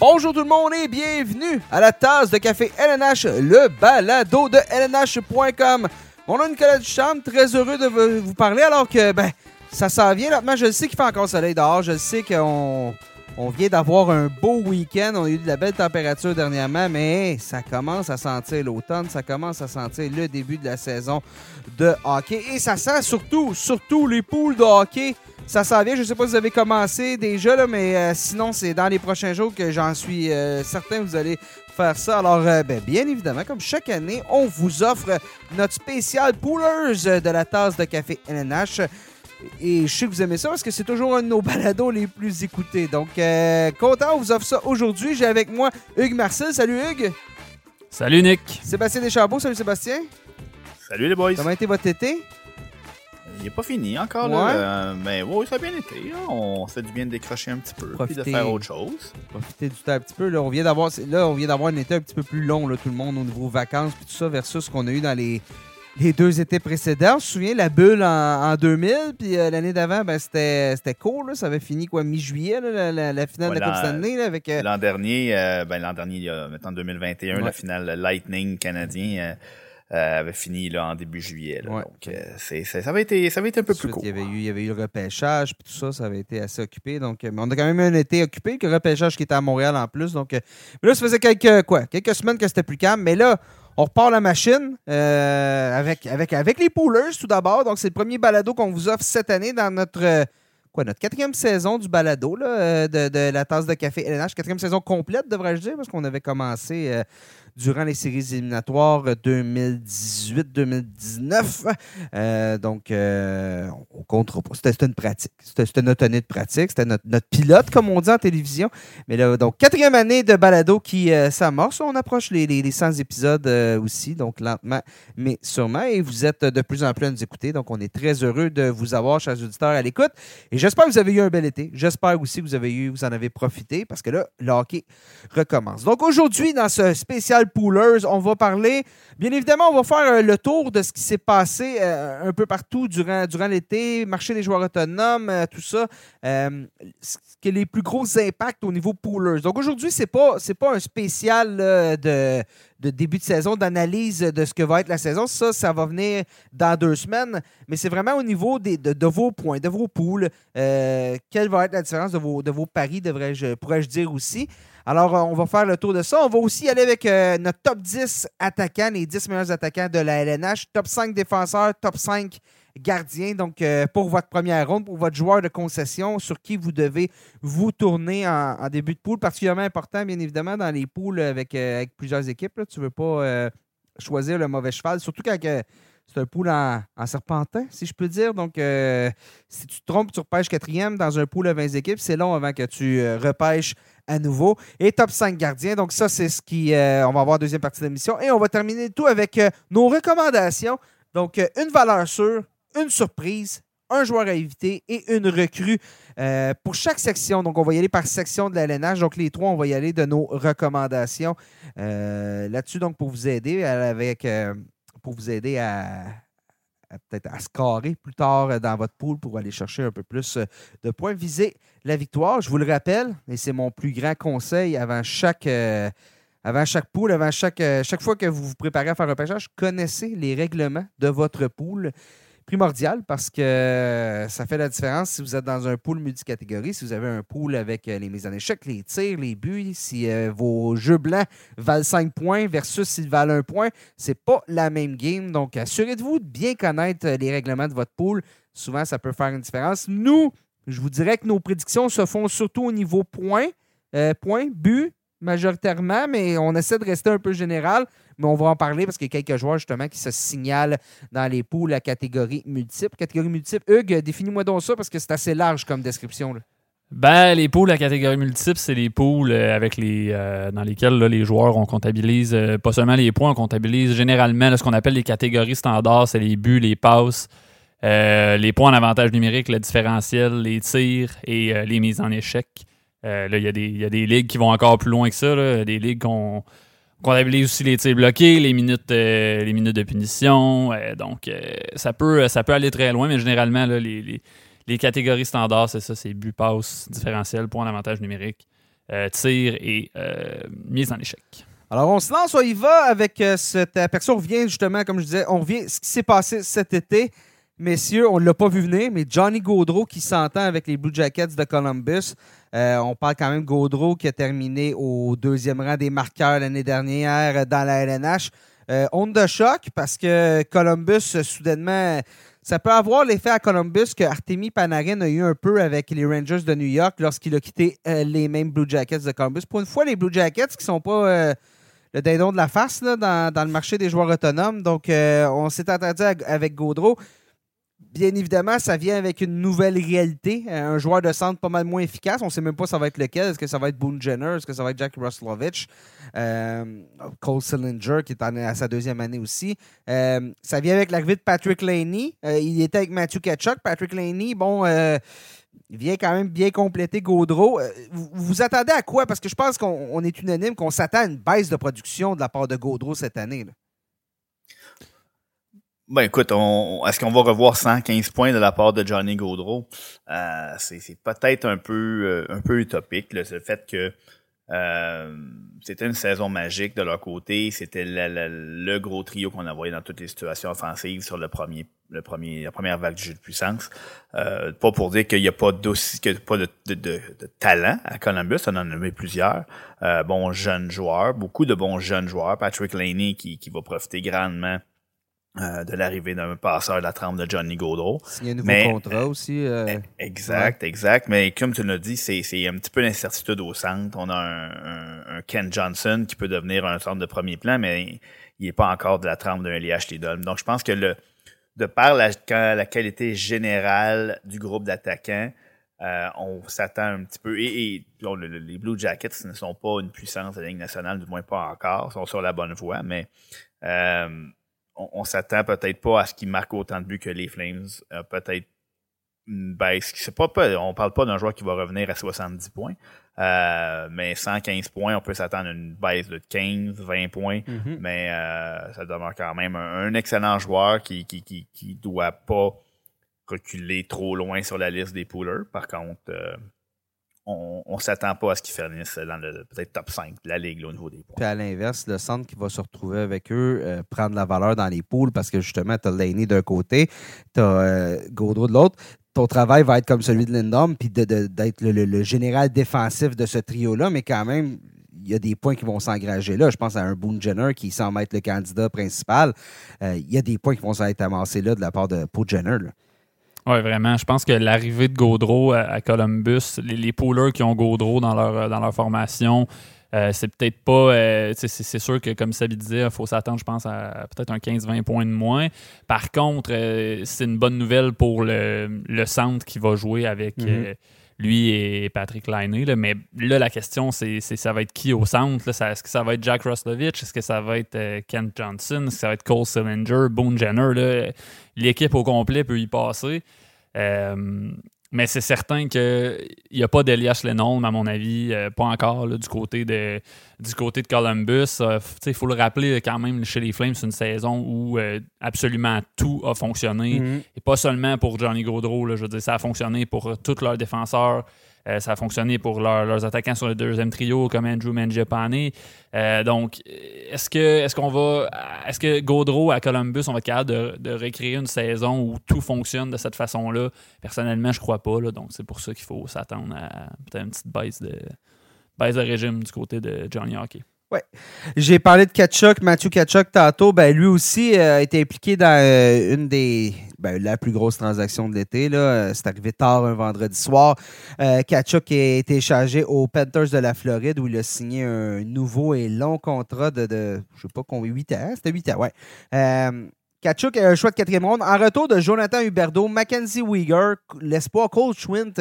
Bonjour tout le monde et bienvenue à la tasse de café LNH, le balado de LNH.com. Mon nom est Nicolas Duchamp, très heureux de vous parler alors que ben ça s'en vient lentement. Je sais qu'il fait encore soleil dehors, je sais qu'on on vient d'avoir un beau week-end, on a eu de la belle température dernièrement, mais ça commence à sentir l'automne, ça commence à sentir le début de la saison de hockey et ça sent surtout, surtout les poules de hockey ça s'en vient. Je ne sais pas si vous avez commencé déjà, là, mais euh, sinon, c'est dans les prochains jours que j'en suis euh, certain vous allez faire ça. Alors, euh, ben, bien évidemment, comme chaque année, on vous offre notre spécial Poolers de la tasse de café LNH. Et je sais que vous aimez ça parce que c'est toujours un de nos balados les plus écoutés. Donc, content, on vous offre ça aujourd'hui. J'ai avec moi Hugues Marcel. Salut Hugues. Salut Nick. Sébastien Deschambault. Salut Sébastien. Salut les boys. Comment a été votre été? Il n'est pas fini encore. Là. Euh, mais oui, ça a bien été. On s'est du bien de décrocher un petit peu et de faire autre chose. Profiter du temps un petit peu. Là, on vient d'avoir là, on vient d'avoir un été un petit peu plus long, là, tout le monde, au niveau vacances puis tout ça, versus ce qu'on a eu dans les, les deux étés précédents. Je me souviens, la bulle en, 2000, puis euh, l'année d'avant, ben, c'était, c'était court. Là. Ça avait fini quoi mi-juillet, la, finale de la Coupe Stanley. avec, euh, L'an dernier, ben, l'an dernier, il y a maintenant 2021, la finale Lightning canadien. Euh, avait fini là, en début juillet. Donc, euh, c'est, ça, avait été, ça avait été un peu plus court. Il y, avait eu, il y avait eu le repêchage, puis tout ça, ça avait été assez occupé. Donc, euh, mais on a quand même un été occupé, le repêchage qui était à Montréal en plus. Donc, mais là, ça faisait quelques, quoi, quelques semaines que c'était plus calme. Mais là, on repart la machine avec, avec, avec les poolers tout d'abord. Donc, c'est le premier balado qu'on vous offre cette année dans notre quoi, notre quatrième saison du balado là, de, de, la tasse de café LNH. Quatrième saison complète, devrais-je dire, parce qu'on avait commencé durant les séries éliminatoires 2018-2019. Euh, donc, euh, on comptera pas. C'était une pratique. C'était notre année de pratique. C'était notre, pilote, comme on dit en télévision. Mais là, donc, quatrième année de balado qui euh, s'amorce. On approche les, les, 100 épisodes aussi, donc lentement, mais sûrement. Et vous êtes de plus en plus à nous écouter. Donc, on est très heureux de vous avoir, chers auditeurs, à l'écoute. Et j'espère que vous avez eu un bel été. J'espère aussi que vous, avez eu, vous en avez profité parce que là, le hockey recommence. Donc, aujourd'hui, dans ce spécial Poolers. On va parler, bien évidemment, on va faire euh, le tour de ce qui s'est passé euh, un peu partout durant, l'été, marché des joueurs autonomes, euh, tout ça. ce qui est les plus gros impacts au niveau Poolers. Donc aujourd'hui, ce n'est pas un spécial de, de début de saison, d'analyse de ce que va être la saison. Ça, ça va venir dans deux semaines. Mais c'est vraiment au niveau des, de, vos points, de vos poules. quelle va être la différence de vos, de vos paris, devrais-je, pourrais-je dire aussi? Alors, euh, on va faire le tour de ça. On va aussi aller avec euh, notre top 10 attaquants, les 10 meilleurs attaquants de la LNH, top 5 défenseurs, top 5 gardiens. Donc, euh, pour votre première ronde, pour votre joueur de concession, sur qui vous devez vous tourner en, début de poule, particulièrement important, bien évidemment, dans les poules avec, avec plusieurs équipes. Tu ne veux pas choisir le mauvais cheval, surtout quand c'est un pool en, serpentin, si je peux dire. Donc, si tu te trompes, tu repêches quatrième dans un pool de 20 équipes, c'est long avant que tu repêches à nouveau. Et top 5 gardiens. Donc, ça, c'est ce qui. Euh, on va avoir deuxième partie de l'émission. Et on va terminer tout avec euh, nos recommandations. Donc, euh, une valeur sûre, une surprise, un joueur à éviter et une recrue pour chaque section. Donc, on va y aller par section de la LNH. Donc, les trois, on va y aller de nos recommandations là-dessus. Donc, pour vous aider avec. pour vous aider à, peut-être à scorer plus tard euh, dans votre pool pour aller chercher un peu plus euh, de points. Viser la victoire, je vous le rappelle, et c'est mon plus grand conseil avant chaque, euh, avant chaque pool, avant chaque, chaque fois que vous vous préparez à faire un pêchage, connaissez les règlements de votre pool primordial parce que ça fait la différence si vous êtes dans un pool multicatégorie, si vous avez un pool avec euh, les mises en échec, les tirs, les buts, si euh, vos jeux blancs valent 5 points versus s'ils valent 1 point, c'est pas la même game. Donc, assurez-vous de bien connaître euh, les règlements de votre pool. Souvent, ça peut faire une différence. Nous, je vous dirais que nos prédictions se font surtout au niveau points, points, buts, majoritairement, mais on essaie de rester un peu général mais on va en parler parce qu'il y a quelques joueurs justement qui se signalent dans les poules à catégorie multiple. Catégorie multiple, Hugues, définis-moi donc ça parce que c'est assez large comme description. Ben, les poules à catégorie multiple, c'est les poules euh, avec les, euh, dans lesquelles les joueurs, on comptabilise euh, pas seulement les points, on comptabilise généralement ce qu'on appelle les catégories standards, c'est les buts, les passes, les points en avantage numérique, le différentiel, les tirs et les mises en échec. là, il y, y, a des ligues qui vont encore plus loin que ça, là, des ligues qu'on comptabilise aussi les tirs bloqués, les minutes, euh, les minutes de punition. Euh, donc, euh, ça, peut, ça peut aller très loin, mais généralement, les, catégories standards, c'est ça, c'est but, passe, différentiel, point d'avantage numérique. tir et mise en échec. Alors, on se lance, on y va avec cet aperçu. On revient justement, comme je disais, on revient ce qui s'est passé cet été. Messieurs, on ne l'a pas vu venir, mais Johnny Gaudreau qui s'entend avec les Blue Jackets de Columbus. On parle quand même de Gaudreau qui a terminé au deuxième rang des marqueurs l'année dernière dans la LNH. onde de choc parce que Columbus, soudainement, ça peut avoir l'effet à Columbus que Artemi Panarin a eu un peu avec les Rangers de New York lorsqu'il a quitté euh, les mêmes Blue Jackets de Columbus. Pour une fois, les Blue Jackets qui sont pas euh, le dindon de la face dans, le marché des joueurs autonomes. Donc, euh, on s'est entendu avec Gaudreau. Bien évidemment, ça vient avec une nouvelle réalité. Un joueur de centre pas mal moins efficace. On ne sait même pas ça va être lequel. Est-ce que ça va être Boone Jenner? Est-ce que ça va être Jack Roslovich? Euh, Cole Sillinger, qui est à sa deuxième année aussi. Euh, ça vient avec l'arrivée de Patrick Laney. Euh, il était avec Matthew Ketchuk. Patrick Laney, bon, il vient quand même bien compléter Gaudreau. Vous, vous attendez à quoi? Parce que je pense qu'on est unanime qu'on s'attend à une baisse de production de la part de Gaudreau cette année. Ben écoute, est-ce qu'on va revoir 115 points de la part de Johnny Gaudreau? Euh, c'est peut-être un peu euh, un peu utopique, le fait que euh, c'était une saison magique de leur côté. C'était le, gros trio qu'on a envoyé dans toutes les situations offensives sur le premier, le premier, la première vague du jeu de puissance. pas pour dire qu'il n'y a pas, pas de, de, de, talent à Columbus, on en a nommé plusieurs. bons jeunes joueurs, beaucoup de bons jeunes joueurs. Patrick Laney qui, qui va profiter grandement euh, de l'arrivée d'un passeur de la trempe de Johnny Gaudreau. Signer un nouveau contrat aussi. Euh, eh, exact, exact. Mais comme tu l'as dit, c'est un petit peu l'incertitude au centre. On a un, Ken Johnson qui peut devenir un centre de premier plan, mais il n'est pas encore de la trempe d'un Elias Lidl. Donc, je pense que le, de par la, la qualité générale du groupe d'attaquants, euh, on s'attend un petit peu. Et, les Blue Jackets ne sont pas une puissance de la Ligue nationale, du moins pas encore. Ils sont sur la bonne voie, mais on, s'attend peut-être pas à ce qu'ils marquent autant de buts que les Flames. Euh, peut-être une baisse. C'est pas, on parle pas d'un joueur qui va revenir à 70 points. Euh, mais 115 points, on peut s'attendre à une baisse de 15, 20 points. Mm-hmm. Mais euh, ça demeure quand même un, excellent joueur qui, qui, qui, doit pas reculer trop loin sur la liste des poolers. Par contre, on ne s'attend pas à ce qu'ils finissent dans le peut-être top 5 de la ligue au niveau des points. Puis à l'inverse, le centre qui va se retrouver avec eux euh, prendre la valeur dans les poules parce que justement, tu as Laney d'un côté, tu as euh, Gaudreau de l'autre. Ton travail va être comme celui de Lindom, puis d'être le, général défensif de ce trio-là, mais quand même, il y a des points qui vont s'engrager là. Je pense à un Boone Jenner qui semble être le candidat principal. Euh, il y a des points qui vont être amassés là de la part de Poe Jenner. Oui, vraiment. Je pense que l'arrivée de Gaudreau à, Columbus, les, les poolers qui ont Gaudreau dans leur, dans leur formation, euh, c'est peut-être pas. Euh, c'est sûr que, comme Sabi disait, il faut s'attendre, je pense, à, peut-être un 15-20 points de moins. Par contre, euh, c'est une bonne nouvelle pour le, le, centre qui va jouer avec. Mm-hmm lui et Patrick Liney. Mais là, la question, c'est ça va être qui au centre? Est-ce que ça va être Jack Roslovich? Est-ce que ça va être euh, Kent Johnson? Est-ce que ça va être Cole Sillinger? Boone Jenner? L'équipe au complet peut y passer. Euh, mais c'est certain qu'il n'y a pas d'Elias Lennon, à mon avis, euh, pas encore du, côté de, du côté de Columbus. Euh, il faut le rappeler quand même, chez les Flames, c'est une saison où euh, absolument tout a fonctionné. Mm-hmm. Et pas seulement pour Johnny Gaudreau, je veux dire, ça a fonctionné pour tous leurs défenseurs. Euh, ça a fonctionné pour leurs attaquants sur le deuxième trio comme Andrew Mangiapane. Euh, donc, est-ce que est-ce qu'on va est-ce que Gaudreau à Columbus, on va être capable de, de, recréer une saison où tout fonctionne de cette façon-là? Personnellement, je crois pas. donc, c'est pour ça qu'il faut s'attendre à peut-être une petite baisse de baisse de régime du côté de Johnny Hockey. Ouais. J'ai parlé de Kachuk, Mathieu Kachuk tantôt. Ben, lui aussi euh, a été impliqué dans euh, une des. Ben, la plus grosse transaction de l'été. Euh, c'est arrivé tard un vendredi soir. Kachuk a été échangé aux Panthers de la Floride où il a signé un nouveau et long contrat de, de je sais pas combien, 8 ans? C'était 8 ans, ouais. Kachuk a un choix de quatrième ronde. En retour de Jonathan Huberdeau, Mackenzie Weger, l'espoir Cole Schwint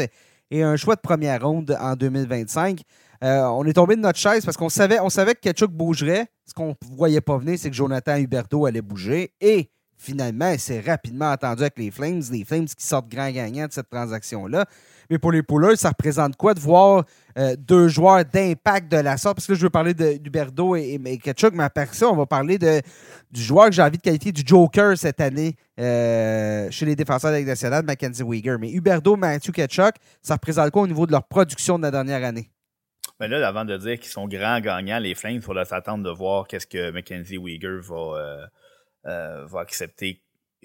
et un choix de première ronde en 2025. Euh, on est tombé de notre chaise parce qu'on savait, on savait que Ketchuk bougerait. Ce qu'on ne voyait pas venir, c'est que Jonathan Huberto allait bouger. Et finalement, c'est rapidement entendu avec les Flames. Les Flames qui sortent grand gagnant de cette transaction-là. Mais pour les Pouleurs, ça représente quoi de voir euh, deux joueurs d'impact de la sorte? Parce que là, je veux parler d'Huberto et, et, Ketchuk, mais après ça, on va parler du joueur que j'ai envie de qualifier du Joker cette année euh, chez les défenseurs de la nationale, Mackenzie Weger. Mais Huberto, Matthew Ketchuk, ça représente quoi au niveau de leur production de la dernière année? Mais là, avant de dire qu'ils sont grands gagnants, les Flames, il faudra s'attendre de voir qu'est-ce que Mackenzie Weegar va, euh, euh, va accepter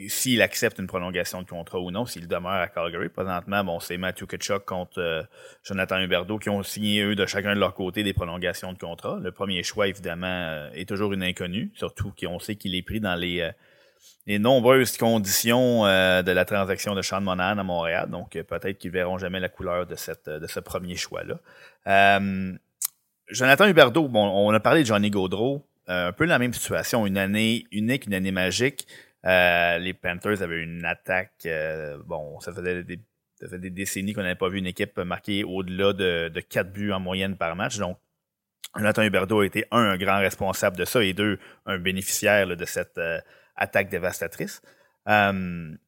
s'il accepte une prolongation de contrat ou non, s'il demeure à Calgary. Présentement, bon, c'est Matthew Kitchuk contre euh, Jonathan Huberdeau qui ont signé, eux, de chacun de leur côté, des prolongations de contrat. Le premier choix, évidemment, euh, est toujours une inconnue, surtout qu'on sait qu'il est pris dans les, euh, nombreuses conditions de la transaction de Sean Monahan à Montréal. Donc, peut-être qu'ils verront jamais la couleur de, cette, de ce premier choix-là. Jonathan Huberdeau, bon, on a parlé de Johnny Gaudreau, un peu la même situation, une année unique, une année magique. Euh, les Panthers avaient une attaque. Euh, bon, ça faisait des, des décennies qu'on n'avait pas vu une équipe marquer au-delà de, de 4 buts en moyenne par match. Donc, Nathan Huberdeau a été, un, un grand responsable de ça et deux, un bénéficiaire de cette euh, attaque dévastatrice. il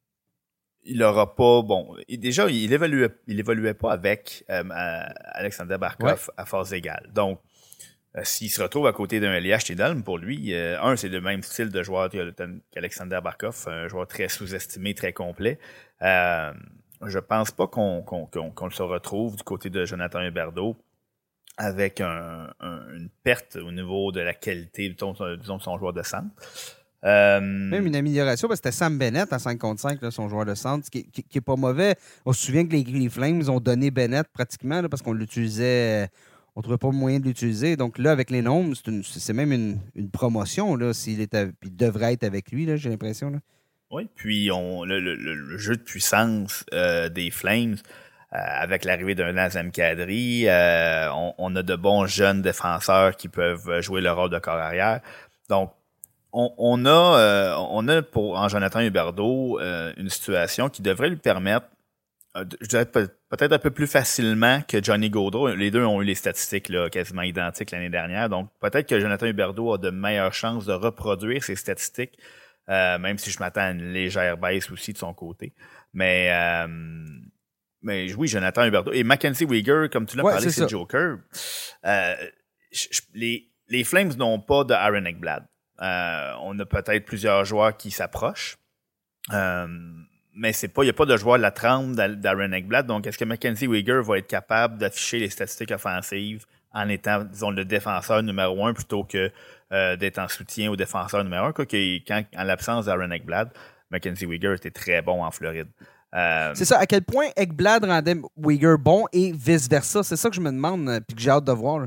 n'aura pas, bon, déjà, il évoluait, il évoluait pas avec Alexander Barkov à force égale. Donc, euh, s'il se retrouve à côté d'un Elias Tidalm, pour lui, euh, un, c'est le même style de joueur qu'Alexander Barkov, un joueur très sous-estimé, très complet. Euh, je pense pas qu'on se retrouve du côté de Jonathan Huberdeau avec une perte au niveau de la qualité, disons, de son joueur de centre. Même une amélioration, parce que c'était Sam Bennett à 5 contre 5, son joueur de centre, qui, qui, est pas mauvais. On se souvient que les, Flames ont donné Bennett pratiquement parce qu'on l'utilisait on ne trouvait pas moyen de l'utiliser. Donc là, avec les nombres, c'est même une, promotion, s'il il devrait être avec lui, j'ai l'impression. Oui, puis le, jeu de puissance euh, des Flames, euh, avec l'arrivée d'un Nazem Kadri, euh, on, a de bons jeunes défenseurs qui peuvent jouer le rôle de corps arrière. Donc, on, a, pour Jonathan Huberdeau une situation qui devrait lui permettre je dirais peut-être un peu plus facilement que Johnny Gaudreau. Les deux ont eu les statistiques là, quasiment identiques l'année dernière. Donc peut-être que Jonathan Huberdeau a de meilleures chances de reproduire ses statistiques, euh, même si je m'attends à une légère baisse aussi de son côté. Mais euh, mais oui, Jonathan Huberdeau. Et Mackenzie Weegar, comme tu l'as parlé, c'est Joker. les, les Flames n'ont pas de Aaron Eckblad. on a peut-être plusieurs joueurs qui s'approchent mais c'est pas, il n'y a pas de joueur de la trempe d'Aaron Eckblad. Donc, est-ce que Mackenzie Weger va être capable d'afficher les statistiques offensives en étant, disons, le défenseur numéro un plutôt que euh, d'être en soutien au défenseur numéro un? Quoi quand, en l'absence d'Aaron Eckblad, Mackenzie Weger était très bon en Floride. Euh, c'est ça. À quel point Eckblad rendait Weger bon et vice-versa? C'est ça que je me demande et que j'ai hâte de voir.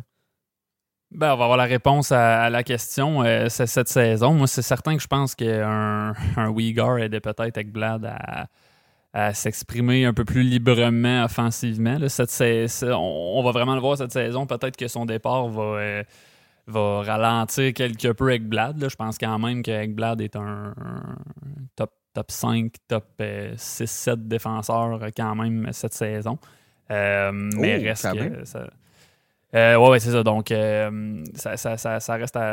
Ben, on va avoir la réponse à, la question euh, cette saison. Moi, c'est certain que je pense qu'un un Uyghur aidait peut-être avec Blad à, s'exprimer un peu plus librement offensivement. on, va vraiment le voir cette saison. Peut-être que son départ va, euh, va ralentir quelque peu avec Blad. Je pense quand même que Blad est un, top, top 5, top 6-7 euh, défenseurs quand même cette saison. mais oh, reste que ça, euh, ouais, c'est ça. Donc, euh, ça, reste à,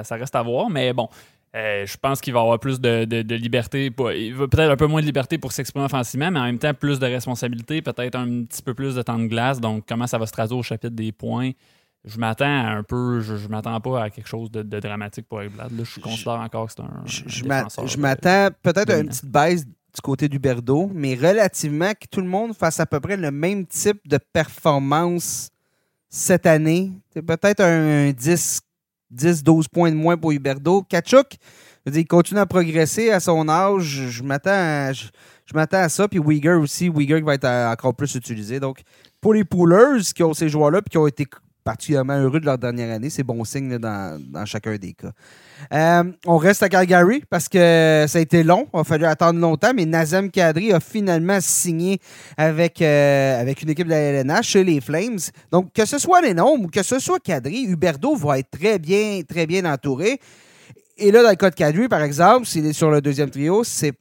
ça reste à voir. Mais bon, euh, je pense qu'il va avoir plus de, liberté. il va peut-être un peu moins de liberté pour s'exprimer offensivement, mais en même temps, plus de responsabilité, peut-être un petit peu plus de temps de glace. Donc, comment ça va se traduire au chapitre des points? Je m'attends un peu, je, je m'attends pas à quelque chose de, dramatique pour Eggblad. je considère encore que c'est un. Je, m'attends peut-être à une petite baisse du côté du Berdo, mais relativement que tout le monde fasse à peu près le même type de performance cette année. C'est peut-être un 10, 12 points de moins pour Huberdo. Kachuk, il continue à progresser à son âge. Je m'attends à, je, m'attends à ça. Puis Uyghur aussi. Uyghur va être encore plus utilisé. Donc, pour les poolers qui ont ces joueurs-là et qui ont été particulièrement heureux de leur dernière année. C'est bon signe dans, chacun des cas. Euh, on reste à Calgary parce que ça a été long. Il a fallu attendre longtemps, mais Nazem Kadri a finalement signé avec, euh, avec une équipe de la LNH chez les Flames. Donc, que ce soit les noms ou que ce soit Kadri, Huberdo va être très bien, très bien entouré. Et là, dans le cas de Kadri, par exemple, s'il est sur le deuxième trio, c'est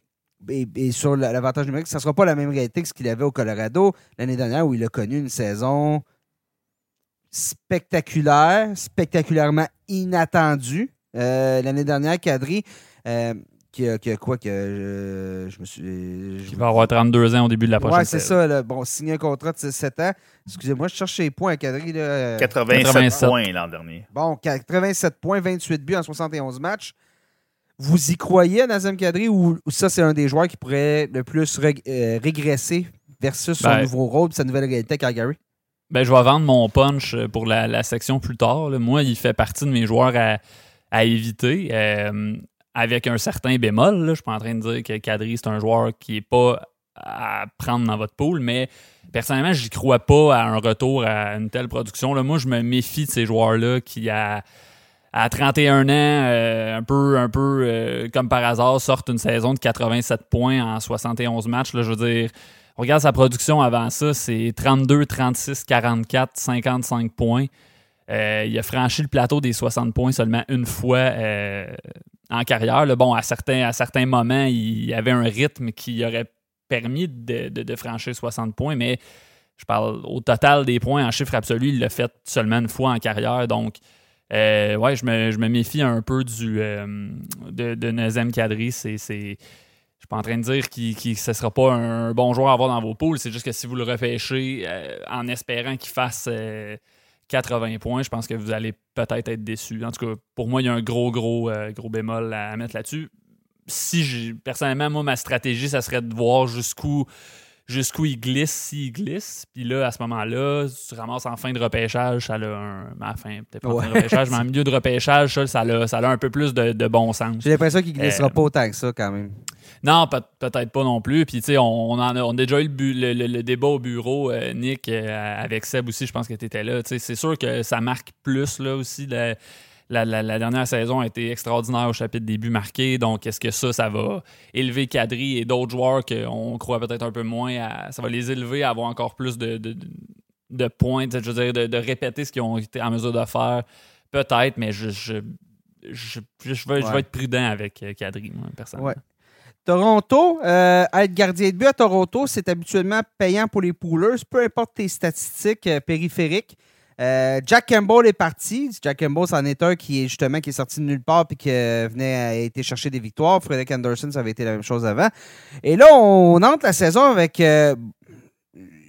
et, sur l'avantage numérique, ça ne sera pas la même réalité que ce qu'il avait au Colorado l'année dernière où il a connu une saison spectaculaire, spectaculairement inattendu. Euh, l'année dernière, Kadri, euh, qui, a, quoi que euh, je me suis. Qui va avoir 32 ans au début de la prochaine Ouais, c'est ça. bon, signer un contrat de 7 ans. Excusez-moi, je cherche les points à Kadri. 87, points l'an dernier. Bon, 87 points, 28 buts en 71 matchs. Vous y croyez à Nazem Kadri ou, ça, c'est un des joueurs qui pourrait le plus régresser versus son ben, nouveau rôle sa nouvelle réalité à Calgary? Ben, je vais vendre mon punch pour la, section plus tard. Moi, il fait partie de mes joueurs à, éviter. Euh, avec un certain bémol. Je Je suis pas en train de dire que Kadri, c'est un joueur qui n'est pas à prendre dans votre pool, mais personnellement, j'y crois pas à un retour à une telle production. Là, moi, je me méfie de ces joueurs-là qui, à, à 31 ans, euh, un peu, un peu euh, comme par hasard, sortent une saison de 87 points en 71 matchs. Là, je veux dire, regarde sa production avant ça, c'est 32, 36, 44, 55 points. Euh, il a franchi le plateau des 60 points seulement une fois en carrière. bon, à certains, à certains moments, il avait un rythme qui aurait permis de, franchir 60 points, mais je parle au total des points en chiffre absolu, il l'a fait seulement une fois en carrière. Donc, euh, ouais, je me, méfie un peu du, euh, de, de Nazem Kadri. C'est, je suis pas en train de dire que ce ne sera pas un bon joueur à avoir dans vos poules. C'est juste que si vous le repêchez euh, en espérant qu'il fasse 80 points, je pense que vous allez peut-être être déçu. En tout cas, pour moi, il y a un gros, gros, euh, gros bémol à, mettre là-dessus. Si personnellement, moi, ma stratégie, ça serait de voir jusqu'où jusqu'où il glisse, s'il glisse. Puis là, à ce moment-là, tu ramasses en fin de repêchage, ça a un. Enfin, peut-être pas en fin de repêchage, mais en milieu de repêchage, ça, ça, a, ça a un peu plus de, de bon sens. J'ai l'impression qu'il glissera euh, pas autant que ça, quand même. Non, peut-être pas non plus. Puis, tu sais, on, on, a, déjà eu le, débat au bureau, euh, Nick, euh, avec Seb aussi, je pense que tu étais là. Tu sais, c'est sûr que ça marque plus, là, aussi. La, dernière saison a été extraordinaire au chapitre début marqué. Donc, est-ce que ça, ça va élever Kadri et d'autres joueurs qu'on croit peut-être un peu moins à, Ça va les élever à avoir encore plus de, de, points, je veux dire, de, répéter ce qu'ils ont été en mesure de faire. Peut-être, mais je, je, je, je, vais, être prudent avec euh, Kadri, moi, personnellement. Toronto, euh, être gardien de but à Toronto, c'est habituellement payant pour les poolers, peu importe tes statistiques euh, périphériques. Euh, Jack Campbell est parti. Jack Campbell, c'en est un qui est justement qui est sorti de nulle part et qui venait a été chercher des victoires. Frederick Anderson, ça avait été la même chose avant. Et là, on entre la saison avec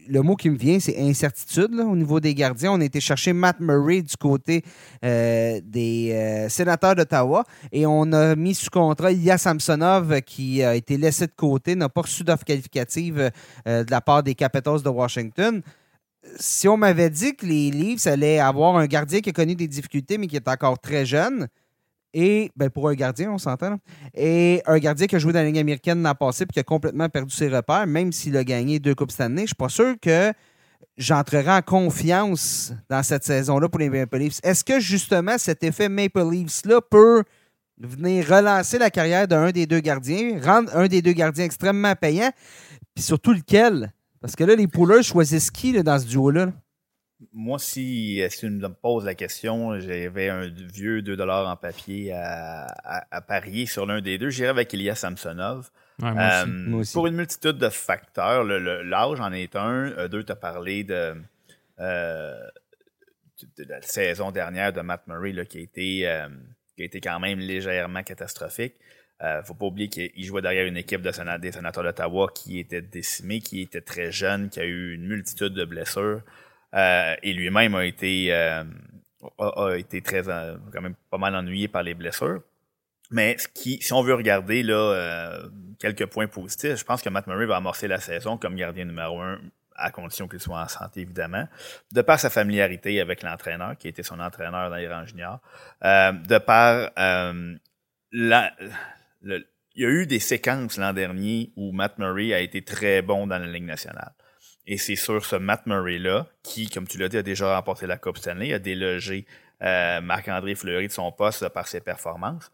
le mot qui me vient, c'est incertitude au niveau des gardiens. On a été chercher Matt Murray du côté euh, des euh, sénateurs d'Ottawa et on a mis sous contrat Ilya Samsonov qui a été laissé de côté, n'a pas reçu d'offre qualificative euh, de la part des Capitals de Washington. Si on m'avait dit que les Leafs allaient avoir un gardien qui a connu des difficultés mais qui est encore très jeune, et ben pour un gardien, on s'entend. Et un gardien qui a joué dans la Ligue américaine l'an passé et qui a complètement perdu ses repères, même s'il a gagné deux Coupes cette année, je ne suis pas sûr que j'entrerai en confiance dans cette saison-là pour les Maple Leafs. Est-ce que justement cet effet Maple Leafs-là peut venir relancer la carrière d'un des deux gardiens, rendre un des deux gardiens extrêmement payant, puis surtout lequel? Parce que là, les pouleurs choisissent qui dans ce duo-là? là moi, si, si tu me poses la question, j'avais un vieux 2 en papier à, parier sur l'un des deux. J'irais avec Ilya Samsonov. Euh, pour une multitude de facteurs, l'âge en est un. Euh, deux, tu as parlé de, euh, de, la saison dernière de Matt Murray qui, a été, qui a été quand même légèrement catastrophique. Ne faut pas oublier qu'il jouait derrière une équipe de des sénateurs d'Ottawa qui était décimée, qui était très jeune, qui a eu une multitude de blessures. Euh, et lui-même a été euh, a, été très euh, quand même pas mal ennuyé par les blessures. Mais ce qui, si on veut regarder là quelques points positifs, je pense que Matt Murray va amorcer la saison comme gardien numéro un à condition qu'il soit en santé, évidemment, de par sa familiarité avec l'entraîneur, qui était son entraîneur dans les rangs juniors, de par la, il y a eu des séquences l'an dernier où Matt Murray a été très bon dans la Ligue nationale. Et c'est sur ce Matt Murray-là, qui, comme tu l'as dit, a déjà remporté la Coupe Stanley, a délogé euh, Marc-André Fleury de son poste par ses performances.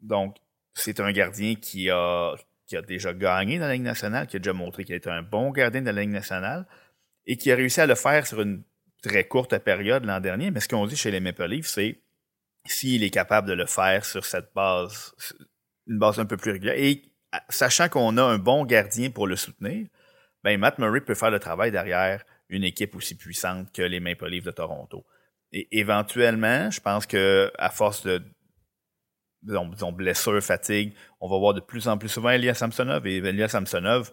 Donc, c'est un gardien qui a, qui a déjà gagné dans la Ligue nationale, qui a déjà montré qu'il était un bon gardien de la Ligue nationale et qui a réussi à le faire sur une très courte période l'an dernier. Mais ce qu'on dit chez les Maple Leafs, c'est s'il est capable de le faire sur cette base, une base un peu plus régulière, et sachant qu'on a un bon gardien pour le soutenir, ben Matt Murray peut faire le travail derrière une équipe aussi puissante que les Maple Leafs de Toronto. Et éventuellement, je pense que à force de disons, blessure, fatigue, on va voir de plus en plus souvent Elias Samsonov. Et Elias Samsonov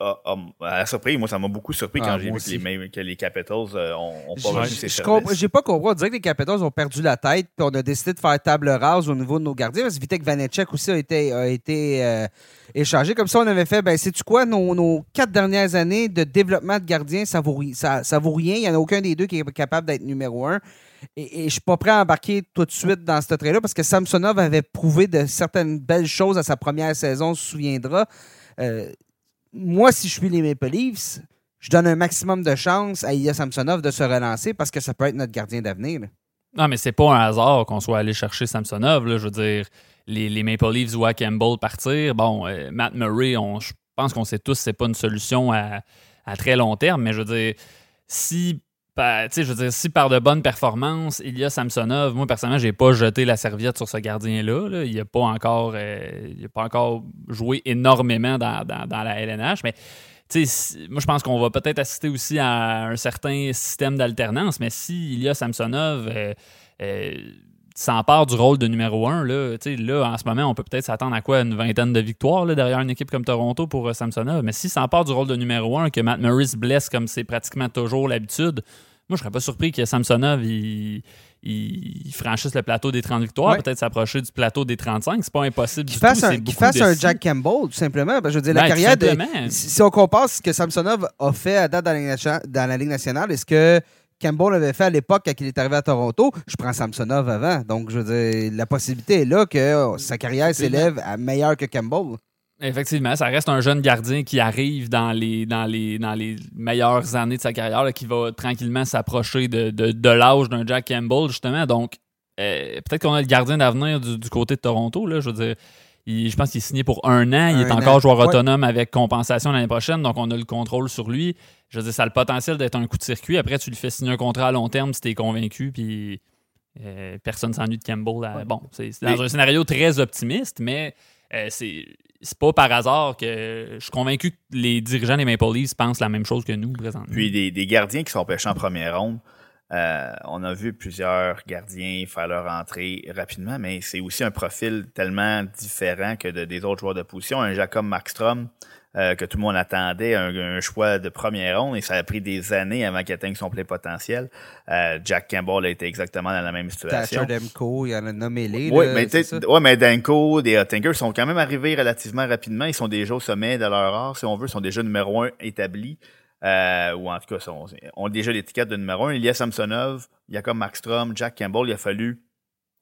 ah, ah, à la surprise, moi, ça m'a beaucoup surpris Ah, quand j'ai moi vu que les, mêmes- que les Capitals euh, ont, ont pas J'ai- reçu j'ai- ces je services. J'ai pas compris. On dirait que les Capitals ont perdu la tête, puis on a décidé de faire table rase au niveau de nos gardiens. Parce que Vitek Vanecek aussi a été, a été euh, échangé. Comme ça, on avait fait, ben, sais-tu quoi, nos, nos quatre dernières années de développement de gardiens, ça vaut, ça, ça vaut rien. Il n'y en a aucun des deux qui est capable d'être numéro un. Et, et je suis pas prêt à embarquer tout de suite dans ce trait-là parce que Samsonov avait prouvé de certaines belles choses à sa première saison, on se souviendra. Euh, moi, si je suis les Maple Leafs, je donne un maximum de chance à Ilya Samsonov de se relancer parce que ça peut être notre gardien d'avenir. Non, mais c'est pas un hasard qu'on soit allé chercher Samsonov. Je veux dire, les, les Maple Leafs voient Campbell partir. Bon, euh, Matt Murray, on, je pense qu'on sait tous que c'est pas une solution à, à très long terme, mais je veux dire, si, sais, je veux dire, si par de bonnes performances, il y a Samsonov, moi personnellement, j'ai pas jeté la serviette sur ce gardien-là. là. Il n'a pas, encore, euh, pas encore joué énormément dans, dans- la LNH, mais si- moi, je pense qu'on va peut-être assister aussi à un certain système d'alternance, mais s'il y a Samsonov euh, euh, s'empare du rôle de numéro un, là, tu sais, là, en ce moment, on peut peut-être s'attendre à quoi? Une vingtaine de victoires là, derrière une équipe comme Toronto pour euh, Samsonov. Mais s'il s'empare du rôle de numéro un, que Matt Murray se blesse comme c'est pratiquement toujours l'habitude, moi, je serais pas surpris que Samsonov il, il- il franchisse le plateau des 30 victoires, Ouais. peut-être s'approcher du plateau des 35. C'est pas impossible Qu'il du fasse, tout. un, qu'il fasse un. Jack Campbell, tout simplement. Ben, je veux dire, la Ben, carrière de. Si, si on compare ce que Samsonov a fait à date dans la Ligue nationale, dans la Ligue nationale et ce que Campbell avait fait à l'époque quand il est arrivé à Toronto, je prends Samsonov avant. Donc, je veux dire, la possibilité est là que euh, sa carrière s'élève à meilleure que Campbell. Effectivement, ça reste un jeune gardien qui arrive dans les, dans les, dans les meilleures années de sa carrière, là, qui va tranquillement s'approcher de, de, de l'âge d'un Jack Campbell, justement. Donc, euh, peut-être qu'on a le gardien d'avenir du, du côté de Toronto. Là, je veux dire, il- je pense qu'il est signé pour un an. Il Un est encore an. joueur Ouais. autonome avec compensation l'année prochaine, donc on a le contrôle sur lui. Je veux dire, ça a le potentiel d'être un coup de circuit. Après, tu lui fais signer un contrat à long terme si tu es convaincu, puis euh, personne s'ennuie de Campbell. là. Bon, c'est dans un scénario très optimiste, mais euh, c'est c'est pas par hasard que je suis convaincu que les dirigeants des Maple Leafs pensent la même chose que nous présentement. Puis des, des gardiens qui sont pêchés en première ronde. euh, on a vu plusieurs gardiens faire leur entrée rapidement, mais c'est aussi un profil tellement différent que de- des autres joueurs de position. Un Jacob Markstrom, euh, que tout le monde attendait, un, un choix de première ronde, et ça a pris des années avant qu'il atteigne son plein potentiel. Euh, Jack Campbell a été exactement dans la même situation. Thatcher Demko, il y en a nommé les. Oui, mais, ouais, mais Danko, des Hottinger sont quand même arrivés relativement rapidement. Ils sont déjà au sommet de leur art, si on veut. Ils sont déjà numéro un établis. Euh, ou en tout cas, sont, ont déjà l'étiquette de numéro un. Il y a Samsonov, comme Markstrom, Jack Campbell. Il a fallu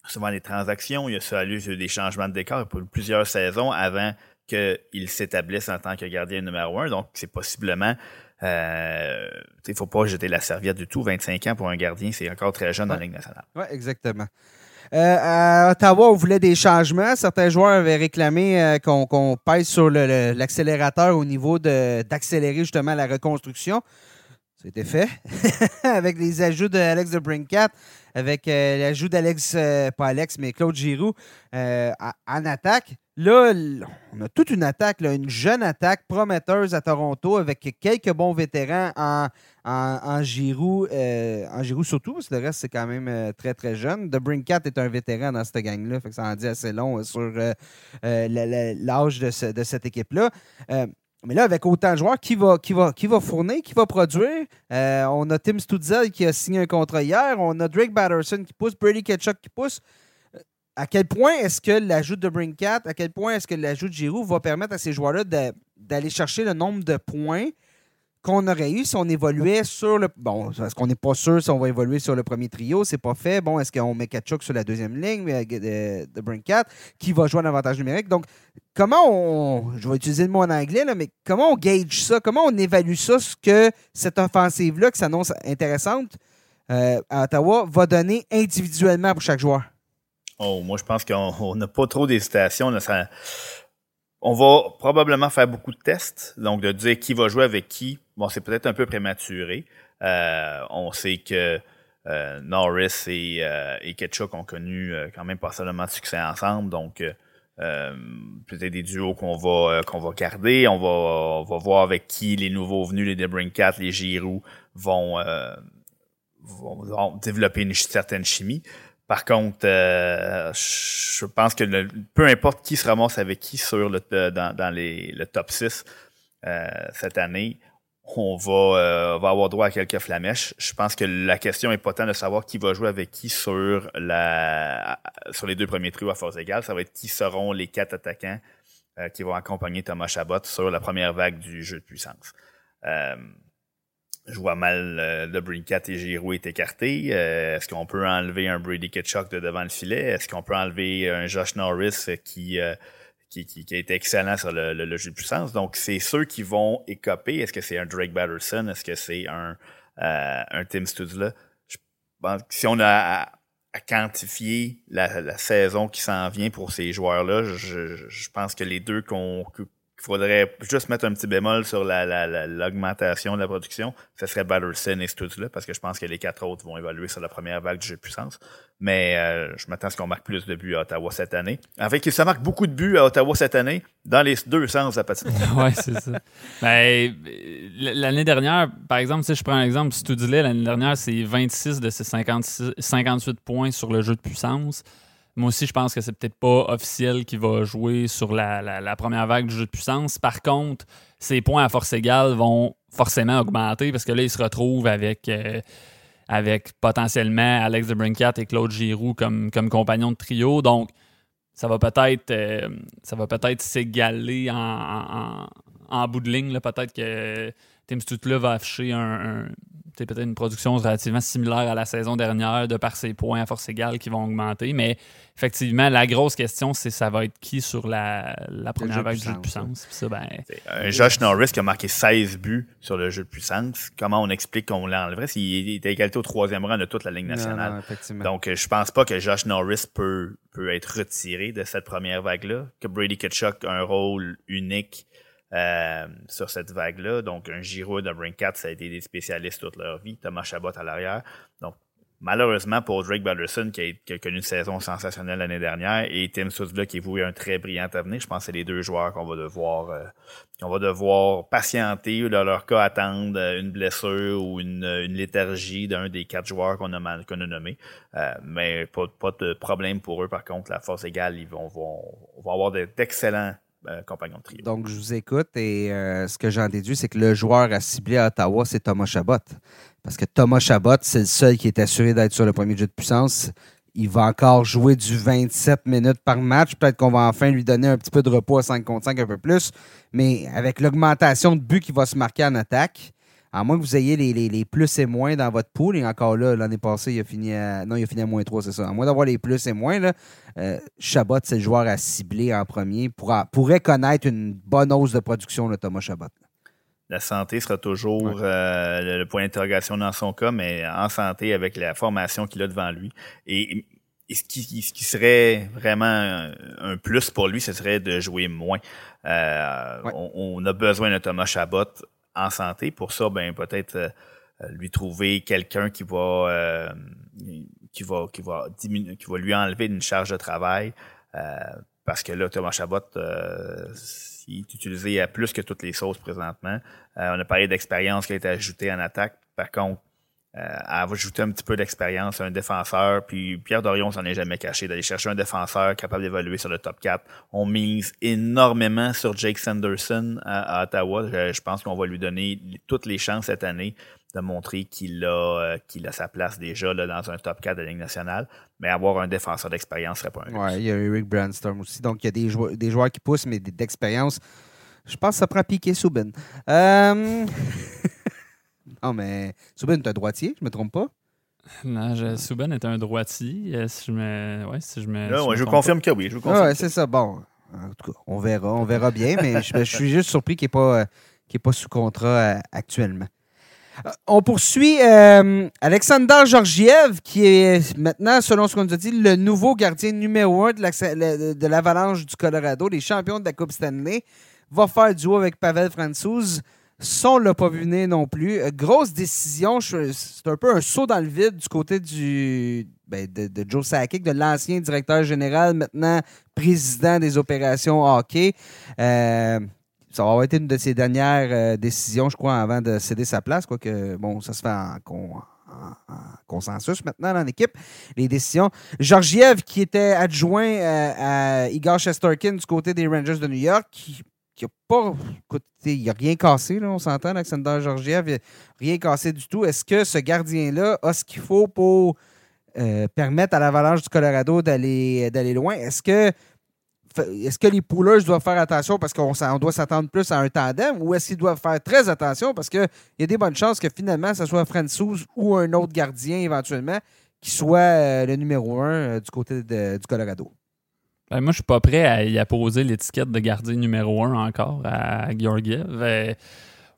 souvent des transactions. Il a fallu des changements de décor pour plusieurs saisons avant qu'il s'établisse en tant que gardien numéro un. Donc, c'est possiblement... Euh, il ne faut pas jeter la serviette du tout. 25 ans pour un gardien, c'est encore très jeune dans la Ligue nationale. Oui, exactement. Euh, à Ottawa, on voulait des changements. Certains joueurs avaient réclamé euh, qu'on pèse sur l'accélérateur au niveau de- d'accélérer justement la reconstruction. C'était fait. avec les ajouts d'Alex de Brincat, avec euh, l'ajout d'Alex, pas Alex, mais Claude Giroux en attaque. Là, on a toute une attaque, une jeune attaque prometteuse à Toronto avec quelques bons vétérans en, en, en Giroux, euh, en surtout, parce que le reste, c'est quand même euh, très, très jeune. The Brinkat est un vétéran dans cette gang-là, ça en dit assez long euh, sur l'âge de, ce- de cette équipe-là. Mais là, avec autant de joueurs, qui va, qui va, qui va fournir, qui va produire? On a Tim Stutzel qui a signé un contrat hier. On a Drake Batterson qui pousse, Brady Ketchuk qui pousse. À quel point est-ce que l'ajout de Brinkat, à quel point est-ce que l'ajout de Giroud va permettre à ces joueurs-là d'aller chercher le nombre de points qu'on aurait eu si on évoluait sur le. Bon, parce qu'on n'est pas sûr si on va évoluer sur le premier trio, c'est pas fait. Bon, est-ce qu'on met Kachuk sur la deuxième ligne euh, de, de Brinkat, qui va jouer en avantage numérique? Donc, comment on. Je vais utiliser le mot en anglais, là, mais comment on gauge ça? Comment on évalue ça, ce que cette offensive-là, qui s'annonce intéressante euh, à Ottawa, va donner individuellement pour chaque joueur? Oh, moi, je pense qu'on on n'a pas trop d'hésitation. On va probablement faire beaucoup de tests. Donc, de dire qui va jouer avec qui, bon, c'est peut-être un peu prématuré. Euh, on sait que euh, Norris et, euh, et Ketchuk ont connu euh, quand même pas seulement de succès ensemble. Donc, peut-être des duos qu'on va, qu'on va garder. On va, on va voir avec qui les nouveaux venus, les Debrincat, les Giroux, vont développer une certaine chimie. Par contre, euh, je pense que peu importe qui se ramasse avec qui sur euh, dans, dans les, le top 6, cette année, on va, va avoir droit à quelques flamèches. Je pense que la question est pas de savoir qui va jouer avec qui sur la sur les deux premiers trios à force égale. Ça va être qui seront les quatre attaquants qui vont accompagner Thomas Chabot sur la première vague du jeu de puissance. Je vois mal euh, le Brincat et Giroud est écarté. Euh, est-ce qu'on peut enlever un Brady Ketchuk de devant le filet? Est-ce qu'on peut enlever un Josh Norris qui, euh, qui, qui, a été excellent sur le, jeu de puissance? Donc, c'est ceux qui vont écoper. Est-ce que c'est un Drake Batterson? Est-ce que c'est un, un Tim Studzla? Je pense si on a à, quantifier la, saison qui s'en vient pour ces joueurs-là, je, je, pense que les deux qu'on faudrait juste mettre un petit bémol sur l'augmentation la, de la production, ce serait Batterson et là parce que je pense que les quatre autres vont évoluer sur la première vague du jeu de puissance. Mais euh, je m'attends à ce qu'on marque plus de buts à Ottawa cette année. En fait, ça marque beaucoup de buts à Ottawa cette année, dans les deux sens à partir Oui, c'est ça. Ben, l'année dernière, par exemple, si je prends un exemple, Studley, l'année dernière, c'est 26 de ses 58 points sur le jeu de puissance. Moi aussi, je pense que c'est peut-être pas officiel qu'il va jouer sur la, première vague du jeu de puissance. Par contre, ses points à force égale vont forcément augmenter parce que là, il se retrouve avec, euh, avec potentiellement Alex de Brincat et Claude Giroux comme, comme compagnons de trio. Donc, ça va peut-être euh, ça va peut-être s'égaler en, en, bout de ligne. Peut-être que Tim Stutler va afficher un peut-être une production relativement similaire à la saison dernière de par ses points à force égale qui vont augmenter. Mais effectivement, la grosse question, c'est ça va être qui sur la, première vague du jeu de puissance. Ben, un Josh Norris qui a marqué 16 buts sur le jeu de puissance. Comment on explique qu'on l'enlèverait s'il était égalité au troisième rang de toute la Ligue nationale? Donc, je pense pas que Josh Norris peut, peut être retiré de cette première vague-là. Que Brady Ketchuk a un rôle unique euh, sur cette vague-là. Donc, un Giroud, un Brinkat, ça a été des spécialistes toute leur vie. Thomas Chabot à l'arrière. Donc, malheureusement pour Drake Batterson, qui a, connu une saison sensationnelle l'année dernière, et Tim Southblock qui est voué un très brillant avenir, je pense que c'est les deux joueurs qu'on va devoir euh, qu'on va devoir patienter ou dans leur cas attendre une blessure ou une, léthargie d'un des quatre joueurs qu'on a, qu'on a nommés. Euh, mais pas, pas de problème pour eux. Par contre, la force égale, ils vont, vont, vont avoir d'excellents euh. Donc, je vous écoute et euh, ce que j'en déduis, c'est que le joueur à cibler à Ottawa, c'est Thomas Chabot. Parce que Thomas Chabot, c'est le seul qui est assuré d'être sur le premier jeu de puissance. Il va encore jouer du 27 minutes par match. Peut-être qu'on va enfin lui donner un petit peu de repos à 5 contre 5, un peu plus. Mais avec l'augmentation de buts qui va se marquer en attaque, à moins que vous ayez les, plus et moins dans votre pool, et encore là, l'année passée, il a fini à. Non, il a fini à moins 3, c'est ça. À moins d'avoir les plus et moins, là, euh, Chabot, c'est le joueur à cibler en premier, pourra, pourrait connaître une bonne hausse de production, le Thomas Chabot. La santé sera toujours euh, le point d'interrogation dans son cas, mais en santé avec la formation qu'il a devant lui. Et, ce, qui, serait vraiment un plus pour lui, ce serait de jouer moins. Euh, on, on, a besoin de Thomas Chabot en santé. Pour ça, ben peut-être euh, lui trouver quelqu'un qui va euh, qui va qui va diminuer, qui va lui enlever une charge de travail. Euh, parce que là, Thomas Chabot, il est utilisé à plus que toutes les sauces présentement. on a parlé d'expérience qui a été ajoutée en attaque. Par contre, euh, à ajouter un petit peu d'expérience à un défenseur. Puis Pierre Dorion s'en est jamais caché d'aller chercher un défenseur capable d'évoluer sur le top 4. On mise énormément sur Jake Sanderson à, Ottawa. Je, pense qu'on va lui donner toutes les chances cette année de montrer qu'il a, euh, qu'il a sa place déjà là, dans un top 4 de la Ligue nationale. Mais avoir un défenseur d'expérience serait pas un Ouais, il y a Eric Brandstorm aussi. Donc, il y a des joueurs, des joueurs qui poussent, mais d'expérience. Je pense que ça prend piqué Souben. Euh... Ah, mais Souben est un droitier, je me trompe pas? Non, je, Souben est un droitier. Euh, si je me. Ouais, si je me. je, confirme que oui. Je confirme. c'est ça. Bon. En tout cas, on verra. On verra bien, mais je, suis juste surpris qu'il n'est pas, euh, pas sous contrat euh, actuellement. On poursuit Alexander Georgiev, qui est maintenant, selon ce qu'on nous a dit, le nouveau gardien numéro un de l'Avalanche du Colorado, les champions de la Coupe Stanley. Va faire duo avec Pavel Francouz. Ça, on l'a pas vu non plus. Euh, grosse décision. C'est un peu un saut dans le vide du côté ben, de, Joe Sakic, de l'ancien directeur général, maintenant président des opérations hockey. Euh, ça va été une de ses dernières euh, décisions, je crois, avant de céder sa place. Quoique, bon, ça se fait en, consensus maintenant dans l'équipe, les décisions. Georgiev, qui était adjoint à Igor Shesterkin du côté des Rangers de New York, qui qui a pas. il n'a rien cassé, là, on s'entend, Alexander Georgiev, rien cassé du tout. Est-ce que ce gardien-là a ce qu'il faut pour euh, permettre à l'Avalanche du Colorado d'aller loin? Est-ce que est-ce que les pouleurs doivent faire attention parce qu'on doit s'attendre plus à un tandem ou est-ce qu'ils doivent faire très attention parce qu'il y a des bonnes chances que finalement, ce soit Francis ou un autre gardien éventuellement qui soit euh, le numéro un euh, du côté du Colorado? Ben, moi, je suis pas prêt à y apposer l'étiquette de gardien numéro un encore à Georgiev. Euh,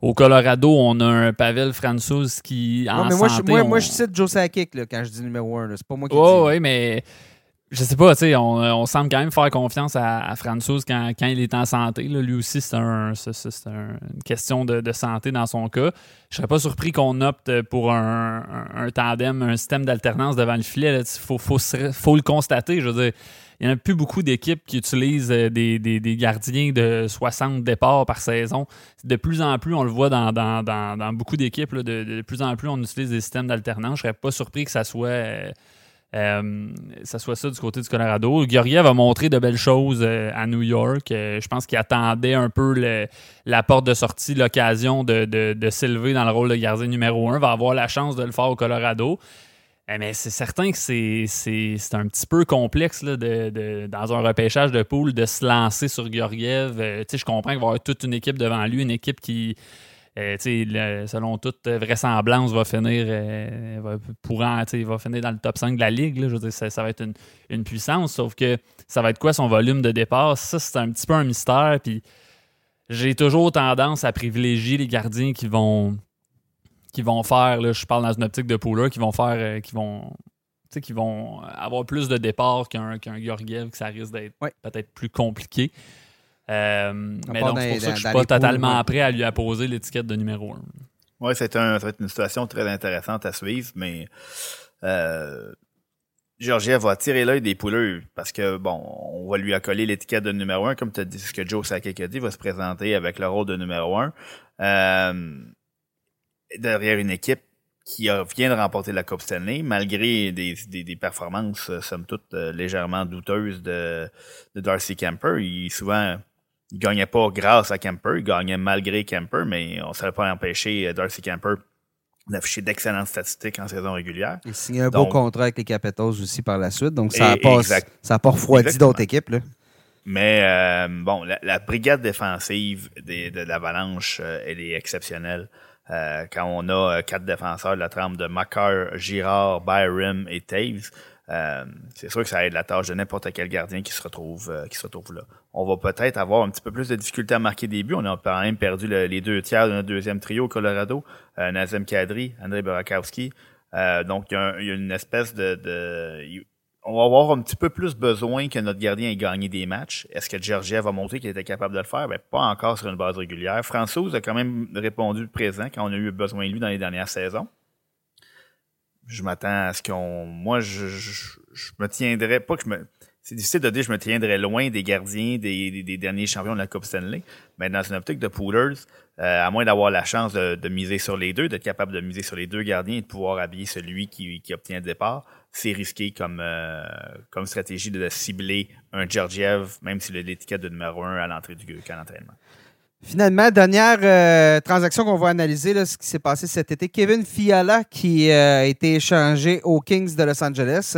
au Colorado, on a un Pavel Francouz qui, en moi, santé, je, moi, je cite Joe Sakic quand je dis numéro un. C'est pas moi qui oh, dis. Oui, mais je sais pas, tu sais, on, on, semble quand même faire confiance à, à Francouz quand, quand, il est en santé. Là. Lui aussi, c'est un, une question de, de, santé dans son cas. Je serais pas surpris qu'on opte pour un, un, tandem, un système d'alternance devant le filet. Il faut, faut, faut, le constater. Je veux dire, il n'y a plus beaucoup d'équipes qui utilisent euh, des, gardiens de 60 départs par saison. De plus en plus, on le voit dans, beaucoup d'équipes, de, de, plus en plus, on utilise des systèmes d'alternance. Je serais pas surpris que ça soit... Euh, euh, ça soit ça du côté du Colorado. Georgiev a montré de belles choses à New York. Je pense qu'il attendait un peu la porte de sortie, l'occasion de, s'élever dans le rôle de gardien numéro un. Va avoir la chance de le faire au Colorado. Mais c'est certain que c'est un petit peu complexe de, dans un repêchage de poule de se lancer sur Georgiev. je comprends qu'il va y avoir toute une équipe devant lui, une équipe qui euh, selon toute vraisemblance, va finir euh, va, va finir dans le top 5 de la ligue. Je veux dire, ça, va être une, puissance, sauf que ça va être quoi son volume de départ? Ça, c'est un petit peu un mystère. Puis j'ai toujours tendance à privilégier les gardiens qui vont qui vont faire, là, je parle dans une optique de pooler, qui vont faire euh, qui vont qui vont avoir plus de départ qu'un qu'un Georgiev, que ça risque d'être peut-être plus compliqué. Euh, mais donc, c'est pour ça que je suis pas totalement prêt à lui apposer l'étiquette de numéro 1. Oui, c'est un, ça va être une situation très intéressante à suivre, mais euh, Georgiev va tirer l'œil des pouleux parce que, bon, on va lui accoler l'étiquette de numéro 1, comme tu as dit, ce que Joe Sakic a dit, va se présenter avec le rôle de numéro 1. Euh, derrière une équipe qui vient de remporter la Coupe Stanley, malgré des, des, des performances, somme toute, légèrement douteuses de, de Darcy Kemper. Il souvent il gagnait pas grâce à Kemper, il gagnait malgré Kemper, mais on ne savait pas empêcher euh, Darcy Kemper d'afficher d'excellentes statistiques en saison régulière. Il signe un beau contrat avec les Capitals aussi par la suite, donc ça n'a pas, refroidi d'autres équipes. Là. Mais euh, bon, la, brigade défensive de l'Avalanche, euh, elle est exceptionnelle. Quand on a quatre défenseurs de la trame de Makar, Girard, Byram et Taves, euh, c'est sûr que ça aide la tâche de n'importe quel gardien qui se retrouve euh, qui se retrouve là. On va peut-être avoir un petit peu plus de difficulté à marquer des buts. On a quand même perdu les deux tiers de notre deuxième trio au Colorado, euh, Nazem Kadri, André Barakowski. donc il y, a une espèce de, on va avoir un petit peu plus besoin que notre gardien ait gagné des matchs. Est-ce que Georgiev va montrer qu'il était capable de le faire? Ben, pas encore sur une base régulière. François a quand même répondu présent quand on a eu besoin de lui dans les dernières saisons je m'attends à ce qu'on. Moi, je, je, me tiendrais. Pas que je me. C'est difficile de dire je me tiendrais loin des gardiens des, des, derniers champions de la Coupe Stanley. Mais dans une optique de poolers, euh, à moins d'avoir la chance de, de, miser sur les deux, d'être capable de miser sur les deux gardiens et de pouvoir habiller celui qui, qui obtient le départ, c'est risqué comme, euh, comme stratégie de cibler un Georgiev, même s'il a l'étiquette de numéro un à l'entrée du camp d'entraînement. Finalement, dernière euh, transaction qu'on va analyser, là, ce qui s'est passé cet été. Kevin Fiala qui euh, a été échangé aux Kings de Los Angeles.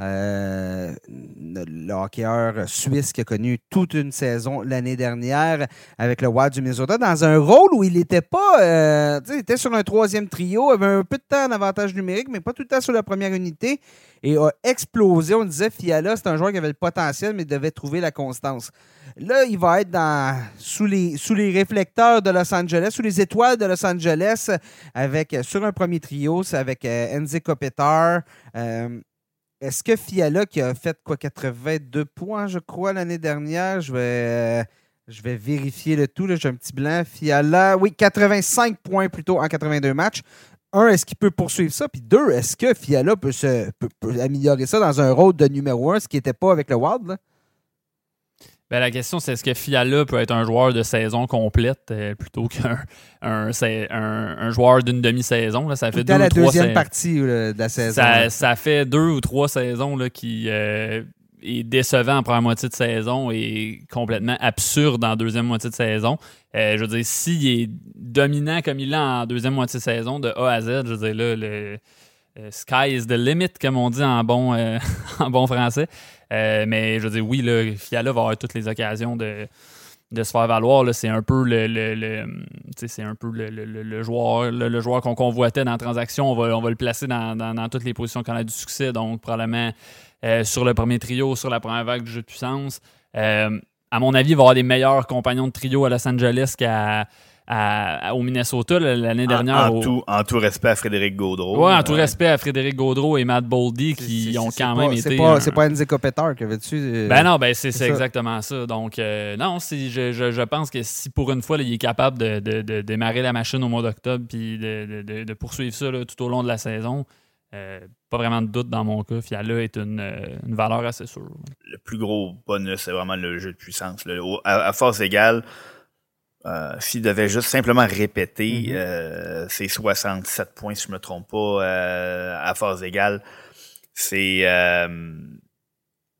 Euh, le hockeyeur suisse qui a connu toute une saison l'année dernière avec le Wild du Minnesota dans un rôle où il n'était pas. il était sur un troisième trio, avait un peu de temps d'avantage numérique, mais pas tout le temps sur la première unité et a explosé. On disait Fiala, c'est un joueur qui avait le potentiel, mais devait trouver la constance. Là, il va être dans, sous, les, sous les réflecteurs de Los Angeles, sous les étoiles de Los Angeles, avec, sur un premier trio, c'est avec euh, Enze. Euh, est-ce que Fiala, qui a fait quoi 82 points, je crois, l'année dernière, je vais, vérifier le tout, j'ai un petit blanc. Fiala, oui, 85 points plutôt en 82 matchs. Un, est-ce qu'il peut poursuivre ça? Puis deux, est-ce que Fiala peut, se, améliorer ça dans un rôle de numéro un, ce qui n'était pas avec le Wild? Là? Ben, la question, c'est est-ce que Fiala peut être un joueur de saison complète euh, plutôt qu'un un, un, joueur d'une demi-saison? Ça fait deux la deuxième partie de la saison. Ça, fait deux ou trois saisons là, qui. Euh, est décevant en première moitié de saison et complètement absurde en deuxième moitié de saison. je veux dire, s'il est dominant comme il est en deuxième moitié de saison, de A à Z, je veux dire, là, le sky is the limit, comme on dit en bon, en bon français. mais je veux dire, oui, là, Fiala va avoir toutes les occasions de de se faire valoir. C'est un peu le, le, un peu le, joueur, le, joueur qu'on convoitait dans la transaction. On va, on va le placer dans, toutes les positions qu'on a du succès. Donc, probablement euh, sur le premier trio, sur la première vague du jeu de puissance. Euh, à mon avis, il va avoir des meilleurs compagnons de trio à Los Angeles qu'à au Minnesota l'année dernière. En, tout, en, tout, respect à Frédéric Gaudreau. Oui, en tout respect à Frédéric Gaudreau et Matt Boldy qui ont quand même été. C'est pas, Enzo Kopetar que veux-tu. Euh, ben non, ben c'est exactement ça. Donc, euh, non, je, je, je, pense que si pour une fois, il est capable de, de, démarrer la machine au mois d'octobre puis de, poursuivre ça tout au long de la saison, euh, pas vraiment de doute dans mon cas. Fiala est une, une, valeur assez sûre. Le plus gros bonus, c'est vraiment le jeu de puissance. à, force égale, euh, S'il devait juste simplement répéter mm-hmm. euh, ses 67 points, si je me trompe pas, euh, à force égale, c'est euh,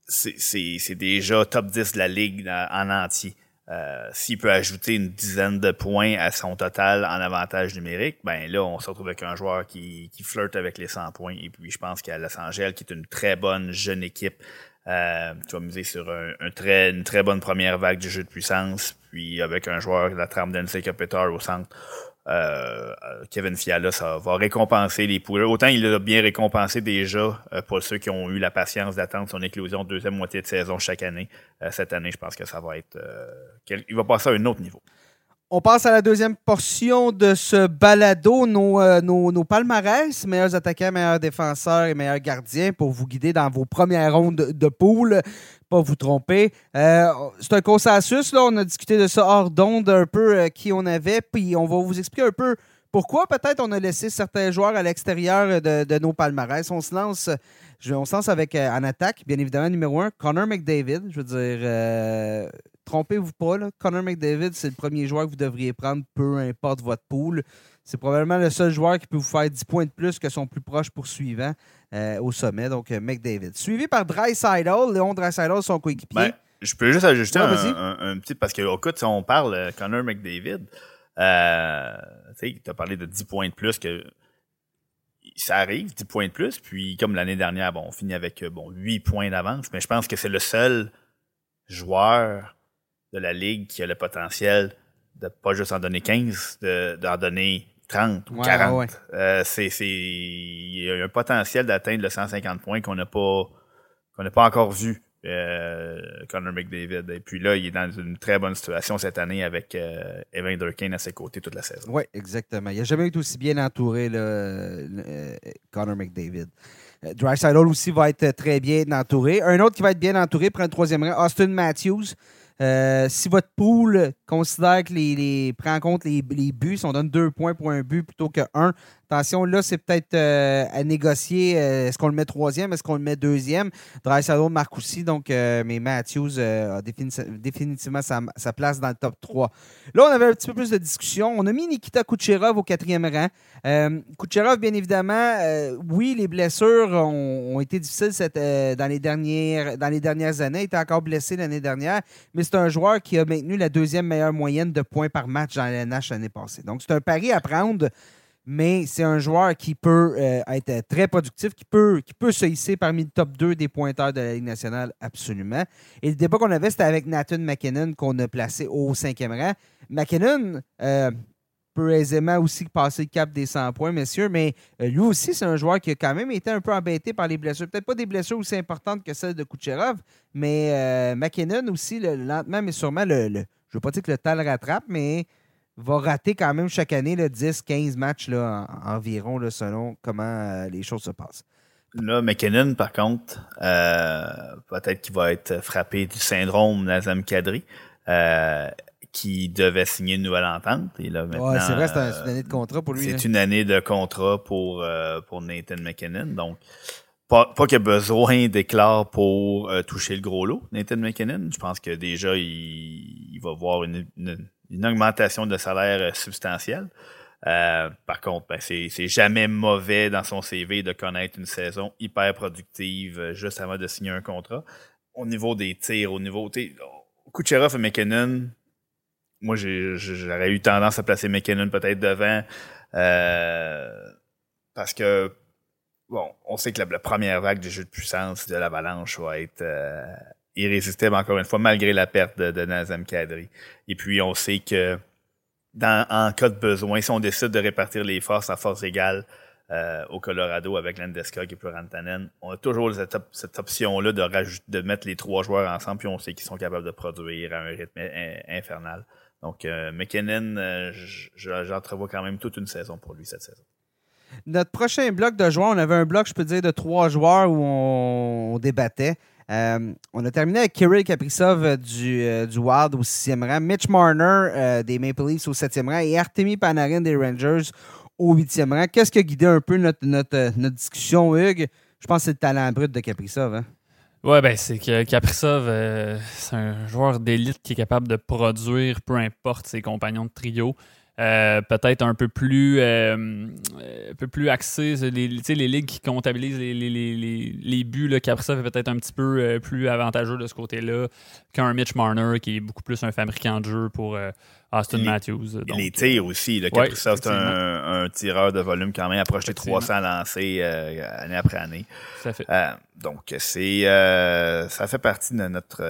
c'est déjà top 10 de la ligue en, entier. Euh, S'il peut ajouter une dizaine de points à son total en avantage numérique, ben là, on se retrouve avec un joueur qui, qui flirte avec les 100 points. Et puis, je pense qu'il y a Los Angeles, qui est une très bonne jeune équipe, euh, tu vas miser sur un, très, une très bonne première vague du jeu de puissance, puis avec un joueur de la trame d'NC Capital au centre. Euh, Kevin Fiala, ça va récompenser les poules. Autant il a bien récompensé déjà euh, pour ceux qui ont eu la patience d'attendre son éclosion deuxième moitié de saison chaque année. Euh, cette année, je pense que ça va être. il va passer à un autre niveau. On passe à la deuxième portion de ce balado, nos, euh, nos, palmarès, meilleurs attaquants, meilleurs défenseurs et meilleurs gardiens pour vous guider dans vos premières rondes de, poule. Pas vous tromper. Euh, c'est un consensus, là. On a discuté de ça hors d'onde, un peu euh, qui on avait, puis on va vous expliquer un peu pourquoi peut-être on a laissé certains joueurs à l'extérieur de, nos palmarès. On se lance, on se lance avec en attaque, bien évidemment, numéro un, Connor McDavid. Je veux dire trompez-vous pas, là. Connor McDavid, c'est le premier joueur que vous devriez prendre, peu importe votre pool. C'est probablement le seul joueur qui peut vous faire 10 points de plus que son plus proche poursuivant euh, au sommet, donc euh, McDavid. Suivi par Dreisaitl, Léon Dreisaitl, son coéquipier. Ben, je peux juste ajouter un, petit... Parce que, écoute, si on parle euh, Connor McDavid, euh, tu as parlé de 10 points de plus que ça arrive, 10 points de plus. Puis, comme l'année dernière, bon, on finit avec bon, 8 points d'avance. Mais je pense que c'est le seul joueur de la Ligue qui a le potentiel de pas juste en donner 15, d'en donner 30 ou 40. Euh, c'est, il y a un potentiel d'atteindre le 150 points qu'on n'a pas qu'on n'a pas encore vu. Euh, Connor McDavid. Et puis là, il est dans une très bonne situation cette année avec euh, Evan Durkin à ses côtés toute la saison. Oui, exactement. Il n'a jamais été aussi bien entouré, là, euh, Connor McDavid. Dreisaitl aussi va être très bien entouré. Un autre qui va être bien entouré prend le troisième rang, Austin Matthews. Euh, si votre pool considère que les, prend en compte les, les, buts, on donne deux points pour un but plutôt que un, attention, là, c'est peut-être euh, à négocier. Euh, est-ce qu'on le met troisième? Est-ce qu'on le met deuxième? Drysdale marque aussi, donc, mais Matthews a définitivement sa, place dans le top 3. Là, on avait un petit peu plus de discussion. On a mis Nikita Kucherov au quatrième rang. Kucherov, bien évidemment, oui, les blessures ont, été difficiles cette, dans, les dernières, dans les dernières années. Il était encore blessé l'année dernière, mais c'est un joueur qui a maintenu la deuxième meilleure moyenne de points par match dans la NH l'année passée. Donc, c'est un pari à prendre, mais c'est un joueur qui peut euh, être très productif, qui peut, qui peut se hisser parmi le top 2 des pointeurs de la Ligue nationale, absolument. Et le débat qu'on avait, c'était avec Nathan McKinnon, qu'on a placé au cinquième rang. McKinnon, euh, peut aisément aussi passer le cap des 100 points, messieurs, mais euh, lui aussi, c'est un joueur qui a quand même été un peu embêté par les blessures. Peut-être pas des blessures aussi importantes que celles de Kucherov, mais McKinnon aussi, lentement mais sûrement, le, je ne veux pas dire que le temps le rattrape, mais va rater quand même chaque année 10-15 matchs là, environ selon comment euh, les choses se passent. Là, McKinnon, par contre, peut-être qu'il va être frappé du syndrome Nazem Kadri qui devait signer une nouvelle entente. Et là, ouais, c'est vrai, c'est une année de contrat pour lui. C'est une année de contrat pour, euh, pour Nathan McKinnon. Donc, pas, pas a besoin d'éclairs pour euh, toucher le gros lot, Nathan McKinnon. Je pense que déjà, il, va voir une, une, augmentation de salaire euh, substantielle. par contre, ben, c'est jamais mauvais dans son CV de connaître une saison hyper productive juste avant de signer un contrat. au niveau des tirs, au niveau. Kucherov et McKinnon, moi, j'aurais eu tendance à placer McKinnon peut-être devant. Euh, parce que, bon, on sait que la, première vague de jeu de puissance de l'avalanche va être euh, irrésistible, encore une fois, malgré la perte de, Nazem Kadri. Et puis, on sait que, dans, en cas de besoin, si on décide de répartir les forces à force égale, euh, au Colorado avec Landeskog et puis Rantanen. On a toujours cette, cette option-là de, de mettre les trois joueurs ensemble, puis on sait qu'ils sont capables de produire à un rythme infernal. Donc, euh, McKinnon, euh, j'entrevois quand même toute une saison pour lui cette saison. Notre prochain bloc de joueurs, on avait un bloc, je peux dire, de trois joueurs où on, débattait. on a terminé avec Kirill Kaprizov du, du Wild au sixième rang, Mitch Marner des Maple Leafs au septième rang et Artemi Panarin des Rangers au huitième rang. Qu'est-ce qui a guidé un peu notre, notre, notre discussion, Hugues? Je pense que c'est le talent brut de Kaprizov. Hein? Ouais, ben c'est que Kaprizov, euh, c'est un joueur d'élite qui est capable de produire peu importe ses compagnons de trio. Euh, peut-être un peu plus euh, un peu plus axé les, les ligues qui comptabilisent les, les, les, les buts là, Kaprizov est peut-être un petit peu plus avantageux de ce côté-là qu'un Mitch Marner qui est beaucoup plus un fabricant de jeu pour Austin Matthews. Donc, les tirs aussi. Le Kaprizov, c'est un, tireur de volume quand même, approche les 300 lancés euh, année après année. Ça fait. Euh, donc, c'est euh, ça fait partie de notre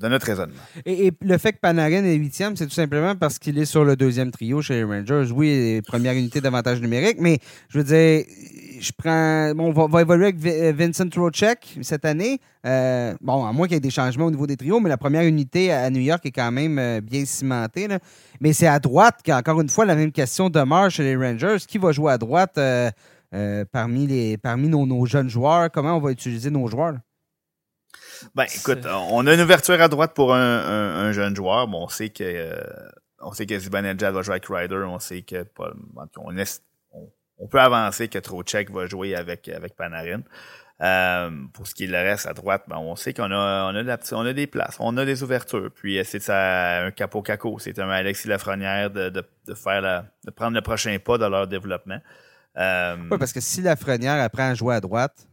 de notre raisonnement. Et, le fait que Panarin est huitième, c'est tout simplement parce qu'il est sur le deuxième trio chez les Rangers. Oui, première unité d'avantage numérique, mais je veux dire, je prends. Bon, on va, évoluer avec euh, Vincent Trocek cette année. Euh, bon, à moins qu'il y ait des changements au niveau des trios, mais la première unité à New York est quand même euh, bien cimentée. Mais c'est à droite qu'encore une fois, la même question demeure chez les Rangers. Qui va jouer à droite parmi, les, parmi nos, jeunes joueurs? Comment on va utiliser nos joueurs? Ben, écoute, on a une ouverture à droite pour un, jeune joueur. Bon, on sait que on sait que Zibanejad va jouer avec Ryder. On sait que on, est, on peut avancer que Trocheck va jouer avec, avec Panarin. Euh, pour ce qui est le reste à droite, ben, on sait qu'on a, on a, la, on a des places, on a des ouvertures. Puis euh, c'est ça, un capot caco, c'est un Alexis Lafrenière de, de, de faire la, de prendre le prochain pas dans leur développement. Euh, oui, parce que si Lafrenière apprend à jouer à droite,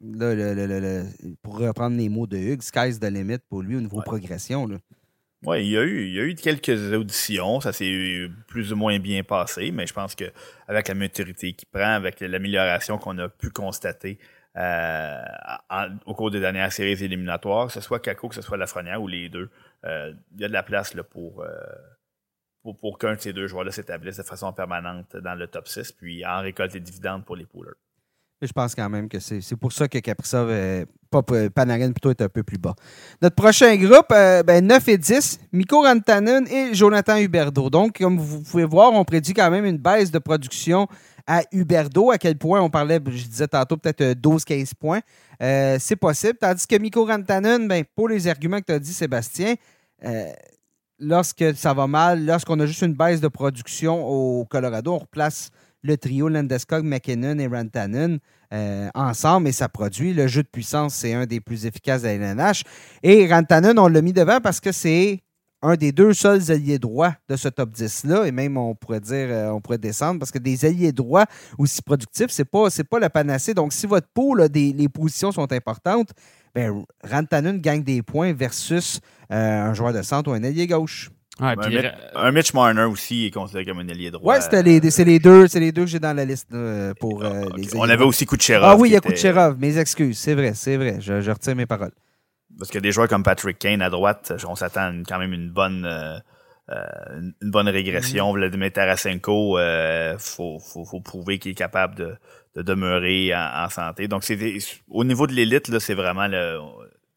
là, le, pour reprendre les mots de Hugues, sky's the limit pour lui au niveau progression. Là. Oui, il y a eu, il y a eu quelques auditions, ça s'est plus ou moins bien passé, mais je pense que avec la maturité qu'il prend, avec l'amélioration qu'on a pu constater euh, au cours des dernières séries éliminatoires, que ce soit Kako, que ce soit Lafrenière ou les deux, euh, il y a de la place là, pour, euh, pour, pour qu'un de ces deux joueurs-là s'établisse de façon permanente dans le top 6, puis en récolte des dividendes pour les poolers. Je pense quand même que c'est pour ça que Kaprizov, euh, Panarin, plutôt est un peu plus bas. Notre prochain groupe, euh, ben, 9 et 10, Mikko Rantanen et Jonathan Huberdo. Donc, comme vous pouvez voir, on prédit quand même une baisse de production à Huberdo. À quel point on parlait, je disais tantôt, peut-être 12-15 euh, points. c'est possible. Tandis que Mikko Rantanen, ben, pour les arguments que tu as dit, Sébastien, lorsque ça va mal, lorsqu'on a juste une baisse de production au Colorado, on replace le trio Landeskog, McKinnon et Rantanen euh, ensemble et ça produit. Le jeu de puissance, c'est un des plus efficaces de la LNH. Et Rantanen, on l'a mis devant parce que c'est un des deux seuls alliés droits de ce top 10-là, et même on pourrait dire, euh, on pourrait descendre, parce que des alliés droits aussi productifs, c'est pas, pas la panacée. Donc, si votre pool, les positions sont importantes, ben, Rantanen gagne des points versus euh, un joueur de centre ou un allié gauche. Un, Mitch, Marner aussi est considéré comme un allié droit. Ouais, c'est les, les, deux, les deux que j'ai dans la liste pour euh, les On avait aussi Kucherov. Ah oui, il y a Kucherov. Mes excuses, c'est vrai, c'est vrai. Je, je, retire mes paroles. Parce que des joueurs comme Patrick Kane à droite, on s'attend quand même une bonne, euh, euh, une bonne régression. Mm-hmm. Vladimir Tarasenko, il faut, faut, faut, prouver qu'il est capable de, de demeurer en, en santé. Donc, c'est au niveau de l'élite, c'est vraiment le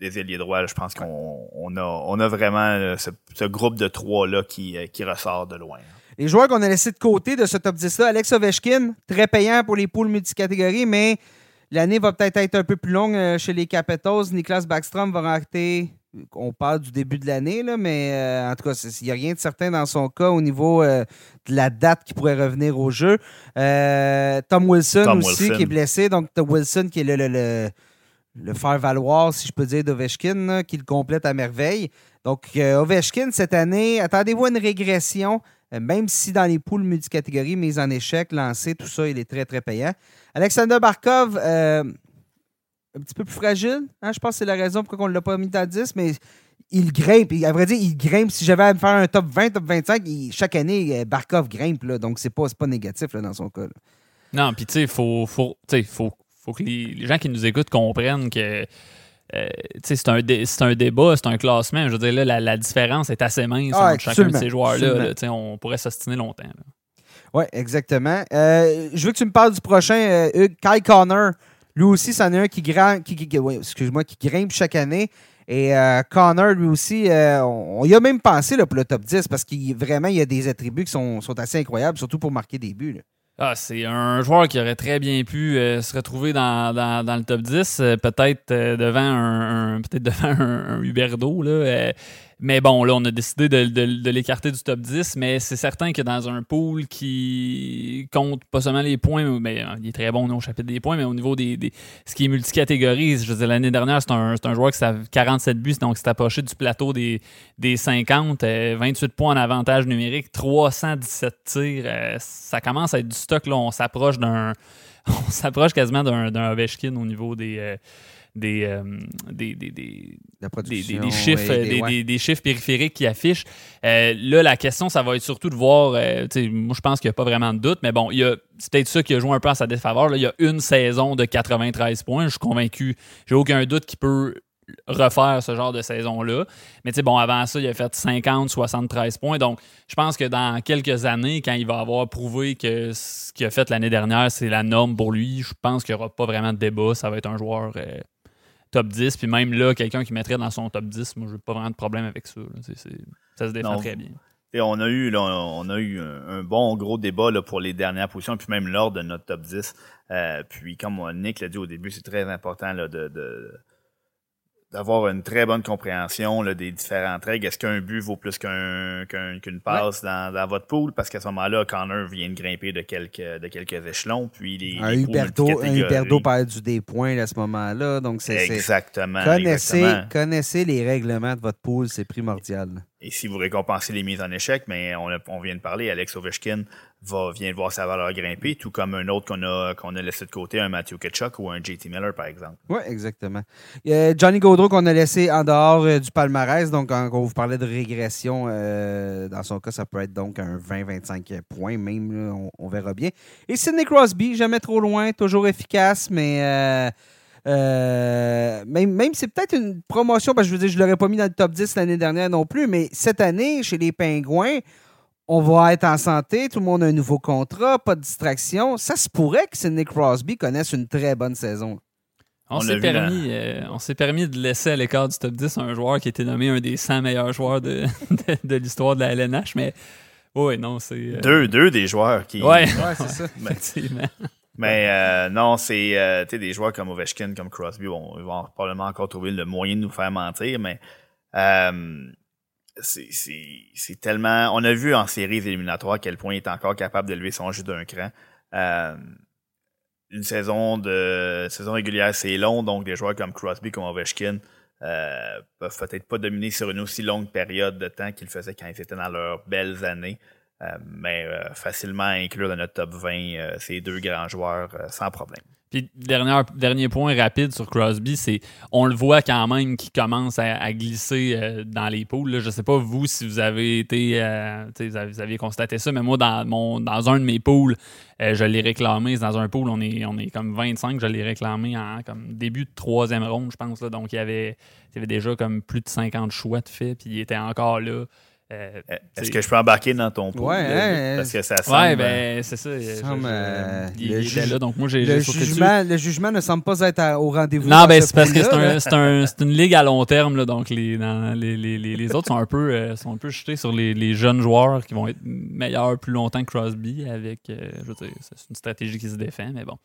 des ailiers droits, je pense qu'on a, on a vraiment euh, ce, groupe de trois-là qui, euh, qui ressort de loin. Les joueurs qu'on a laissés de côté de ce top 10-là, Alex Ovechkin, très payant pour les poules multicatégories, mais l'année va peut-être être un peu plus longue euh, chez les Capitals. Niklas Backstrom va rater, on parle du début de l'année, mais en tout cas, il n'y a rien de certain dans son cas au niveau de la date qui pourrait revenir au jeu. Tom Wilson aussi qui est blessé, donc Tom Wilson qui est le le faire valoir, si je peux dire, d'Ovechkin, qui le complète à merveille. Donc, euh, Ovechkin, cette année, attendez-vous à une régression, euh, même si dans les poules multicatégories, mise en échec, lancé, tout ça, il est très, très payant. Alexander Barkov, euh, un petit peu plus fragile. Hein? Je pense que c'est la raison pourquoi on ne l'a pas mis dans le 10, mais il grimpe. À vrai dire, il grimpe. Si j'avais à me faire un top 20, top 25, chaque année, Barkov grimpe. Là, donc, c'est pas, pas négatif là, dans son cas. Non, puis tu sais, il faut, faut, faut que les, gens qui nous écoutent comprennent que. Euh, c'est un, un, débat, c'est un classement. Je veux dire, là, la, différence est assez mince ah, entre chacun de ces joueurs-là. on pourrait s'ostiner longtemps. Oui, exactement. Euh, je veux que tu me parles du prochain, euh, Kai Connor. Lui aussi, c'en est un qui, grimpe, qui, excuse-moi, qui grimpe chaque année. Et euh, Connor, lui aussi, on, y a même pensé là, pour le top 10 parce qu'il vraiment, il y a des attributs qui sont, sont assez incroyables, surtout pour marquer des buts. Ah, c'est un joueur qui aurait très bien pu euh, se retrouver dans, dans, le top 10, peut-être devant un, peut-être devant un, un Huberdo. Là, mais bon, là, on a décidé de, l'écarter du top 10, mais c'est certain que dans un pool qui compte pas seulement les points, mais euh, il est très bon au chapitre des points, mais au niveau des, ce qui est multicatégorie, je veux dire, l'année dernière, c'est un, un, joueur qui a 47 buts, donc c'est approché du plateau des, des 50, 28 euh, points en avantage numérique, 317 tirs. Euh, ça commence à être du stock, là. On s'approche d'un. On s'approche quasiment d'un Ovechkin au niveau des des, euh, des, des, des, des, chiffres, des, chiffres périphériques qui affichent. Euh, là, la question, ça va être surtout de voir. Euh, moi, je pense qu'il n'y a pas vraiment de doute, mais bon, c'est peut-être ça qui a joué un peu à sa défaveur. Là, il y a une saison de 93 points. Je suis convaincu. J'ai aucun doute qu'il peut refaire ce genre de saison-là. Mais tu sais, bon, avant ça, il a fait 50, 73 points. Donc, je pense que dans quelques années, quand il va avoir prouvé que ce qu'il a fait l'année dernière, c'est la norme pour lui, je pense qu'il n'y aura pas vraiment de débat. Ça va être un joueur top 10. Puis même là, quelqu'un qui mettrait dans son top 10, moi, je n'ai pas vraiment de problème avec ça. ça se défend très bien. Et on a eu, on a eu un, bon gros débat là, pour les dernières positions, puis même lors de notre top 10. Euh, puis comme Nick l'a dit au début, c'est très important là, de, d'avoir une très bonne compréhension là, des différentes règles. Est-ce qu'un but vaut plus qu'une passe dans, votre pool? Parce qu'à ce moment-là, Connor vient de grimper de quelques, de quelques échelons. Puis les, un Huberto, perd du des points à ce moment-là. Donc c'est, exactement, connaissez, connaissez les règlements de votre pool, c'est primordial. Et si vous récompensez les mises en échec, mais on, on vient de parler, Alex Ovechkin va, vient voir sa valeur grimper, tout comme un autre qu'on a, qu'on a laissé de côté, un Matthew Ketchuk ou un JT Miller, par exemple. Oui, exactement. Johnny Gaudreau qu'on a laissé en dehors euh, du palmarès, donc quand on vous parlait de régression, euh, dans son cas, ça peut être donc un 20-25 points, même, on, verra bien. Et Sidney Crosby, jamais trop loin, toujours efficace, mais... Euh, même, même c'est peut-être une promotion, parce que je veux dire, je ne l'aurais pas mis dans le top 10 l'année dernière non plus, mais cette année, chez les Pingouins, on va être en santé, tout le monde a un nouveau contrat, pas de distraction. Ça se pourrait que Sidney Crosby connaisse une très bonne saison. On, s'est permis, euh, permis de laisser à l'écart du top 10 un joueur qui était nommé un des 100 meilleurs joueurs de, de, l'histoire de la LNH, mais oui, non, c'est... Euh, deux, deux des joueurs qui... Ouais, c'est ça, effectivement. Mais euh, non, c'est des joueurs comme Ovechkin, comme Crosby, bon, ils vont probablement encore trouver le moyen de nous faire mentir, mais c'est tellement. On a vu en séries éliminatoires quel point il est encore capable d'élever son jeu d'un cran. Euh, une saison de saison régulière, c'est long, donc des joueurs comme Crosby, comme Ovechkin, euh, peuvent peut-être pas dominer sur une aussi longue période de temps qu'ils faisaient quand ils étaient dans leurs belles années. Euh, mais facilement inclure dans notre top 20 ces deux grands joueurs sans problème. Puis, dernier, point rapide sur Crosby, c'est on le voit quand même qu'il commence à, glisser euh, dans les poules. Je Je sais pas, vous, si vous avez été, euh, vous, aviez constaté ça, mais moi, dans, mon, dans un de mes poules, euh, je l'ai réclamé. Dans un pool, on est, on est comme 25, je l'ai réclamé en comme début de troisième ronde, je pense. Là. Donc, il y, avait, il y avait déjà comme plus de 50 choix de fait, puis il était encore là. Euh, euh, est-ce que je peux embarquer dans ton pool? Ouais, hein, parce que ça semble... Ouais, ben, c'est ça. il, était là, donc moi, j'ai le, jugement, le jugement ne semble pas être au rendez-vous. Non, ben, c'est parce que c'est un, une ligue à long terme, là, donc les, les, les, les, autres sont un peu, euh, sont un peu jetés sur les, jeunes joueurs qui vont être meilleurs plus longtemps que Crosby. Avec, je veux dire, c'est une stratégie qui se défend, mais bon,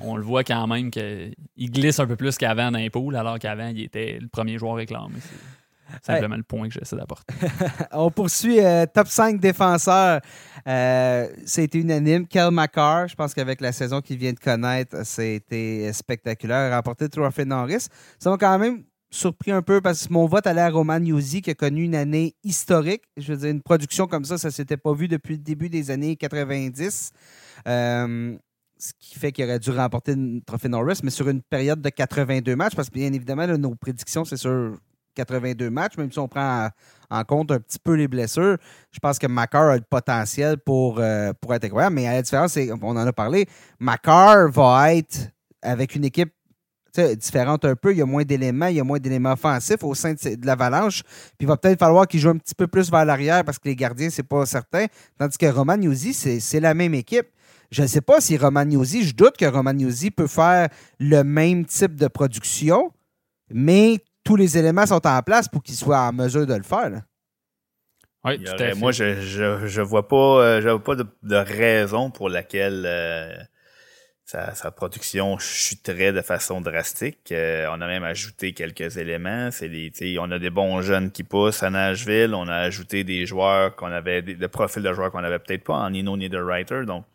on le voit quand même qu'il glisse un peu plus qu'avant dans les poules, alors qu'avant, il était le premier joueur réclamé. Simplement le point que j'essaie d'apporter. On poursuit euh, top 5 défenseurs. Euh, C'était unanime. Kel McCarr, je pense qu'avec la saison qu'il vient de connaître, c'était spectaculaire. Remporté le trophée Norris. Ça m'a quand même surpris un peu parce que mon vote allait à Roman Yuzi qui a connu une année historique. Je veux dire, une production comme ça, ça ne s'était pas vu depuis le début des années 90. Euh, ce qui fait qu'il aurait dû remporter le trophée Norris, mais sur une période de 82 matchs, parce que bien évidemment, nos prédictions, c'est sur 82 matchs, même si on prend en, compte un petit peu les blessures. Je pense que Macar a le potentiel pour, euh, pour être incroyable, mais à la différence, on en a parlé, Macar va être avec une équipe différente un peu. Il y a moins d'éléments, il y a moins d'éléments offensifs au sein de, l'Avalanche. Puis il va peut-être falloir qu'il joue un petit peu plus vers l'arrière parce que les gardiens, c'est pas certain. Tandis que Roman c'est la même équipe. Je ne sais pas si Roman je doute que Roman peut faire le même type de production, mais tous les éléments sont en place pour qu'il soit en mesure de le faire. Oui, Moi, je ne vois pas, euh, je vois pas de, raison pour laquelle euh, sa, production chuterait de façon drastique. Euh, on a même ajouté quelques éléments. C'est des, on a des bons jeunes qui poussent à Nashville. On a ajouté des joueurs qu'on avait, des, profils de joueurs qu'on avait peut-être pas en Nino Niederreiter. Donc,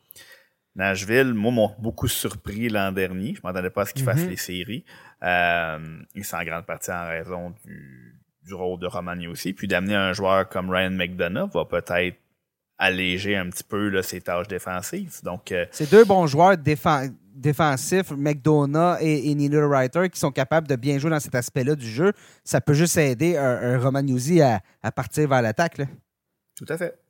Nashville, moi, m'a beaucoup surpris l'an dernier. Je m'attendais pas à ce qu'ils fassent mm-hmm. les séries. Euh, et c'est en grande partie en raison du, du rôle de Romani aussi. Puis d'amener un joueur comme Ryan McDonough va peut-être alléger un petit peu là, ses tâches défensives. Donc, euh, c'est deux bons joueurs défensifs, McDonough et, et Neil Writer, qui sont capables de bien jouer dans cet aspect-là du jeu. Ça peut juste aider un, un à, à, partir vers l'attaque. Tout à fait.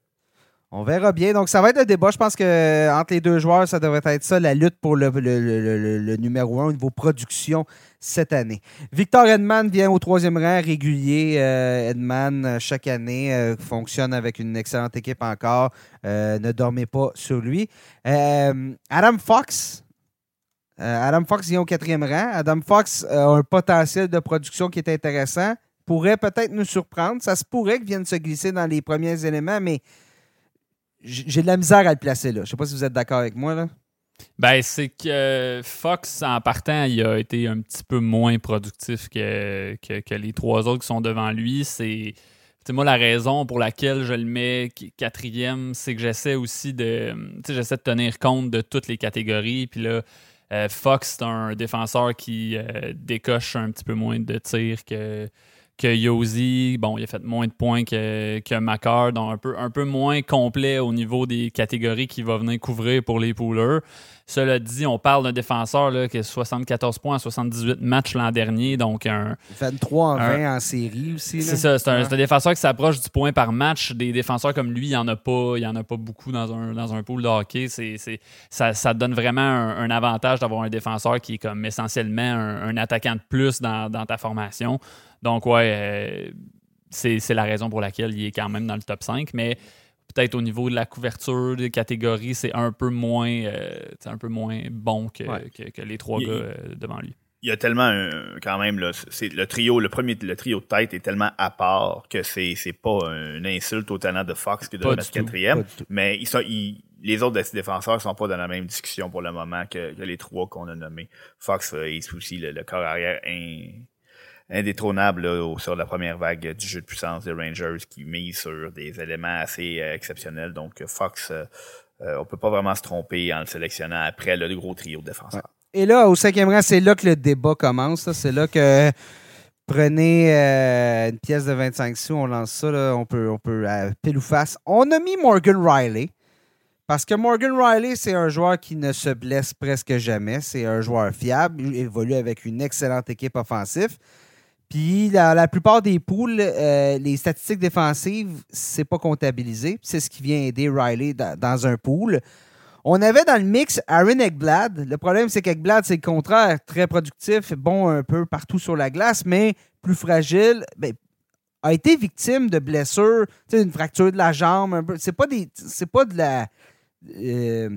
On verra bien. Donc, ça va être un débat. Je pense que euh, entre les deux joueurs, ça devrait être ça, la lutte pour le, le, numéro un au niveau production cette année. Victor Edman vient au troisième rang régulier. Euh, Edman, euh, chaque année, fonctionne avec une excellente équipe encore. ne dormez pas sur lui. Adam Fox. Adam Fox vient au quatrième rang. Adam Fox a un potentiel de production qui est intéressant. Pourrait peut-être nous surprendre. Ça se pourrait qu'il vienne se glisser dans les premiers éléments, mais j'ai de la misère à le placer là. Je sais pas si vous êtes d'accord avec moi là. Ben, c'est que Fox, en partant, il a été un petit peu moins productif que, que, les trois autres qui sont devant lui. C'est. moi, la raison pour laquelle je le mets quatrième, c'est que j'essaie aussi de. J'essaie de tenir compte de toutes les catégories. Puis là, euh, Fox, c'est un défenseur qui euh, décoche un petit peu moins de tirs que, que Yosi, bon, il a fait moins de points que, que donc un peu, un peu moins complet au niveau des catégories qu'il va venir couvrir pour les poolers. Cela dit, on parle d'un défenseur là, qui a 74 points en 78 matchs l'an dernier. Donc un, 23 en 20 en série aussi. C'est ça, c'est un, défenseur qui s'approche du point par match. Des défenseurs comme lui, il n'y en, a pas, il en a pas beaucoup dans un, dans un pool de hockey. Ça donne vraiment un, avantage d'avoir un défenseur qui est comme essentiellement un, attaquant de plus dans, dans ta formation. Donc, ouais, euh, c'est la raison pour laquelle il est quand même dans le top 5. Mais peut-être au niveau de la couverture des catégories, c'est un peu moins euh, un peu moins bon que, les trois gars euh, devant lui. Il y a tellement quand même c'est le trio, le premier le trio de tête est tellement à part que c'est c'est pas une insulte au talent de Fox qui doit être quatrième. Mais ils les autres défenseurs sont pas dans la même discussion pour le moment que, les trois qu'on a nommés. Fox est aussi le, corps arrière indétrônable sur la première vague du jeu de puissance des Rangers qui mise sur des éléments assez euh, exceptionnels. Donc Fox, euh, euh, on peut pas vraiment se tromper en le sélectionnant après le gros trio de défenseurs. Et là, au cinquième rang, c'est là que le débat commence. C'est là que prenez une pièce de 25 sous, on lance ça, on peut, on peut pile ou face. On a mis Morgan Riley. Parce que Morgan Riley, c'est un joueur qui ne se blesse presque jamais. C'est un joueur fiable. Il évolue avec une excellente équipe offensive. Puis la, plupart des poules, euh, les statistiques défensives, c'est pas comptabilisé. C'est ce qui vient aider Riley dans, un pool. On avait dans le mix Aaron Eggblad. Le problème, c'est qu'Eggblad, c'est le contraire, très productif, bon un peu partout sur la glace, mais plus fragile. Ben, a été victime de blessures, une fracture de la jambe. C'est pas des, c'est pas de la. Euh,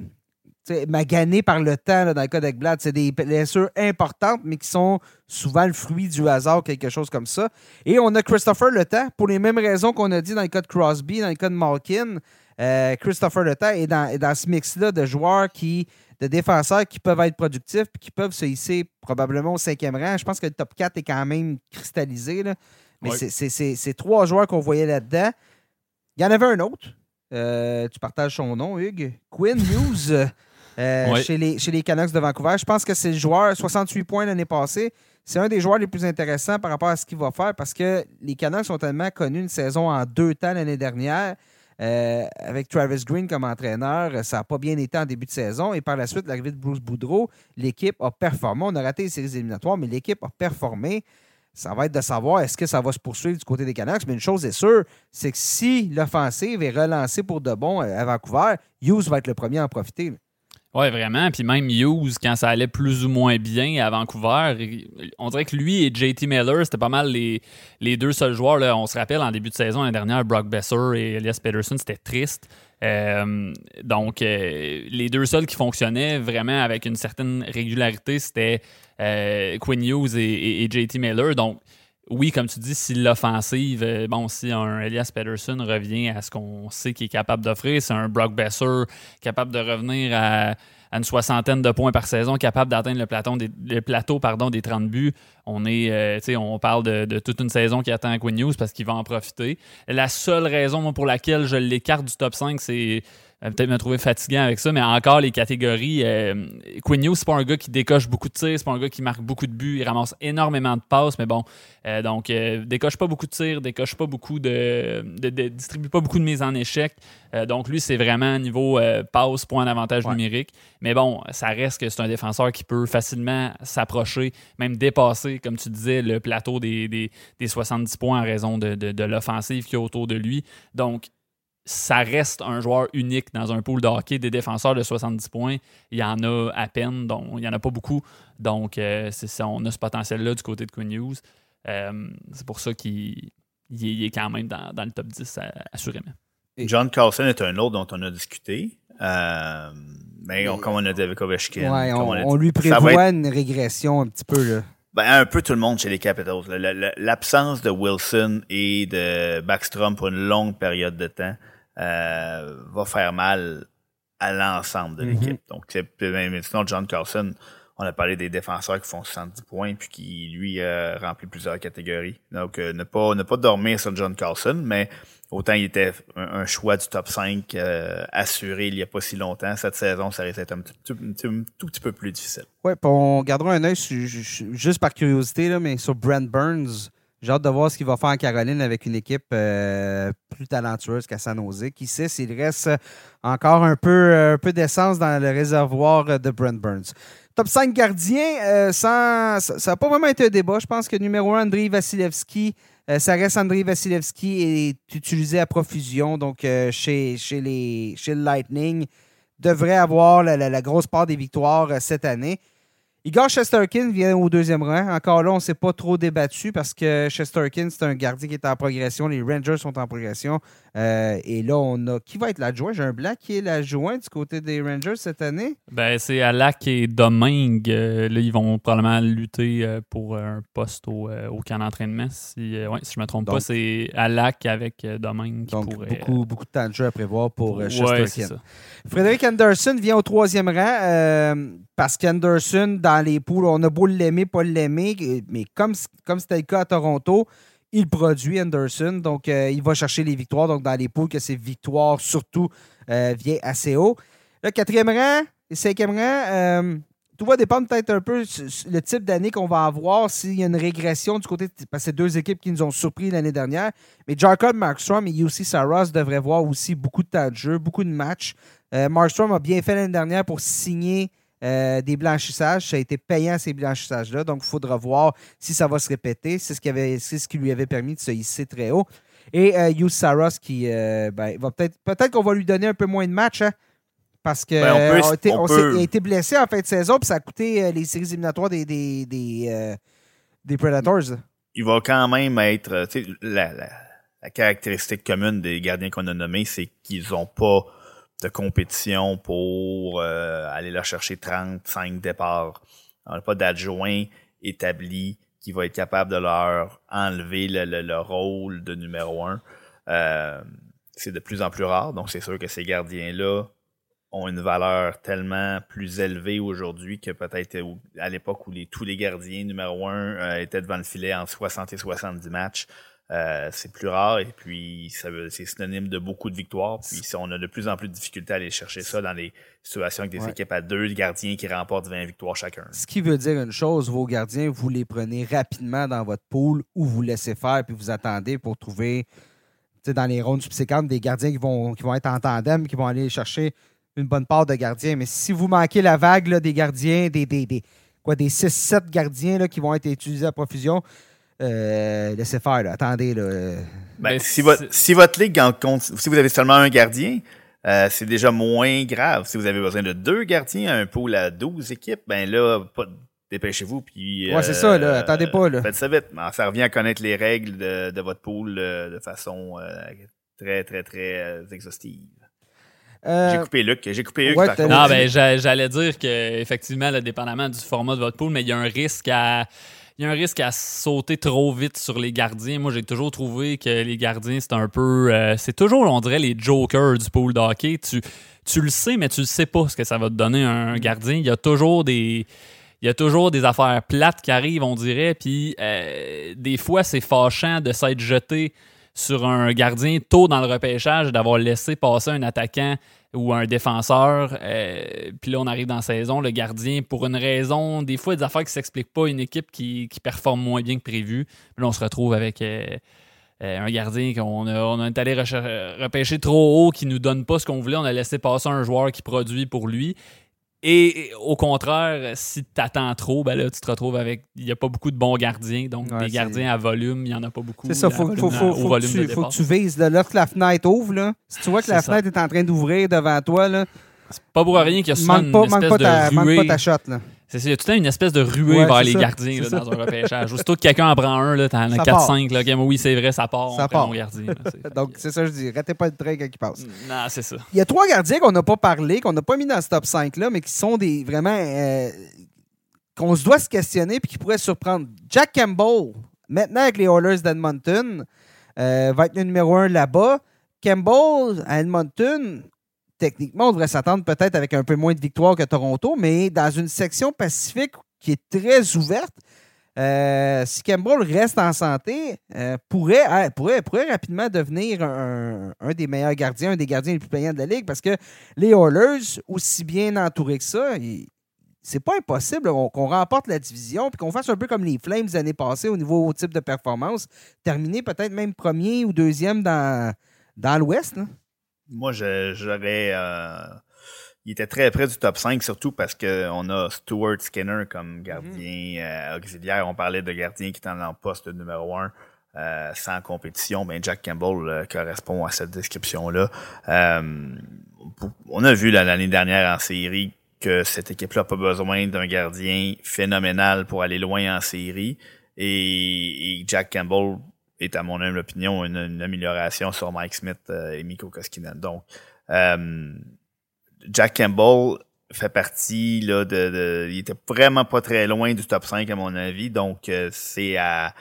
magané par le temps dans le cas d'Eggblad. C'est des blessures importantes, mais qui sont souvent le fruit du hasard, quelque chose comme ça. Et on a Christopher Le Temps, pour les mêmes raisons qu'on a dit dans le cas de Crosby, dans le cas de Malkin. Euh, Christopher Le Temps est dans, ce mix-là de joueurs qui de défenseurs qui peuvent être productifs et qui peuvent se hisser probablement au cinquième rang. Je pense que le top 4 est quand même cristallisé. Mais c'est trois joueurs qu'on voyait là-dedans. Il y en avait un autre. Euh, tu partages son nom, Hugues. Quinn News. Euh, chez, les, chez les Canucks de Vancouver. Je pense que c'est le joueur, 68 points l'année passée. C'est un des joueurs les plus intéressants par rapport à ce qu'il va faire parce que les Canucks ont tellement connu une saison en deux temps l'année dernière. Euh, avec Travis Green comme entraîneur, ça n'a pas bien été en début de saison. Et par la suite, l'arrivée de Bruce Boudreau, l'équipe a performé. On a raté les séries éliminatoires, mais l'équipe a performé. Ça va être de savoir est-ce que ça va se poursuivre du côté des Canucks. Mais une chose est sûre, c'est que si l'offensive est relancée pour de bon à Vancouver, Hughes va être le premier à en profiter. Oui, vraiment. Puis même Hughes, quand ça allait plus ou moins bien à Vancouver, on dirait que lui et JT Miller, c'était pas mal les, les deux seuls joueurs. Là. On se rappelle en début de saison, l'année dernière, Brock Besser et Elias Peterson, c'était triste. Euh, donc, euh, les deux seuls qui fonctionnaient vraiment avec une certaine régularité, c'était euh, Quinn Hughes et, et, JT Miller. Donc, oui, comme tu dis, si l'offensive, bon, si un Elias Peterson revient à ce qu'on sait qu'il est capable d'offrir, c'est un Brock Besser capable de revenir à une soixantaine de points par saison, capable d'atteindre le, plateau des, le plateau pardon, des 30 buts. On est, euh, on parle de, toute une saison qui attend Quinn News parce qu'il va en profiter. La seule raison pour laquelle je l'écarte du top 5, c'est euh, peut-être me trouver fatiguant avec ça, mais encore les catégories. Euh, Hughes, c'est pas un gars qui décoche beaucoup de tirs, c'est pas un gars qui marque beaucoup de buts, il ramasse énormément de passes, mais bon, euh, donc décoche pas beaucoup de tirs, décoche pas beaucoup de, distribue pas beaucoup de mises en échec. donc lui, c'est vraiment niveau passe, point d'avantage numérique. Mais bon, ça reste que c'est un défenseur qui peut facilement s'approcher, même dépasser, comme tu disais, le plateau des, des, 70 points en raison de, de, de l'offensive qui est autour de lui. Donc, ça reste un joueur unique dans un pool de hockey des défenseurs de 70 points. Il y en a à peine, donc il n'y en a pas beaucoup. Donc, euh, c'est on a ce potentiel-là du côté de Quinn Hughes. Euh, c'est pour ça qu'il est quand même dans, le top 10, assurément. John Carlson est un autre dont on a discuté. Euh, mais comme on a dit avec Ovechkin. on, lui prévoit une régression un petit peu. Là. Ben, un peu tout le monde chez les Capitals. L'absence de Wilson et de Backstrom pour une longue période de temps euh, va faire mal à l'ensemble de l'équipe. Mm-hmm. Donc, c'est sinon John Carlson, on a parlé des défenseurs qui font 70 points puis qui lui euh, remplit plusieurs catégories. Donc, euh, ne pas ne pas dormir sur John Carlson, mais autant il était un, choix du top 5 euh, assuré il n'y a pas si longtemps. Cette saison, ça risque d'être un, tout, petit peu plus difficile. Oui, on gardera un œil juste par curiosité, là, mais sur Brent Burns. J'ai hâte de voir ce qu'il va faire en Caroline avec une équipe euh, plus talentueuse qu'à San Jose. Qui sait s'il reste encore un peu, un peu d'essence dans le réservoir de Brent Burns. Top 5 gardiens, euh, ça n'a pas vraiment été un débat. Je pense que numéro 1, Andrei Vasilevski, euh, ça reste Andrei Vasilevski est utilisé à profusion. Donc, chez, les, chez le Lightning, devrait avoir la grosse part des victoires cette année. Igor Chesterkin vient au deuxième rang. Encore là, on ne s'est pas trop débattu parce que Chesterkin, c'est un gardien qui est en progression. Les Rangers sont en progression. Euh, et là, on a. Qui va être l'adjoint J'ai un blanc qui est l'adjoint du côté des Rangers cette année ben, C'est Alak et Domingue. Euh, là, ils vont probablement lutter euh, pour un poste au, camp d'entraînement. Si, ouais, si je ne me trompe pas, c'est Alak avec Domingue qui donc, Beaucoup, beaucoup de temps de jeu à prévoir pour Chesterkin. Frédéric Anderson vient au troisième rang parce qu'Anderson, dans les poules, on a beau l'aimer, pas l'aimer, mais comme comme c'était le cas à Toronto, il produit Anderson, donc euh, il va chercher les victoires. Donc dans les poules, que ses victoires surtout euh, viennent assez haut. Le quatrième rang et cinquième rang, euh, tout va dépendre peut-être un peu le type d'année qu'on va avoir, s'il y a une régression du côté de que deux équipes qui nous ont surpris l'année dernière. Mais Jacob Markstrom et UC Saros devraient voir aussi beaucoup de temps de jeu, beaucoup de matchs. Markstrom a bien fait l'année dernière pour signer euh, des blanchissages. Ça a été payant ces blanchissages-là. Donc, il faudra voir si ça va se répéter. C'est ce, qui avait, ce qui lui avait permis de se hisser très haut. Et euh, Saros qui euh, ben, va peut-être peut-être qu'on va lui donner un peu moins de matchs. Hein, parce qu'il ben, a été blessé en fin de saison, puis ça a coûté euh, les séries éliminatoires des, des, des, Predators. Il va quand même être. La, la, la caractéristique commune des gardiens qu'on a nommés, c'est qu'ils n'ont pas de compétition pour euh, aller leur chercher 35 départs. On n'a pas d'adjoint établi qui va être capable de leur enlever le, rôle de numéro un. Euh, c'est de plus en plus rare, donc c'est sûr que ces gardiens-là ont une valeur tellement plus élevée aujourd'hui que peut-être à l'époque où tous les gardiens numéro un euh, étaient devant le filet en 60 et 70 matchs. Euh, c'est plus rare et puis c'est synonyme de beaucoup de victoires. Puis on a de plus en plus de difficultés à aller chercher ça dans les situations avec des équipes à deux gardiens qui remportent 20 victoires chacun. Ce qui veut dire une chose, vos gardiens, vous les prenez rapidement dans votre pool ou vous laissez faire puis vous attendez pour trouver dans les rondes subséquentes, des gardiens qui vont, qui vont être en tandem, qui vont aller chercher une bonne part de gardiens. Mais si vous manquez la vague là, des gardiens, des, des, des, quoi, des 6-7 gardiens là, qui vont être utilisés à profusion, euh, laissez faire. là. Attendez. Là. Ben, Mais si, votre, c'est- si votre ligue en compte, si vous avez seulement un gardien, euh, c'est déjà moins grave. Si vous avez besoin de deux gardiens, un pool à 12 équipes, ben là, pas, dépêchez-vous. Puis, Ouais, c'est ça, là. Attendez pas, là. Faites ça vite. Mais Ça revient à connaître les règles de, de votre pool euh, de façon euh, très, très, très euh, exhaustive. Euh, J'ai coupé Luc. J'ai coupé ouais, par contre. Non, ben, j'a- j'allais dire que effectivement, là, dépendamment du format de votre pool, mais il y a un risque à. Il y a un risque à sauter trop vite sur les gardiens. Moi, j'ai toujours trouvé que les gardiens, c'est un peu. euh, c'est toujours, on dirait, les jokers du pool de hockey. Tu, tu le sais, mais tu ne sais pas ce que ça va te donner un gardien. Il y a toujours des. Il y a toujours des affaires plates qui arrivent, on dirait. Puis euh, des fois, c'est fâchant de s'être jeté sur un gardien tôt dans le repêchage et d'avoir laissé passer un attaquant ou un défenseur. euh, puis là, on arrive dans la saison, le gardien, pour une raison, des fois, des affaires qui ne s'expliquent pas, une équipe qui, qui performe moins bien que prévu. Puis là, on se retrouve avec euh, euh, un gardien qu'on a, on est allé repêcher trop haut, qui nous donne pas ce qu'on voulait. On a laissé passer un joueur qui produit pour lui. Et au contraire, si tu attends trop, ben là, tu te retrouves avec. Il n'y a pas beaucoup de bons gardiens. Donc, Ouais, des c'est- gardiens à volume, il n'y en a pas beaucoup. C'est ça, à faut, volume- faut, faut, au faut, que tu, faut départ. que tu vises. Là, lorsque la fenêtre ouvre, là, si tu vois que C'est la ça. fenêtre est en train d'ouvrir devant toi, là, Pas pour rien qu'il y a souvent manque pas, une manque, pas ta, de manque ruée. pas ta shot. Là. C'est ça, il y a tout le temps une espèce de ruée Ouais, vers les ça, gardiens là, dans un repêchage. Aussitôt que quelqu'un en prend un, t'en as Ça 4-5. Là, ok, oui, c'est vrai, ça part. Ça on part. gardien. là, Donc, c'est ça que je dis. Ratez pas le train quand il passe. Non, c'est ça. Il y a trois gardiens qu'on n'a pas parlé, qu'on n'a pas mis dans ce top 5-là, mais qui sont des vraiment. euh, qu'on se doit se questionner puis qui pourraient surprendre. Jack Campbell, maintenant avec les Oilers d'Edmonton, euh, va être le numéro un là-bas. Campbell à Edmonton, techniquement, on devrait s'attendre peut-être avec un peu moins de victoires que Toronto, mais dans une section pacifique qui est très ouverte. euh, si Campbell reste en santé, euh, pourrait, euh, pourrait, pourrait rapidement devenir un, des meilleurs gardiens, un des gardiens les plus payants de la Ligue, parce que les Oilers, aussi bien entourés que ça, c'est pas impossible qu'on remporte la division puis qu'on fasse un peu comme les Flames l'année passée au niveau type de performance, terminer peut-être même premier ou deuxième dans, dans l'Ouest. là. Moi, je- j'aurais. euh, il était très près du top 5, surtout parce qu'on a Stuart Skinner comme gardien euh, auxiliaire. On parlait de gardien qui est en poste numéro 1 sans compétition. Ben, Jack Campbell euh, correspond à cette description-là. Euh, on a vu l'année dernière en série que cette équipe-là n'a pas besoin d'un gardien phénoménal pour aller loin en série. Et, et Jack Campbell est, à mon humble opinion, une, une amélioration sur Mike Smith euh, et Mikko Koskinen. Donc, euh, Jack Campbell fait partie là, de, de- Il était vraiment pas très loin du top 5 à mon avis. Donc, euh, c'est à.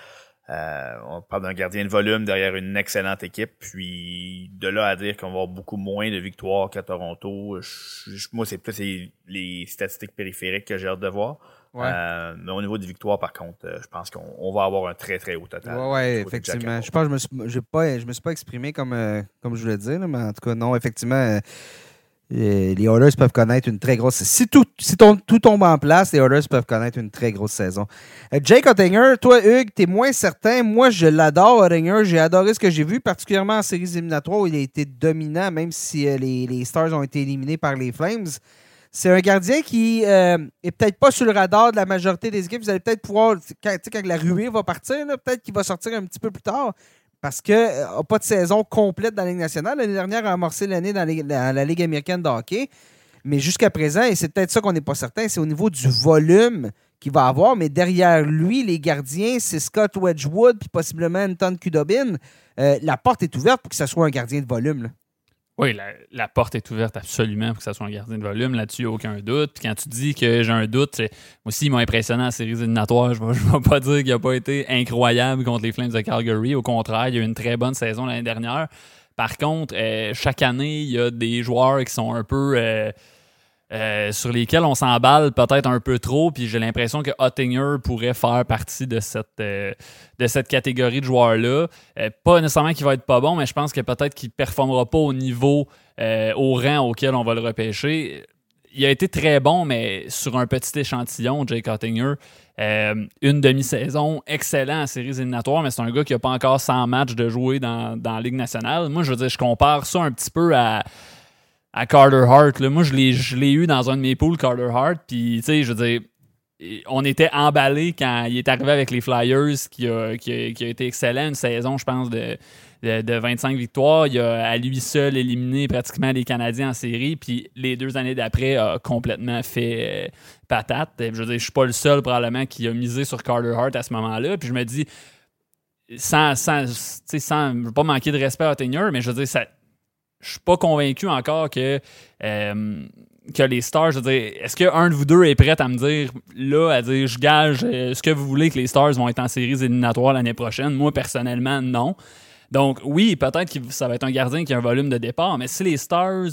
euh, on parle d'un gardien de volume derrière une excellente équipe. Puis de là à dire qu'on va avoir beaucoup moins de victoires qu'à Toronto, je- je- moi, c'est plus les, les statistiques périphériques que j'ai hâte de voir. Euh, mais au niveau des victoires, par contre, euh, je pense qu'on on va avoir un très, très haut total. Ouais, Jack effectivement. Je pense que je me suis, pas, je me suis pas exprimé comme, euh, comme je voulais dire, là, mais en tout cas, non, effectivement, les Oilers peuvent connaître une très grosse. Si tout, si ton- tout tombe en place, les Oilers peuvent connaître une très grosse saison. Jake Ottinger, toi, Hugues, t'es moins certain. Moi, je l'adore, Ottinger. J'ai adoré ce que j'ai vu, particulièrement en séries éliminatoires où il a été dominant, même si les, les Stars ont été éliminés par les Flames. C'est un gardien qui euh, est peut-être pas sur le radar de la majorité des équipes. Vous allez peut-être pouvoir, quand, quand la ruée va partir, peut-être qu'il va sortir un petit peu plus tard parce qu'il n'a pas de saison complète dans la Ligue nationale. L'année dernière, a amorcé l'année dans, la Ligue américaine de hockey. Mais jusqu'à présent, et c'est peut-être ça qu'on n'est pas certain, c'est au niveau du volume qu'il va avoir. Mais derrière lui, les gardiens, c'est Scott Wedgwood puis possiblement Anton Kudobin. Euh, la porte est ouverte pour que ce soit un gardien de volume. Oui, la, porte est ouverte absolument pour que ça soit un gardien de volume. Là-dessus, aucun doute. Puis quand tu dis que j'ai un doute, moi aussi, il m'a impressionné en séries éliminatoires. Je ne vais pas dire qu'il n'a pas été incroyable contre les Flames de Calgary. Au contraire, il y a eu une très bonne saison l'année dernière. Par contre, euh, chaque année, il y a des joueurs qui sont un peu. euh, euh, sur lesquels on s'emballe peut-être un peu trop, puis j'ai l'impression que Ottinger pourrait faire partie de cette, euh, de cette catégorie de joueurs-là. Euh, pas nécessairement qu'il va être pas bon, mais je pense que peut-être qu'il ne performera pas au niveau, au rang auquel on va le repêcher. il a été très bon, mais sur un petit échantillon, Jake Ottinger. Une demi-saison excellent en séries éliminatoires, mais c'est un gars qui n'a pas encore 100 matchs de jouer dans, dans, la Ligue nationale. Moi, je veux dire, je compare ça un petit peu à, à Carter Hart. Moi, je l'ai eu dans un de mes pools, Carter Hart. Puis, tu sais, je veux dire, on était emballé quand il est arrivé avec les Flyers, qui a, qui a, été excellent. Une saison, je pense, de, de, 25 victoires. Il a à lui seul éliminé pratiquement les Canadiens en série. Puis les deux années d'après, a complètement fait euh, patate. Je veux dire, je suis pas le seul probablement qui a misé sur Carter Hart à ce moment-là. Puis je me dis, sans, sans, sans pas manquer de respect à Ottinger, mais je veux dire, ça, je suis pas convaincu encore que, euh, que les Stars, je veux dire, est-ce qu'un de vous deux est prêt à me dire, là, à dire, je gage, euh, est-ce que vous voulez que les Stars vont être en séries éliminatoires l'année prochaine? Moi, personnellement, non. Donc, oui, peut-être que ça va être un gardien qui a un volume de départ, mais si les Stars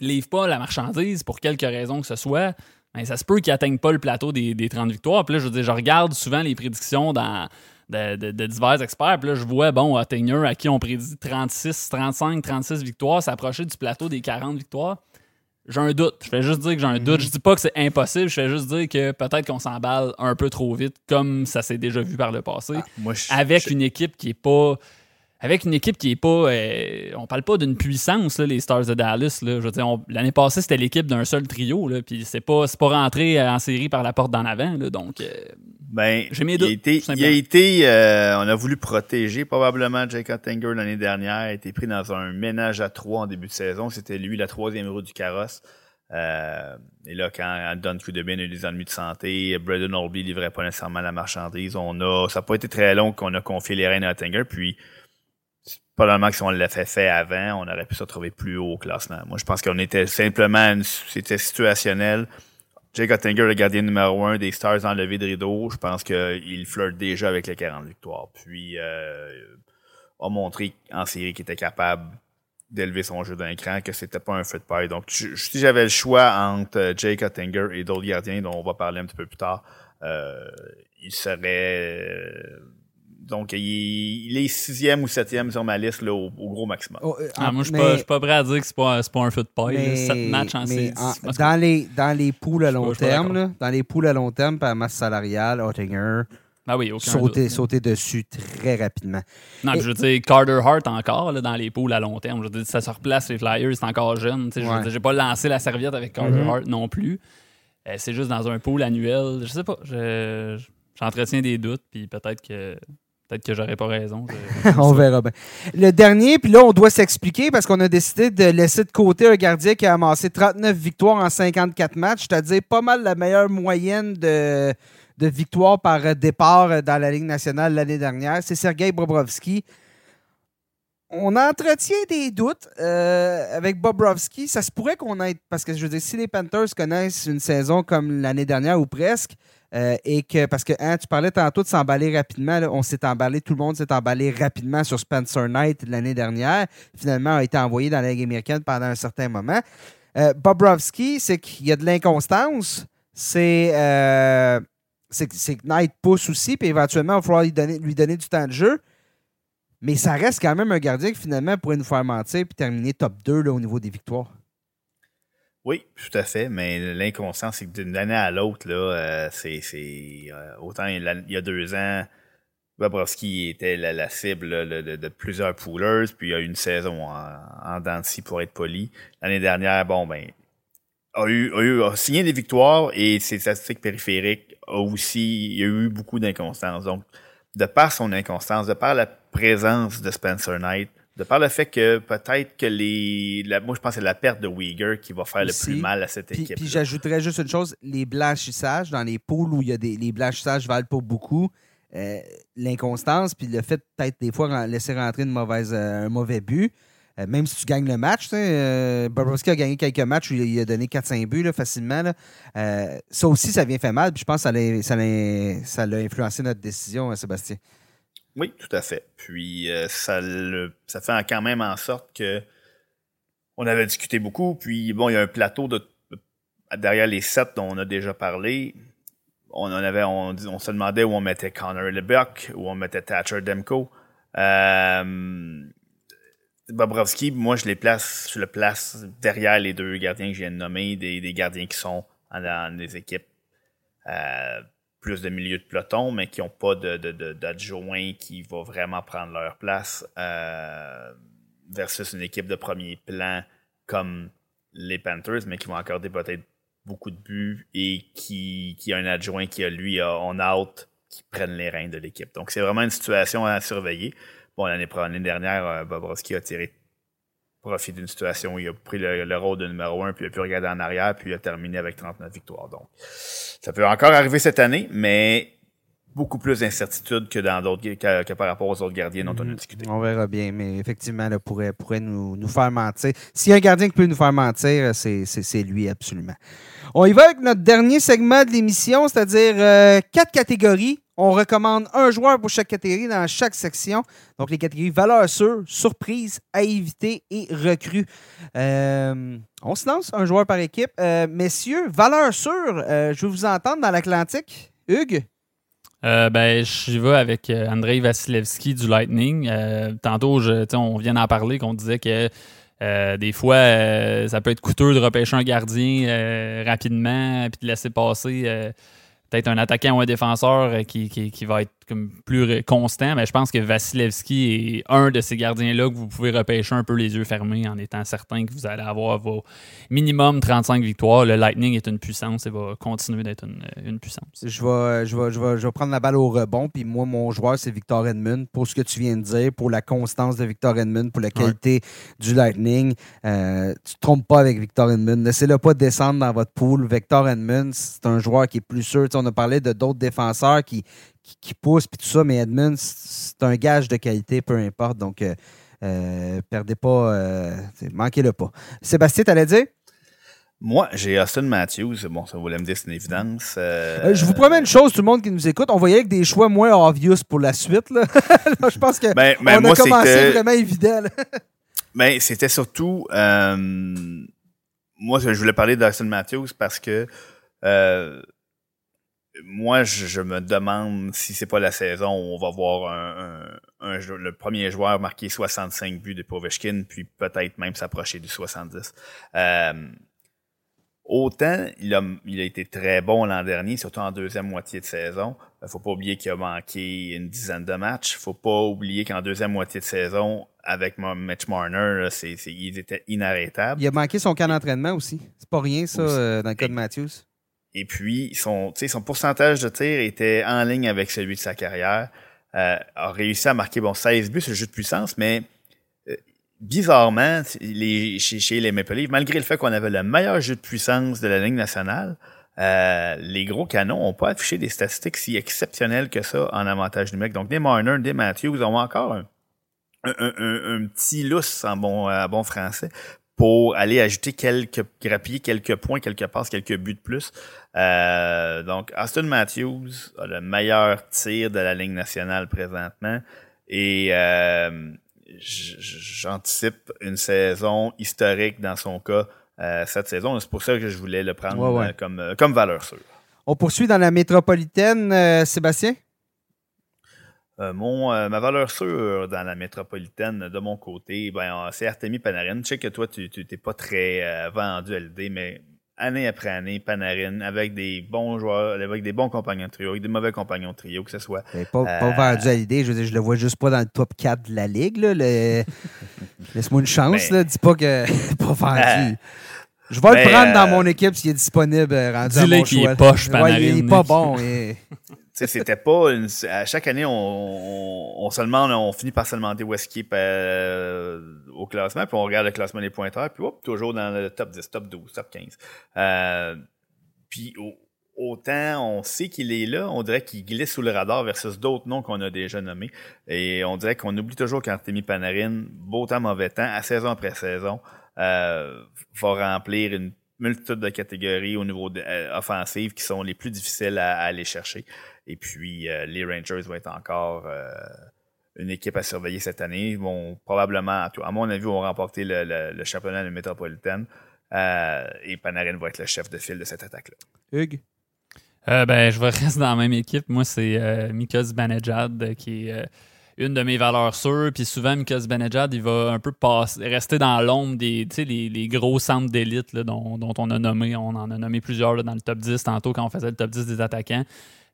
livrent pas la marchandise pour quelque raison que ce soit, ben, ça se peut qu'ils n'atteignent pas le plateau des, des 30 victoires. Puis là, je veux dire, je regarde souvent les prédictions dans de, divers experts. Puis là, je vois, bon, Ottinger, à qui on prédit 36, 35, 36 victoires, s'approcher du plateau des 40 victoires. J'ai un doute. Je vais juste dire que j'ai un doute. Je dis pas que c'est impossible. Je vais juste dire que peut-être qu'on s'emballe un peu trop vite, comme ça s'est déjà vu par le passé. Ah, avec une équipe qui est pas avec une équipe qui est pas. Euh, on parle pas d'une puissance, les Stars de Dallas. Là. Je veux dire, l'année passée, c'était l'équipe d'un seul trio. Là, puis c'est pas, pas rentré en série par la porte d'en avant. Là, donc, euh, ben, j'ai mes doutes. Il a été. Euh, on a voulu protéger probablement Jake Ottinger l'année dernière. Il a été pris dans un ménage à trois en début de saison. C'était lui la troisième roue du carrosse. et là, quand Don Kudebin a eu des ennuis de santé, Braden Olby livrait pas nécessairement la marchandise. On a, ça n'a pas été très long qu'on a confié les rênes à Ottinger. Puis probablement que si on l'avait fait avant, on aurait pu se retrouver plus haut au classement. Moi, je pense qu'on était simplement, c'était situationnel. Jake Ottinger, le gardien numéro un des Stars le de rideau, je pense qu'il flirte déjà avec les 40 victoires. Puis, euh, a montré en série qu'il était capable d'élever son jeu d'un cran, que c'était pas un feu de paille. Donc, si j'avais le choix entre Jake Ottinger et d'autres gardiens dont on va parler un petit peu plus tard, euh, il serait donc, il, est sixième ou septième sur ma liste là, au, gros maximum. Oh, euh, ah, moi, je ne suis pas prêt à dire que c'est pas, pas un feu de paille. Sept matchs en série. Dans les, dans les poules à long terme, là, dans les poules à long terme, par masse salariale, Ottinger, ah oui, sauter, sauter dessus très rapidement. Non, je veux dire, Carter Hart encore là, dans les poules à long terme. Je veux dire, ça se replace les Flyers, c'est encore jeune. Je n'ai pas lancé la serviette avec Carter mm-hmm. Hart non plus. Euh, c'est juste dans un pool annuel. Je sais pas. J'entretiens des doutes, puis peut-être que Peut-être que j'aurais pas raison. on verra bien. Le dernier, puis là, on doit s'expliquer parce qu'on a décidé de laisser de côté un gardien qui a amassé 39 victoires en 54 matchs, c'est-à-dire pas mal la meilleure moyenne de, de victoires par départ dans la Ligue nationale l'année dernière. C'est Sergei Bobrovski. On entretient des doutes euh, avec Bobrovski. Ça se pourrait qu'on ait. Parce que je veux dire, si les Panthers connaissent une saison comme l'année dernière ou presque, euh, et que, parce que hein, tu parlais tantôt de s'emballer rapidement, on s'est emballé, tout le monde s'est emballé rapidement sur Spencer Knight l'année dernière. Finalement, a été envoyé dans la Ligue américaine pendant un certain moment. Euh, Bobrovski, c'est qu'il y a de l'inconstance. Euh, c'est que Knight pousse aussi, puis éventuellement, il va falloir lui donner, lui donner du temps de jeu. Mais ça reste quand même un gardien qui finalement pourrait nous faire mentir puis terminer top 2 là, au niveau des victoires. Oui, tout à fait, mais l'inconscient, c'est que d'une année à l'autre, là, euh, c'est, euh, autant il y a deux ans, Bobrovski était la, cible de, plusieurs poolers, puis il y a eu une saison en, en pour être poli. L'année dernière, bon, ben, a eu, a eu a signé des victoires et ses statistiques périphériques a aussi, il y a eu beaucoup d'inconstance. Donc, de par son inconstance, de par la présence de Spencer Knight, de par le fait que peut-être que les. moi, je pense que c'est la perte de Uyghur qui va faire le plus mal à cette équipe. Puis j'ajouterais juste une chose les blanchissages, dans les poules où il y a des. Les blanchissages valent pas beaucoup. Euh, l'inconstance, puis le fait peut-être des fois laisser rentrer une mauvaise, euh, un mauvais but. Euh, même si tu gagnes le match, Bobrovski a gagné quelques matchs où il a donné 4-5 buts facilement. ça aussi, ça vient faire mal. Puis je pense que ça l'a influencé notre décision, Sébastien. Oui, tout à fait. Puis euh, ça, le, ça fait quand même en sorte que on avait discuté beaucoup. Puis bon, il y a un plateau de derrière les sept dont on a déjà parlé. On en avait, on, on se demandait où on mettait Connor LeBuck, où on mettait Thatcher Demko. Euh, Bobrovski, moi, je les place, je le place derrière les deux gardiens que je viens de nommer, des, des gardiens qui sont dans des équipes euh, plus de milieu de peloton, mais qui n'ont pas d'adjoint de, de, qui va vraiment prendre leur place euh, versus une équipe de premier plan comme les Panthers, mais qui vont accorder peut-être beaucoup de buts et qui, qui a un adjoint qui a lui on out qui prennent les reins de l'équipe. Donc c'est vraiment une situation à surveiller. Bon, l'année dernière, euh, Bobrovski a tiré profit d'une situation où il a pris le, rôle de numéro un, puis il a pu regarder en arrière, puis il a terminé avec 39 victoires. Donc, ça peut encore arriver cette année, mais beaucoup plus d'incertitudes que dans d'autres que, par rapport aux autres gardiens dont on a mhm. discuté. On verra bien, mais effectivement, là, pourrait, pourrait nous, nous faire mentir. S'il y a un gardien qui peut nous faire mentir, c'est lui absolument. On y va avec notre dernier segment de l'émission, c'est-à-dire euh, quatre catégories. On recommande un joueur pour chaque catégorie dans chaque section. Donc, les catégories valeurs sûres, surprise, à éviter et recrues. Euh, on se lance un joueur par équipe. Euh, messieurs, valeurs sûres, je vais vous entendre dans l'Atlantique. Hugues? Euh, ben, je vais avec euh, Andrei Vasilevski du Lightning. Euh, tantôt, on vient d'en parler, qu'on disait que des fois, ça peut être coûteux de repêcher un gardien rapidement puis de laisser passer peut-être un attaquant ou un défenseur qui, qui va être comme plus constant, mais je pense que Vasilevski est un de ces gardiens-là que vous pouvez repêcher un peu les yeux fermés en étant certain que vous allez avoir vos minimum 35 victoires. Le Lightning est une puissance et va continuer d'être une, puissance. Je vais, je, vais, je, vais, je vais prendre la balle au rebond, puis moi, mon joueur, c'est Victor Edmund. Pour ce que tu viens de dire, pour la constance de Victor Edmund, pour la qualité du Lightning, euh, tu ne te trompes pas avec Victor Edmund. Laissez-le pas descendre dans votre pool. Victor Edmund, c'est un joueur qui est plus sûr. on a parlé de d'autres défenseurs qui, qui, pousse puis tout ça, mais Edmund, c'est un gage de qualité, peu importe. Donc, euh, euh perdez pas, euh, manquez-le pas. Sébastien, t'allais dire? Moi, j'ai Austin Matthews. Bon, ça voulait me dire, c'est une évidence. Euh, je vous promets une chose, tout le monde qui nous écoute. On voyait avec des choix moins obvious pour la suite. Là. je pense qu'on ben, ben, a commencé vraiment évident. ben, c'était surtout... moi, je voulais parler d'Austin Matthews parce que moi, je, me demande si c'est pas la saison où on va voir un, le premier joueur marquer 65 buts de Povechkin, puis peut-être même s'approcher du 70. Euh, autant il a, il a été très bon l'an dernier, surtout en deuxième moitié de saison. Il faut pas oublier qu'il a manqué une dizaine de matchs. faut pas oublier qu'en deuxième moitié de saison, avec Mitch Marner, c'est, il était inarrêtable. Il a manqué son camp d'entraînement aussi. C'est pas rien, ça, euh, dans le cas de Matthews. Et puis, son, son pourcentage de tir était en ligne avec celui de sa carrière. Euh, a réussi à marquer bon 16 buts sur le jeu de puissance, mais euh, bizarrement, les, chez, les Maple Leafs, malgré le fait qu'on avait le meilleur jeu de puissance de la ligne nationale, euh, les gros canons n'ont pas affiché des statistiques si exceptionnelles que ça en avantage numérique. Donc, des Marner, des Matthews ont encore un, un, petit lousse en bon, en bon français pour aller ajouter quelques, grappiller quelques points, quelques passes, quelques buts de plus. Euh, donc, Austin Matthews a le meilleur tir de la Ligue nationale présentement. Et euh, j'anticipe une saison historique dans son cas euh, cette saison. C'est pour ça que je voulais le prendre comme, comme valeur sûre. On poursuit dans la métropolitaine, Sébastien? Euh, mon, euh, ma valeur sûre dans la métropolitaine, de mon côté, ben, c'est Artemi Panarin. Je sais que toi, tu n'es pas très euh, vendu à l'idée, mais année après année, Panarin, avec des bons joueurs, avec des bons compagnons de trio, avec des mauvais compagnons de trio, que ce soit. Pas, pas vendu à l'idée, je veux dire, je le vois juste pas dans le top 4 de la Ligue. Laisse-moi une chance, ben, dis pas que pas vendu. Je vais le ben, prendre dans mon équipe s'il est disponible, rendu à mon choix. Est poche, Panarin, il est pas bon. Et c'était pas une, à chaque année on, on, seulement on finit par se demander où est-ce euh, au classement puis on regarde le classement des pointeurs puis hop toujours dans le top 10 top 12 top 15 euh, puis autant on sait qu'il est là on dirait qu'il glisse sous le radar versus d'autres noms qu'on a déjà nommés et on dirait qu'on oublie toujours qu'Artemi Panarin beau temps mauvais temps à saison après saison euh, va remplir une multitude de catégories au niveau de, euh, offensif qui sont les plus difficiles à aller chercher. Et puis, euh, les Rangers vont être encore euh, une équipe à surveiller cette année. Ils vont probablement, à mon avis, vont remporter le, championnat de métropolitaine. Euh, et Panarin va être le chef de file de cette attaque-là. Hugues? ben, je vais rester dans la même équipe. Moi, c'est Mikos Banejad qui est une de mes valeurs sûres. Puis souvent, Mika Benejad, il va un peu passer, rester dans l'ombre des les, les gros centres d'élite dont, dont, on a nommé. On en a nommé plusieurs dans le top 10 tantôt quand on faisait le top 10 des attaquants.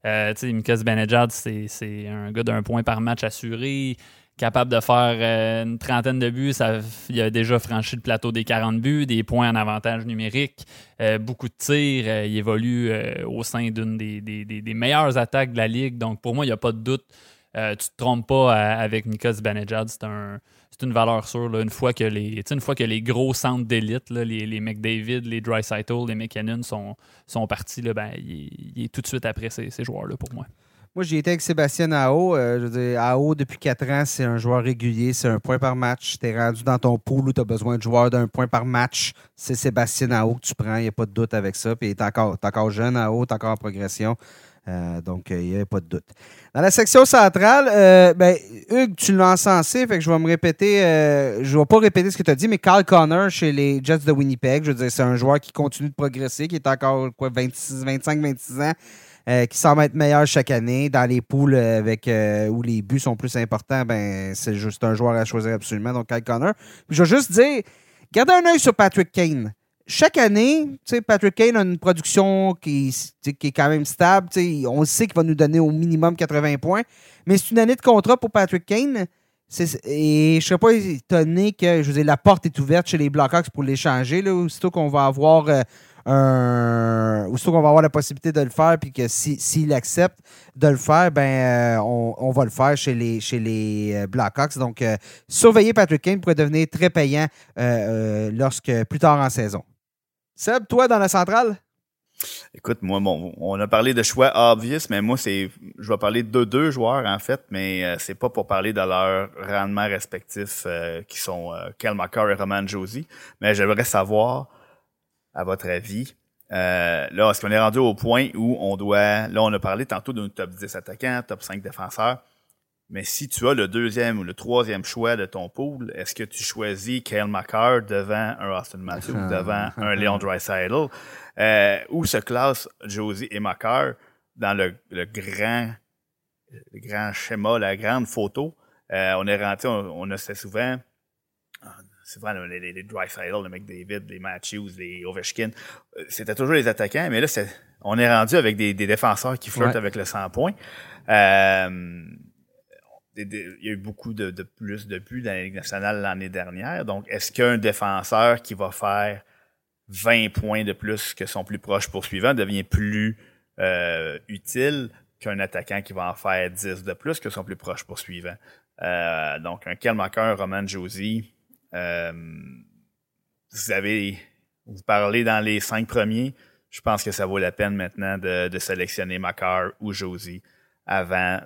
Euh, Mika Benejad, c'est un gars d'un point par match assuré capable de faire euh, une trentaine de buts. Il a déjà franchi le plateau des 40 buts, des points en avantage numérique, euh, beaucoup de tirs. Euh, il évolue au sein d'une des, des, meilleures attaques de la ligue. Donc, pour moi, il n'y a pas de doute. tu ne te trompes pas avec Nikos Banejad. C'est un, une valeur sûre. Une, fois que les, une fois que les gros centres d'élite, les, les McDavid, les Dreisaitl, les McKinnon sont, sont partis, là, ben, il, est tout de suite après ces, ces joueurs-là pour moi. Moi, j'ai été avec Sébastien Ao. Euh, Ao, depuis quatre ans, c'est un joueur régulier. C'est un point par match. Tu es rendu dans ton pool où tu as besoin de joueurs d'un point par match. C'est Sébastien Ao que tu prends. Il n'y a pas de doute avec ça. Puis, tu encore, encore jeune, Ao. Tu encore en progression. Euh, donc, il n'y a pas de doute. Dans la section centrale, euh, ben, Hugues, tu l'as encensé, fait que je vais me répéter, je ne vais pas répéter ce que tu as dit, mais Carl Connor chez les Jets de Winnipeg, je veux dire, c'est un joueur qui continue de progresser, qui est encore quoi, 26, 25, 26 ans. Euh, qui semble être meilleur chaque année. Dans les poules euh, avec, euh, où les buts sont plus importants, ben, c'est juste un joueur à choisir absolument. Donc, Kyle Connor. je vais juste dire, gardez un œil sur Patrick Kane. Chaque année, Patrick Kane a une production qui, est quand même stable. On sait qu'il va nous donner au minimum 80 points. Mais c'est une année de contrat pour Patrick Kane. Et je ne serais pas étonné que je la porte est ouverte chez les Blackhawks pour l'échanger. Aussitôt qu'on va avoir. Aussitôt qu'on va avoir la possibilité de le faire, puis que s'il accepte de le faire, ben euh, on, va le faire chez les, chez les euh, Blackhawks. Donc, euh, surveiller Patrick Kane pourrait devenir très payant lorsque plus tard en saison. Seb, toi, dans la centrale? Écoute, moi, bon, on a parlé de choix obvious, mais moi, c'est, je vais parler de deux joueurs, en fait, mais c'est pas pour parler de leurs rendements respectifs qui sont Kel et Roman Josie, mais j'aimerais savoir à votre avis? Euh, là, est-ce qu'on est rendu au point où on doit. Là, on a parlé tantôt d'un top 10 attaquant, top 5 défenseurs. Mais si tu as le deuxième ou le troisième choix de ton pool, est-ce que tu choisis Kyle McCarr devant un Austin Matthews, ou devant un Leon Dreisaitl? Euh, où se classe Josie et McCarr dans le, grand, le grand schéma, la grande photo? Euh, on est rentré, on, on a fait souvent c'est vrai, les, les, les Dreisaitl, les McDavid, les Matthews, les Ovechkin, euh, c'était toujours les attaquants, mais là, on est rendu avec des, défenseurs qui flirtent avec le 100 points. Euh, il y a eu beaucoup de, plus de buts dans la Ligue nationale l'année dernière. Donc, est-ce qu'un défenseur qui va faire 20 points de plus que son plus proche poursuivant devient plus euh, utile qu'un attaquant qui va en faire 10 de plus que son plus proche poursuivant? donc, un Kelmacher, un Roman Josie, euh, vous avez, vous parlez dans les cinq premiers. Je pense que ça vaut la peine maintenant de, sélectionner Makar ou Josie avant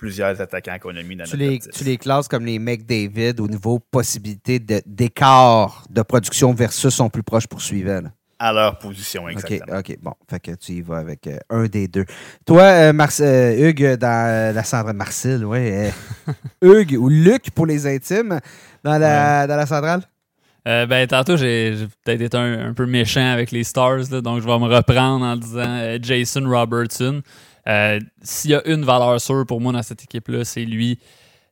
plusieurs attaquants qu'on a mis dans tu les, Tu les classes comme les McDavid au niveau possibilité d'écart de, production versus son plus proche poursuivant. À leur position, exactement. OK, bon. Fait que tu y vas avec euh, un des deux. Toi, euh, euh, Hugues, dans la centrale Marcel, ouais. Hugues ou Luc pour les intimes, dans la, dans la centrale? ben, tantôt, j'ai peut-être été un, peu méchant avec les Stars, donc je vais me reprendre en disant Jason Robertson. S'il y a une valeur sûre pour moi dans cette équipe-là, c'est lui.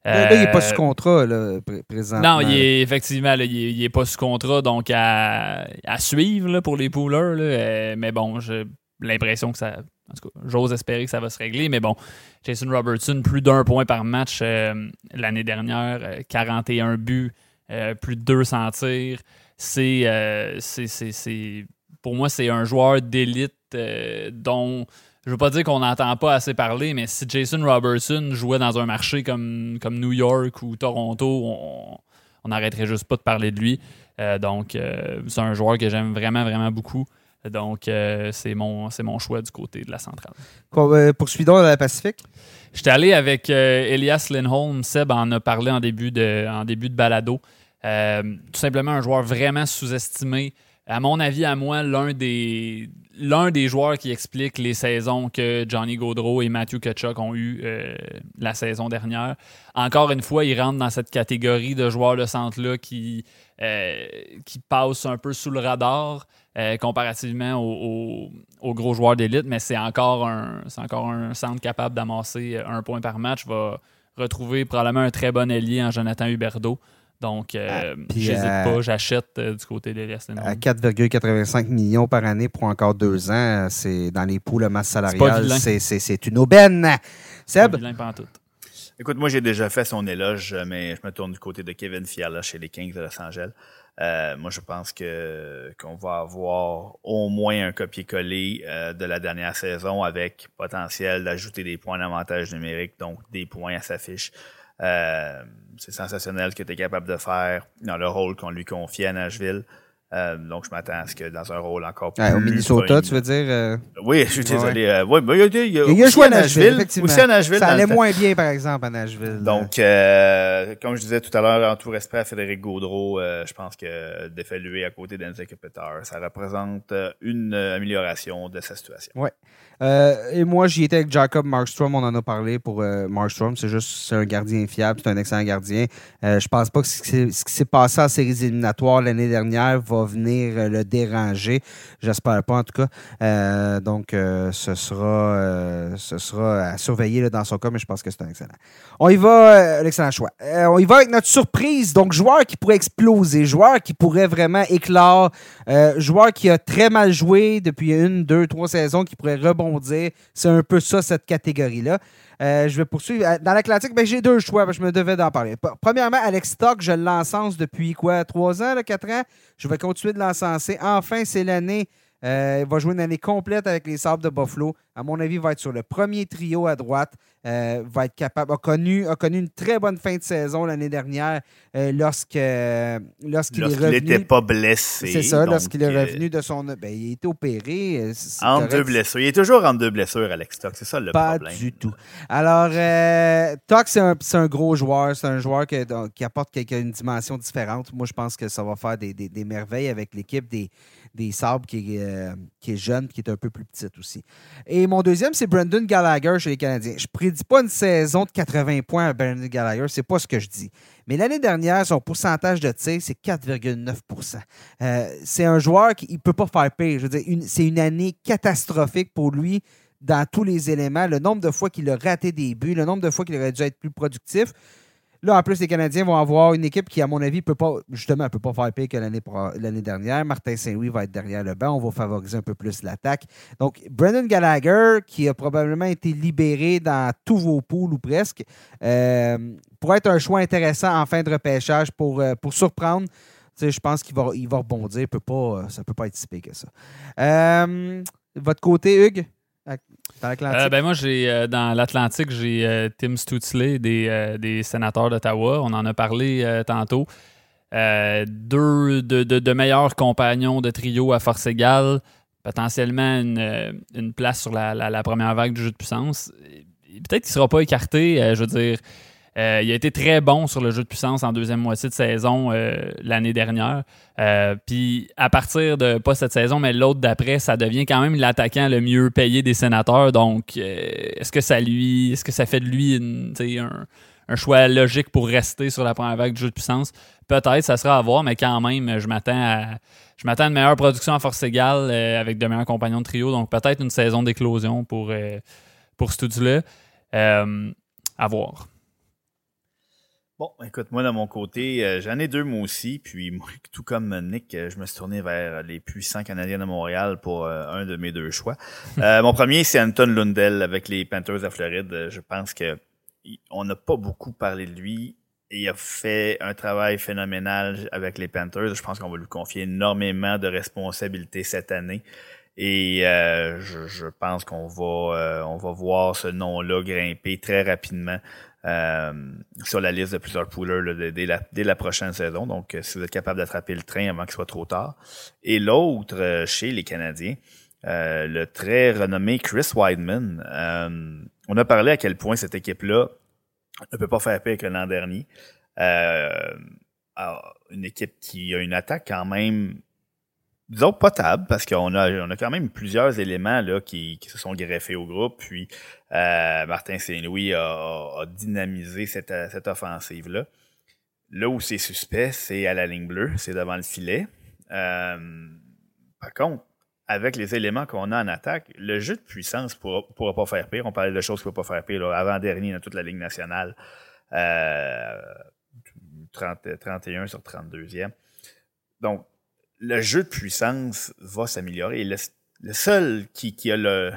Là, il n'est pas sous contrat, là, présentement. Non, il est, effectivement, il, n'est pas sous contrat, donc à, suivre pour les poolers. Euh, mais bon, j'ai l'impression que ça. En tout cas, j'ose espérer que ça va se régler. Mais bon, Jason Robertson, plus d'un point par match euh, l'année dernière, 41 euh, buts, plus de 200 tirs. C'est, c'est, pour moi, c'est un joueur d'élite dont je veux pas dire qu'on n'entend pas assez parler, mais si Jason Robertson jouait dans un marché comme, comme New York ou Toronto, on n'arrêterait juste pas de parler de lui. Euh, donc, euh, c'est un joueur que j'aime vraiment, vraiment beaucoup. Donc, euh, c'est mon, mon choix du côté de la centrale. poursuivons dans la Pacifique. J'étais allé avec Elias Lindholm. Seb en a parlé en début de, en début de balado. tout simplement un joueur vraiment sous-estimé à mon avis, à moi, l'un des, l'un des joueurs qui explique les saisons que Johnny Gaudreau et Matthew Kachuk ont eues euh, la saison dernière. Encore une fois, il rentre dans cette catégorie de joueurs de centre-là qui, euh, qui passent un peu sous le radar euh, comparativement aux, gros joueurs d'élite, mais c'est encore, un, c'est encore un centre capable d'amasser un point par match. Va retrouver probablement un très bon allié en Jonathan Huberdeau. Donc, euh, Ah, j'hésite euh, pas, j'achète euh, du côté des Restes À 4,85 millions par année pour encore deux ans, c'est dans les poules de masse pas salariale, c'est- c'est c'est une aubaine. Seb? Écoute, moi, j'ai déjà fait son éloge, mais je me tourne du côté de Kevin Fiala chez les Kings de Los Angeles. Euh, moi, je pense que qu'on va avoir au moins un copier-coller euh, de la dernière saison avec potentiel d'ajouter des points d'avantage numérique, donc des points à sa fiche. Euh, c'est sensationnel ce que tu es capable de faire dans le rôle qu'on lui confie à Nashville. Euh, donc, je m'attends à ce que dans un rôle encore plus... Ouais, au Minnesota, tu veux dire? euh, Oui, je suis Ouais, désolé. Euh, ouais, ben, il y a, il il y a joué à Nashville. Aussi à Nashville. Ça allait moins bien, par exemple, à Nashville. Donc, comme je disais tout à l'heure, en tout respect à Frédéric Gaudreau, je pense que d'effectuer à côté d'Enzo Kopitar, ça représente une amélioration de sa situation. Euh, et moi, j'y étais avec Jacob Markstrom, on en a parlé pour euh, Markstrom. C'est juste c'est un gardien fiable, c'est un excellent gardien. Euh, je pense pas que ce qui s'est- passé en séries éliminatoires l'année dernière va venir euh, le déranger. J'espère pas, en tout cas. Euh, donc, ce, sera, ce sera à surveiller dans son cas, mais je pense que c'est un excellent. On y va, l'excellent choix. On y va avec notre surprise. Donc, joueur qui pourrait exploser, joueur qui pourrait vraiment éclore, joueur qui a très mal joué depuis une, deux, trois saisons, qui pourrait rebondir. C'est un peu ça, cette catégorie-là. Euh, je vais poursuivre. Euh, Dans l'Atlantique, ben, j'ai deux choix. Je me devais d'en parler. Premièrement, Alex Stock, je l'encense depuis quoi? Trois ans, quatre ans? Je vais continuer de l'encenser. Enfin, c'est l'année. Euh, il va jouer une année complète avec les Sabres de Buffalo. À mon avis, il va être sur le premier trio à droite. Euh, va être capable. A connu, a connu une très bonne fin de saison l'année dernière euh, lorsque, lorsqu'il est revenu. n'était pas blessé. C'est ça, lorsqu'il est euh, revenu de son. Ben, il a été opéré. euh, correct. deux blessures. Il est toujours entre deux blessures, Alex Stock. C'est ça le Pas problème. du tout. Alors, euh, Tox, c'est un, un gros joueur. C'est un joueur que- donc, qui apporte quelque, une dimension différente. Moi, je pense que ça va faire des, des- des merveilles avec l'équipe des, des Sabres qui est, euh, jeune, qui est un peu plus petite aussi. Et mon deuxième, c'est Brendan Gallagher chez les Canadiens. Je prédis pas une saison de 80 points à Brendan Gallagher. C'est pas ce que je dis. Mais l'année dernière, son pourcentage de tir, c'est 4,9% Euh, C'est un joueur qui ne peut pas faire pire. C'est une année catastrophique pour lui dans tous les éléments. Le nombre de fois qu'il a raté des buts, le nombre de fois qu'il aurait dû être plus productif. Là, en plus, les Canadiens vont avoir une équipe qui, à mon avis, peut pas, justement, ne peut pas faire pire que l'année dernière. Martin Saint-Louis va être derrière le banc. On va favoriser un peu plus l'attaque. Donc, Brendan Gallagher, qui a probablement été libéré dans tous vos poules ou presque, euh, pourrait être un choix intéressant en fin de repêchage pour, euh, pour surprendre. Je pense qu'il va, il va rebondir. Peut pas, euh, ça ne peut pas être si pire que ça. Votre côté, Hugues, Euh, ben moi, j'ai euh, dans l'Atlantique, j'ai euh, Tim Stutzley des, des sénateurs d'Ottawa. On en a parlé tantôt. Deux de, de- meilleurs compagnons de trio à force égale, potentiellement une, une place sur la, la- la première vague du jeu de puissance. Peut-être qu'il ne sera pas écarté. je veux dire, euh, il a été très bon sur le jeu de puissance en deuxième moitié de saison euh, l'année dernière. Euh, Puis à partir de, pas cette saison, mais l'autre d'après, ça devient quand même l'attaquant le mieux payé des sénateurs. Donc, est-ce que ça lui, est-ce que ça fait de lui un, choix logique pour rester sur la première vague du jeu de puissance? Peut-être, ça sera à voir, mais quand même, je m'attends à, je m'attends à une meilleure production à force égale avec de meilleurs compagnons de trio. Donc, peut-être une saison d'éclosion pour, pour ce là Euh, à voir. Bon, écoute, moi, de mon côté, euh, j'en ai deux, moi aussi. Puis, moi, tout comme Nick, euh, je me suis tourné vers les puissants Canadiens de Montréal pour euh, un de mes deux choix. Euh, mon premier, c'est Anton Lundell avec les Panthers de Floride. Je pense que on n'a pas beaucoup parlé de lui. Il a fait un travail phénoménal avec les Panthers. Je pense qu'on va lui confier énormément de responsabilités cette année. Et euh, je, je pense qu'on va, euh, on va voir ce nom-là grimper très rapidement euh, sur la liste de plusieurs poolers là, dès, la, dès la prochaine saison. Donc, euh, si vous êtes capable d'attraper le train avant qu'il soit trop tard. Et l'autre, euh, chez les Canadiens, euh, le très renommé Chris Weidman. Euh, on a parlé à quel point cette équipe-là ne peut pas faire pire que l'an dernier. Une équipe qui a une attaque quand même disons potable parce qu'on a on a quand même plusieurs éléments là qui, qui se sont greffés au groupe. Puis euh, Martin Saint-Louis a, a dynamisé cette, cette offensive là où c'est suspect c'est à la ligne bleue c'est devant le filet. Euh, par contre avec les éléments qu'on a en attaque le jeu de puissance pourra, pourra pas faire pire. On parlait de choses qui ne pourraient pas faire pire là, avant dernier dans toute la ligne nationale 31 sur 32e. Donc, le jeu de puissance va s'améliorer. Le, seul qui, qui, a le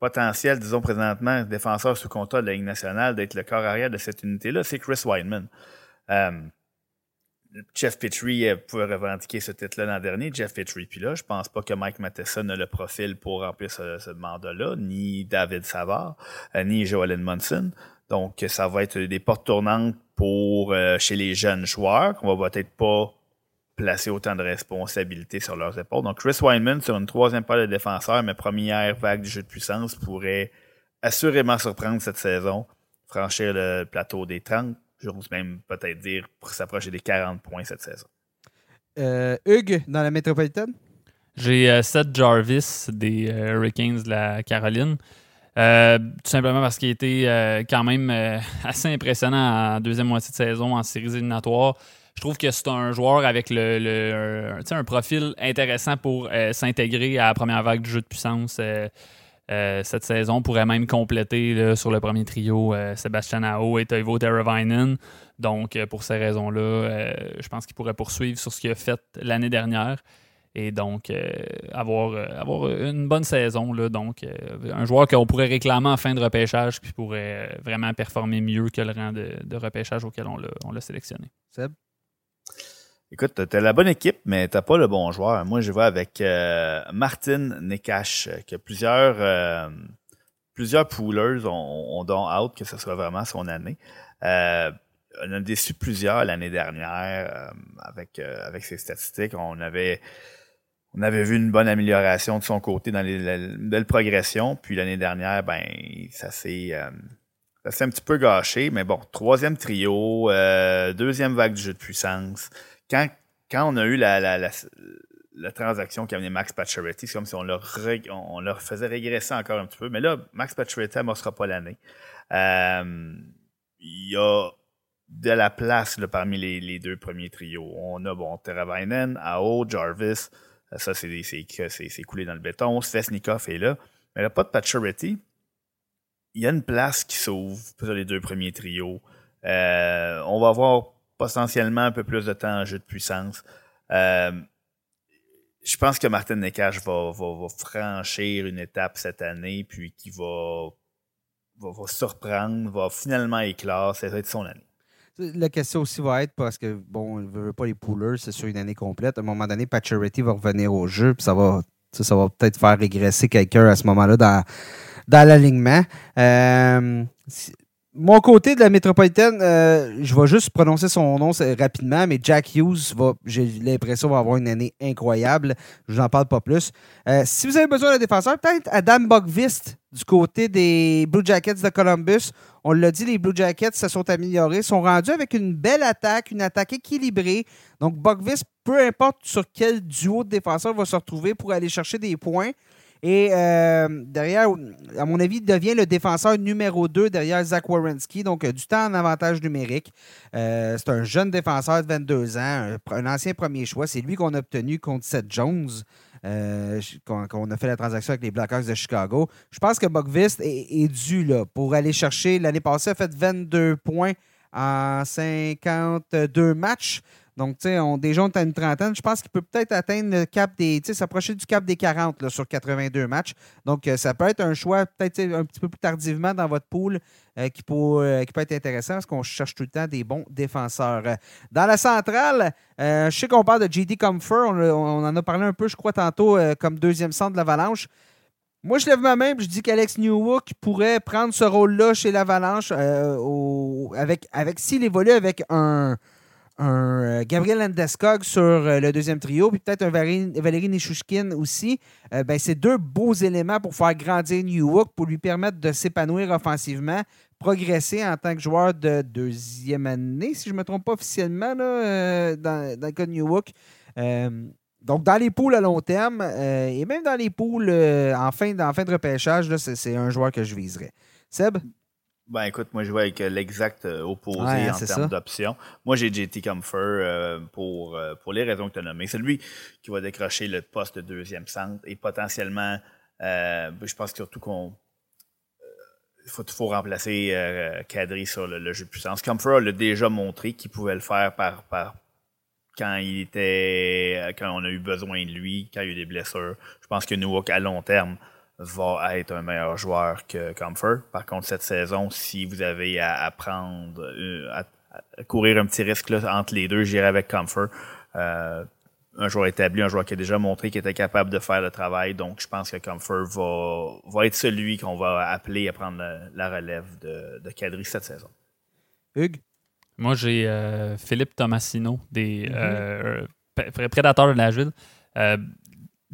potentiel, disons présentement, défenseur sous contrat de la Ligue nationale, d'être le corps arrière de cette unité-là, c'est Chris Weidman. Euh, Jeff Petrie pouvait revendiquer ce titre-là l'an dernier, Jeff Petrie. Puis là, je pense pas que Mike Matheson a le profil pour remplir ce, mandat-là, ni David Savard, euh, ni Joel Edmondson. Donc, ça va être des portes tournantes pour euh, chez les jeunes joueurs, qu'on va peut-être pas placer autant de responsabilités sur leurs épaules. Donc, Chris Weinman, sur une troisième paire de défenseurs, mais première vague du jeu de puissance, pourrait assurément surprendre cette saison, franchir le plateau des 30, j'ose même peut-être dire pour s'approcher des 40 points cette saison. Euh, Hugues, dans la métropolitaine? J'ai euh, Seth Jarvis des euh, Hurricanes de la Caroline. tout simplement parce qu'il était quand même assez impressionnant en deuxième moitié de saison en séries éliminatoires je trouve que c'est un joueur avec le, un, profil intéressant pour euh, s'intégrer à la première vague du jeu de puissance. Euh, euh, cette saison pourrait même compléter sur le premier trio Sébastien Ao et Toivo Teravainen. Donc, pour ces raisons-là, je pense qu'il pourrait poursuivre sur ce qu'il a fait l'année dernière et donc avoir, avoir une bonne saison. Donc, un joueur qu'on pourrait réclamer en fin de repêchage qui pourrait vraiment performer mieux que le rang de, de repêchage auquel on l'a sélectionné. Seb? Écoute, tu as la bonne équipe, mais tu pas le bon joueur. Moi, je vais avec euh, Martin Nekash, qui a plusieurs, euh, plusieurs poolers ont, ont out que ce soit vraiment son année. Euh, on a déçu plusieurs l'année dernière avec, avec ses statistiques. On avait, on avait vu une bonne amélioration de son côté dans les, la, belle progression. Puis l'année dernière, ben, ça s'est ça s'est un petit peu gâché. Mais bon, troisième trio, deuxième vague du jeu de puissance quand, on a eu la, transaction qui a amené Max Pacioretty, c'est comme si on leur, on leur faisait régresser encore un petit peu. Mais là, Max Pacioretty sera pas l'année. Euh, il y a de la place là, parmi les, deux premiers trios. On a bon Teravainen, Ao, Jarvis. Ça, c'est coulé dans le béton. Svesnikov est là. Mais a pas de Pacioretty. Il y a une place qui s'ouvre pour les deux premiers trios. Euh, on va voir potentiellement un peu plus de temps en jeu de puissance. Euh, je pense que Martin Nekash va, va, franchir une étape cette année, puis qui va, va, surprendre, va finalement éclore. Ça va être son année. La question aussi va être parce que, bon, on ne veut pas les poolers, c'est sur une année complète. À un moment donné, Pacioretty va revenir au jeu, puis ça va, ça, va peut-être faire régresser quelqu'un à ce moment-là dans, dans l'alignement. Euh, mon côté de la métropolitaine, euh, je vais juste prononcer son nom rapidement, mais Jack Hughes va, j'ai l'impression, va avoir une année incroyable. Je n'en parle pas plus. Euh, si vous avez besoin d'un défenseur, peut-être Adam Bogvist du côté des Blue Jackets de Columbus. On l'a dit, les Blue Jackets se sont améliorés, sont rendus avec une belle attaque, une attaque équilibrée. Donc, Bogvist, peu importe sur quel duo de défenseurs va se retrouver pour aller chercher des points. Et euh, derrière, à mon avis, il devient le défenseur numéro 2 derrière Zach Wierenski. Donc, euh, du temps en avantage numérique. Euh, c'est un jeune défenseur de 22 ans, un, ancien premier choix. C'est lui qu'on a obtenu contre Seth Jones. quand, on a fait la transaction avec les Blackhawks de Chicago. Je pense que Bogvist est, dû là, pour aller chercher. L'année passée, il a fait 22 points en 52 matchs. Donc, tu sais, déjà, on est à une trentaine. Je pense qu'il peut peut-être atteindre le cap des. Tu sais, s'approcher du cap des 40 là, sur 82 matchs. Donc, euh, ça peut être un choix peut-être un petit peu plus tardivement dans votre pool euh, qui, peut, euh, qui peut être intéressant parce qu'on cherche tout le temps des bons défenseurs. Dans la centrale, je sais qu'on parle de JD Comfort. On, en a parlé un peu, je crois, tantôt, comme deuxième centre de l'Avalanche. Moi, je lève ma main et je dis qu'Alex Newhook pourrait prendre ce rôle-là chez l'Avalanche avec, avec s'il évolue avec un un euh, Gabriel Landeskog sur euh, le deuxième trio, puis peut-être un Valérie, Nishushkin aussi. Euh, ben, c'est deux beaux éléments pour faire grandir New pour lui permettre de s'épanouir offensivement, progresser en tant que joueur de deuxième année, si je ne me trompe pas officiellement, dans, le cas de New donc, dans les poules à long terme et même dans les poules en, fin, en fin de repêchage, c'est un joueur que je viserais. Seb? Ben écoute, moi je vois avec euh, l'exact euh, opposé en termes d'options. Moi j'ai JT Comfort euh, pour, pour les raisons que tu as nommées. C'est lui qui va décrocher le poste de deuxième centre et potentiellement, je pense surtout qu'on faut, faut remplacer euh, Kadri sur le, jeu de puissance. Comfort l'a déjà montré qu'il pouvait le faire par, par quand il était quand on a eu besoin de lui, quand il y a eu des blessures. Je pense que Newark à long terme va être un meilleur joueur que Comfort. Par contre, cette saison, si vous avez à, prendre euh, à, courir un petit risque là, entre les deux, j'irai avec Comfort. Euh, un joueur établi, un joueur qui a déjà montré qu'il était capable de faire le travail. Donc, je pense que Comfort va, va être celui qu'on va appeler à prendre la, relève de, de Kadri cette saison. Hugues? Moi, j'ai euh, Philippe Tomasino, des mm-hmm. prédateurs de la ville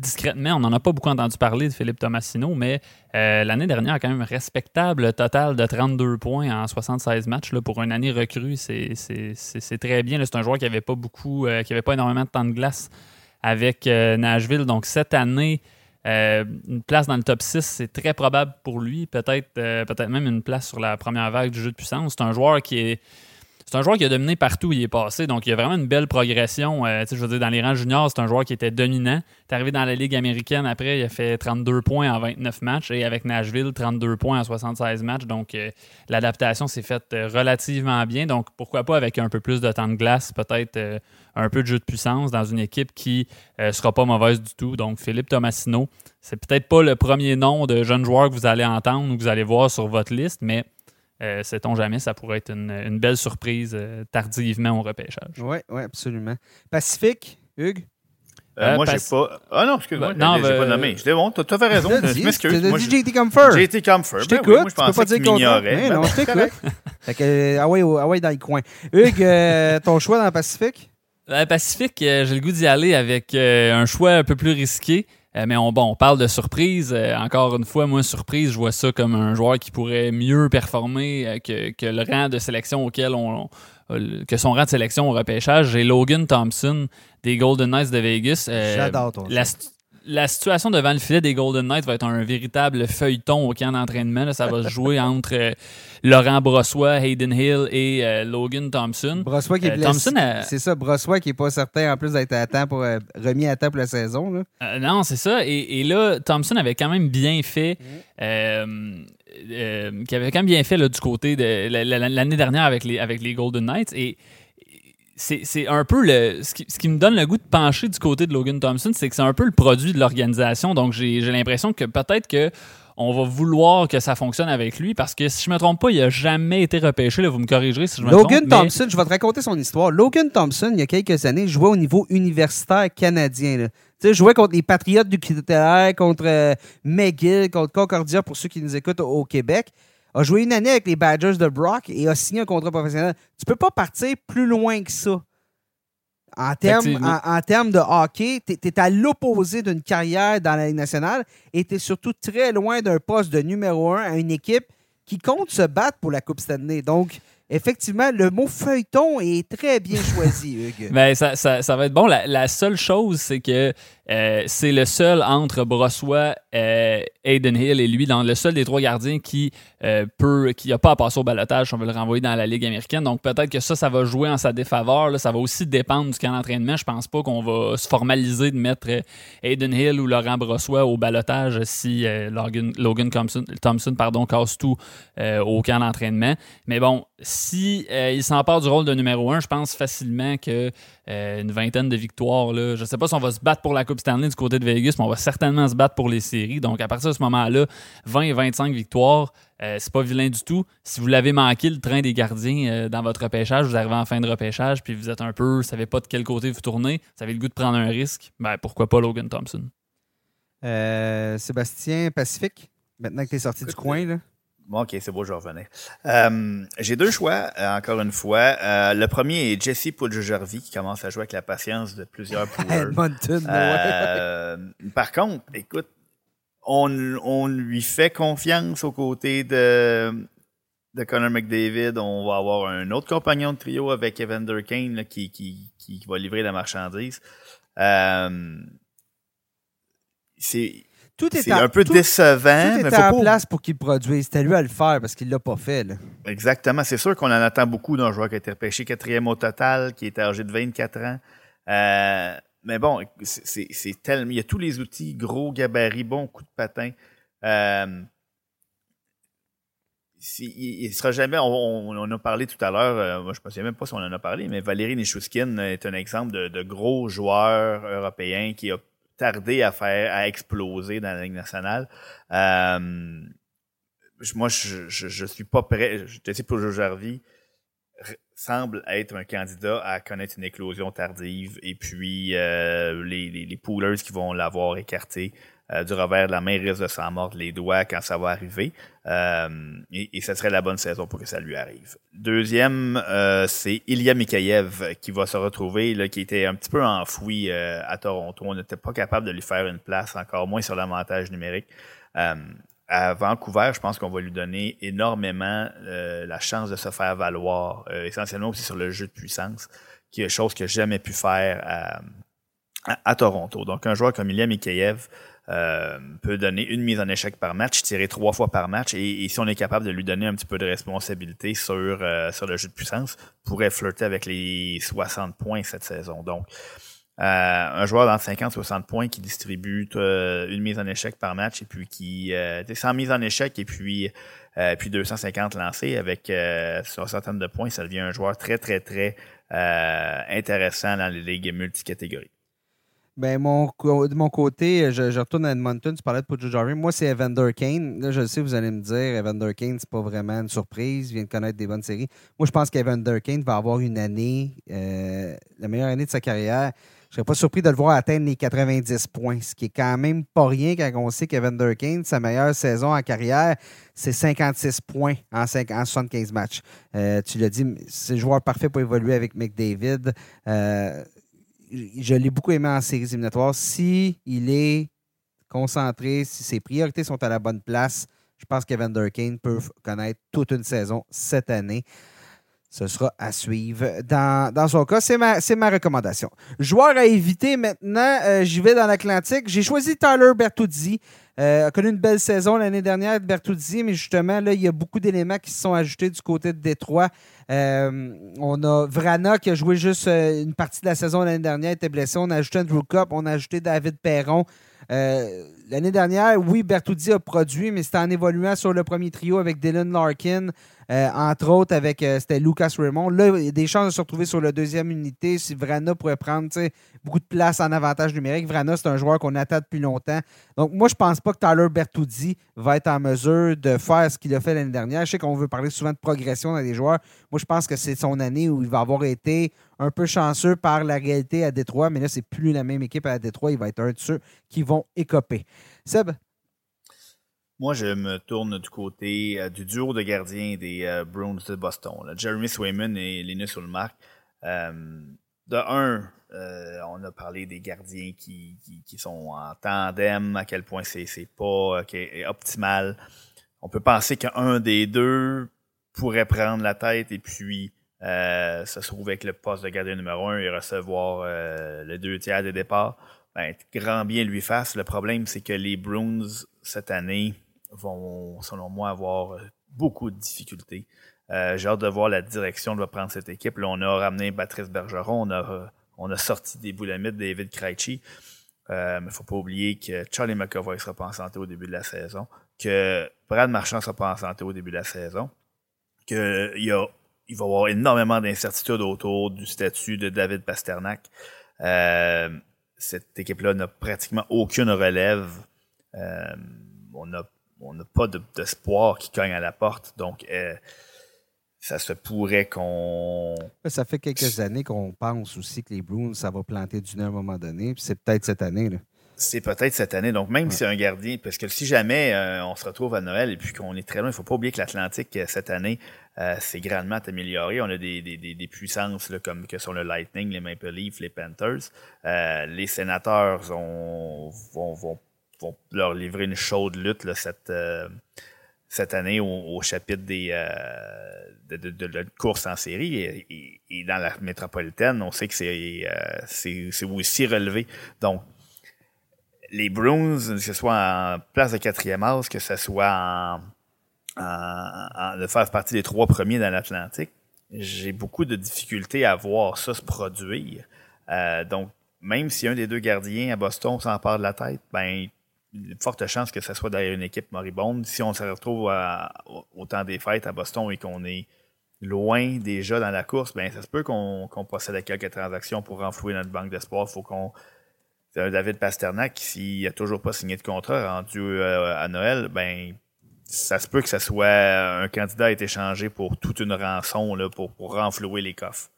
discrètement, on n'en a pas beaucoup entendu parler de Philippe Tomasino, mais euh, l'année dernière, quand même respectable total de 32 points en 76 matchs. Pour une année recrue, c'est très bien. C'est un joueur qui n'avait pas beaucoup, euh, qui avait pas énormément de temps de glace avec euh, Nashville. Donc cette année, une place dans le top 6, c'est très probable pour lui. Peut-être même une place sur la première vague du jeu de puissance. C'est un joueur qui est c'est un joueur qui a dominé partout où il est passé. Donc, il y a vraiment une belle progression. Euh, je veux dire, dans les rangs juniors, c'est un joueur qui était dominant. Est arrivé dans la Ligue américaine après, il a fait 32 points en 29 matchs. Et avec Nashville, 32 points en 76 matchs. Donc, euh, l'adaptation s'est faite euh, relativement bien. Donc, pourquoi pas avec un peu plus de temps de glace, peut-être un peu de jeu de puissance dans une équipe qui ne sera pas mauvaise du tout. Donc, Philippe Tomasino, c'est peut-être pas le premier nom de jeune joueur que vous allez entendre ou que vous allez voir sur votre liste, mais euh, sait-on jamais, ça pourrait être une, belle surprise euh, tardivement au repêchage. Oui, oui, absolument. Pacifique, Hugues? Euh, moi, j'ai pas. Ah non, excuse-moi, non, j'ai pas nommé. Je bon, t'as fait raison. Je m'excuse. Tu as dit JT Comfort. JT Comfort. Je ben t'écoute. je pensais que tu m'ignorais. Non, je t'écoute. ah ouais, ah ouais, dans le coin. Hugues, ton choix dans le Pacifique? Dans le Pacifique, j'ai le goût d'y aller avec un choix un peu plus risqué. Euh, mais on, bon, on parle de surprise. Euh, encore une fois, moi, surprise, je vois ça comme un joueur qui pourrait mieux performer euh, que, le rang de sélection auquel on, que son rang de sélection au repêchage. J'ai Logan Thompson des Golden Knights de Vegas. J'adore ton la situation devant le filet des Golden Knights va être un véritable feuilleton au camp d'entraînement. Ça va se jouer entre euh, Laurent Brossois, Hayden Hill et euh, Logan Thompson. Brossois qui est euh, Thompson C'est ça, Brossois qui n'est pas certain en plus d'être à temps pour remis à temps pour la saison. non, c'est ça. Et, là, Thompson avait quand même bien fait. Mm. qui avait quand même bien fait du côté de l'année dernière avec les, avec les Golden Knights. Et c'est un peu le. Ce qui, me donne le goût de pencher du côté de Logan Thompson, c'est que c'est un peu le produit de l'organisation. Donc, j'ai l'impression que peut-être que on va vouloir que ça fonctionne avec lui parce que si je me trompe pas, il n'a jamais été repêché. Là, vous me corrigerez si je me Logan trompe. Thompson, je vais te raconter son histoire. Logan Thompson, il y a quelques années, jouait au niveau universitaire canadien. Tu sais, jouait contre les Patriotes du Kittélaire, contre euh, McGill, contre Concordia pour ceux qui nous écoutent au Québec a joué une année avec les Badgers de Brock et a signé un contrat professionnel. Tu peux pas partir plus loin que ça. En termes, en, de hockey, tu es, à l'opposé d'une carrière dans la Ligue nationale et tu es surtout très loin d'un poste de numéro un à une équipe qui compte se battre pour la Coupe Stanley. Donc, effectivement, le mot feuilleton est très bien choisi, Hugues. Ben, ça, ça, va être bon. La, seule chose, c'est que euh, c'est le seul entre Brossois, euh, Aiden Hill et lui, dans le seul des trois gardiens qui euh, peut, qui n'a pas à passer au balotage, on veut le renvoyer dans la Ligue américaine. Donc peut-être que ça, ça va jouer en sa défaveur. Ça va aussi dépendre du camp d'entraînement. Je pense pas qu'on va se formaliser de mettre Aiden Hill ou Laurent Brossois au balotage si Logan, Thompson, Thompson pardon, casse tout au camp d'entraînement. Mais bon, si il s'empare du rôle de numéro un, je pense facilement que une vingtaine de victoires, je sais pas si on va se battre pour la Coupe Stanley du côté de Vegas, mais on va certainement se battre pour les séries. Donc, à partir de ce moment-là, 20 et 25 victoires, euh, c'est pas vilain du tout. Si vous l'avez manqué, le train des gardiens euh, dans votre repêchage, vous arrivez en fin de repêchage, puis vous êtes un peu, vous savez pas de quel côté vous tournez, vous avez le goût de prendre un risque, ben pourquoi pas Logan Thompson? Euh, Sébastien Pacifique, maintenant que tu es sorti du coin, là. OK, c'est beau, je revenais. Euh, j'ai deux choix, euh, encore une fois. Euh, le premier est Jesse Puljujarvi, qui commence à jouer avec la patience de plusieurs pouleurs. par contre, écoute, on, on, lui fait confiance aux côtés de, de Connor McDavid. On va avoir un autre compagnon de trio avec Evander Kane qui, qui, qui, va livrer la marchandise. c'est tout est, un peu décevant. Tout était en place pour qu'il produise. C'était lui à le faire parce qu'il ne l'a pas fait. Exactement. C'est sûr qu'on en attend beaucoup d'un joueur qui a été repêché quatrième au total, qui est âgé de 24 ans. Euh, mais bon, c'est tellement. Il y a tous les outils, gros gabarit, bon coup de patin. Euh, il, ne sera jamais. On, en a parlé tout à l'heure. Euh, moi, je ne souviens même pas si on en a parlé, mais Valérie Nishushkin est un exemple de, gros joueur européen qui a tardé à faire à exploser dans la Ligue nationale. Euh, moi, je, je, suis pas prêt. Je sais pour Jarvis semble être un candidat à connaître une éclosion tardive et puis euh, les, les, les, poolers qui vont l'avoir écarté euh, du revers de la main risquent de s'en mordre les doigts quand ça va arriver. Euh, et, et ce serait la bonne saison pour que ça lui arrive. Deuxième, c'est Ilya Mikhaev qui va se retrouver, là, qui était un petit peu enfoui à Toronto. On n'était pas capable de lui faire une place, encore moins sur l'avantage numérique à Vancouver, je pense qu'on va lui donner énormément euh, la chance de se faire valoir, euh, essentiellement aussi sur le jeu de puissance, qui est chose qu'il n'a jamais pu faire à, à, Toronto. Donc, un joueur comme Ilya Mikheyev euh, peut donner une mise en échec par match, tirer trois fois par match, et, si on est capable de lui donner un petit peu de responsabilité sur, sur le jeu de puissance, pourrait flirter avec les 60 points cette saison. Donc, euh, un joueur dans 50-60 points qui distribue euh, une mise en échec par match et puis qui euh, 100 mises en échec et puis euh, puis 250 lancés avec euh, sur centaine de points, ça devient un joueur très très très intéressant dans les ligues multicatégories. Ben, mon, de mon côté, je, retourne à Edmonton. Tu parlais de Pujo Jarry. Moi, c'est Evander Kane. Là, je sais, vous allez me dire, Evander Kane, c'est pas vraiment une surprise. Il vient de connaître des bonnes séries. Moi, je pense qu'Evander Kane va avoir une année, la meilleure année de sa carrière. Je serais pas surpris de le voir atteindre les 90 points, ce qui est quand même pas rien quand on sait qu'Evan Durkin, sa meilleure saison en carrière, c'est 56 points en, 75 matchs. Euh, tu l'as dit, c'est le joueur parfait pour évoluer avec McDavid. Euh, je l'ai beaucoup aimé en séries éliminatoires. S'il il est concentré, si ses priorités sont à la bonne place, je pense qu'Evan Durkin peut connaître toute une saison cette année. Ce sera à suivre. Dans, dans son cas, c'est ma, ma recommandation. Joueur à éviter maintenant, euh, j'y vais dans l'Atlantique. J'ai choisi Tyler Bertuzzi. Euh, a connu une belle saison l'année dernière, Bertuzzi, mais justement, là, il y a beaucoup d'éléments qui se sont ajoutés du côté de Détroit. Euh, on a Vrana qui a joué juste une partie de la saison l'année dernière, était blessé. On a ajouté Andrew Cup, on a ajouté David Perron. l'année dernière, oui, Bertuzzi a produit, mais c'était en évoluant sur le premier trio avec Dylan Larkin, euh, entre autres, avec euh, c'était Lucas Raymond. Là, il y a des chances de se retrouver sur la deuxième unité si Vrana pourrait prendre beaucoup de place en avantage numérique. Vrana, c'est un joueur qu'on attend depuis longtemps. Donc, moi, je pense pas que Tyler Bertuzzi va être en mesure de faire ce qu'il a fait l'année dernière. Je sais qu'on veut parler souvent de progression dans les joueurs. Moi, je pense que c'est son année où il va avoir été un peu chanceux par la réalité à Détroit, mais là, c'est plus la même équipe à Détroit. Il va être un de ceux qui vont écoper. Seb? Moi, je me tourne du côté euh, du duo de gardiens des euh, Bruins de Boston. Jeremy Swayman et Linus Ulmark. Euh, de un, on a parlé des gardiens qui, qui, sont en tandem, à quel point c'est pas optimal. On peut penser qu'un des deux pourrait prendre la tête et puis se trouver avec le poste de gardien numéro un et recevoir les deux tiers des départs. Ben, grand bien lui fasse. Le problème, c'est que les Bruins, cette année, vont, selon moi, avoir euh, beaucoup de difficultés. Euh, j'ai hâte de voir la direction de va prendre cette équipe. Là, on a ramené Patrice Bergeron, on a, on a sorti des boulamites David Krejci. Euh, mais il ne faut pas oublier que Charlie McAvoy sera pas en santé au début de la saison, que Brad Marchand sera pas en santé au début de la saison, qu'il y a, il va y avoir énormément d'incertitudes autour du statut de David Pasternak. cette équipe-là n'a pratiquement aucune relève. on a on n'a pas d'espoir qui cogne à la porte. Donc, euh, ça se pourrait qu'on. Ça fait quelques années qu'on pense aussi que les Bruins, ça va planter du nez à un moment donné. c'est peut-être cette année. Là. C'est peut-être cette année. Donc, même si c'est un gardien, parce que si jamais euh, on se retrouve à Noël et puis qu'on est très loin, il ne faut pas oublier que l'Atlantique, euh, cette année, s'est grandement amélioré. On a des, des, puissances comme que sont le Lightning, les Maple Leafs, les Panthers. les sénateurs vont, vont vont leur livrer une chaude lutte cette, euh, cette année au, chapitre des, euh, de, la course en série. Et, dans la métropolitaine, on sait que c'est euh, aussi relevé. Donc, les Bruins, que ce soit en place de quatrième as, que ce soit en, de faire partie des trois premiers dans l'Atlantique, j'ai beaucoup de difficultés à voir ça se produire. donc, même si un des deux gardiens à Boston s'empare de la tête, ben forte chance que ce soit derrière une équipe moribonde. Si on se retrouve au temps des fêtes à Boston et qu'on est loin déjà dans la course, ben ça se peut qu'on procède à quelques transactions pour renflouer notre banque d'espoir. faut qu'on. David Pasternak, s'il n'a toujours pas signé de contrat rendu euh, à Noël, ben ça se peut que ce soit un candidat à être échangé pour toute une rançon là, pour, pour renflouer les coffres.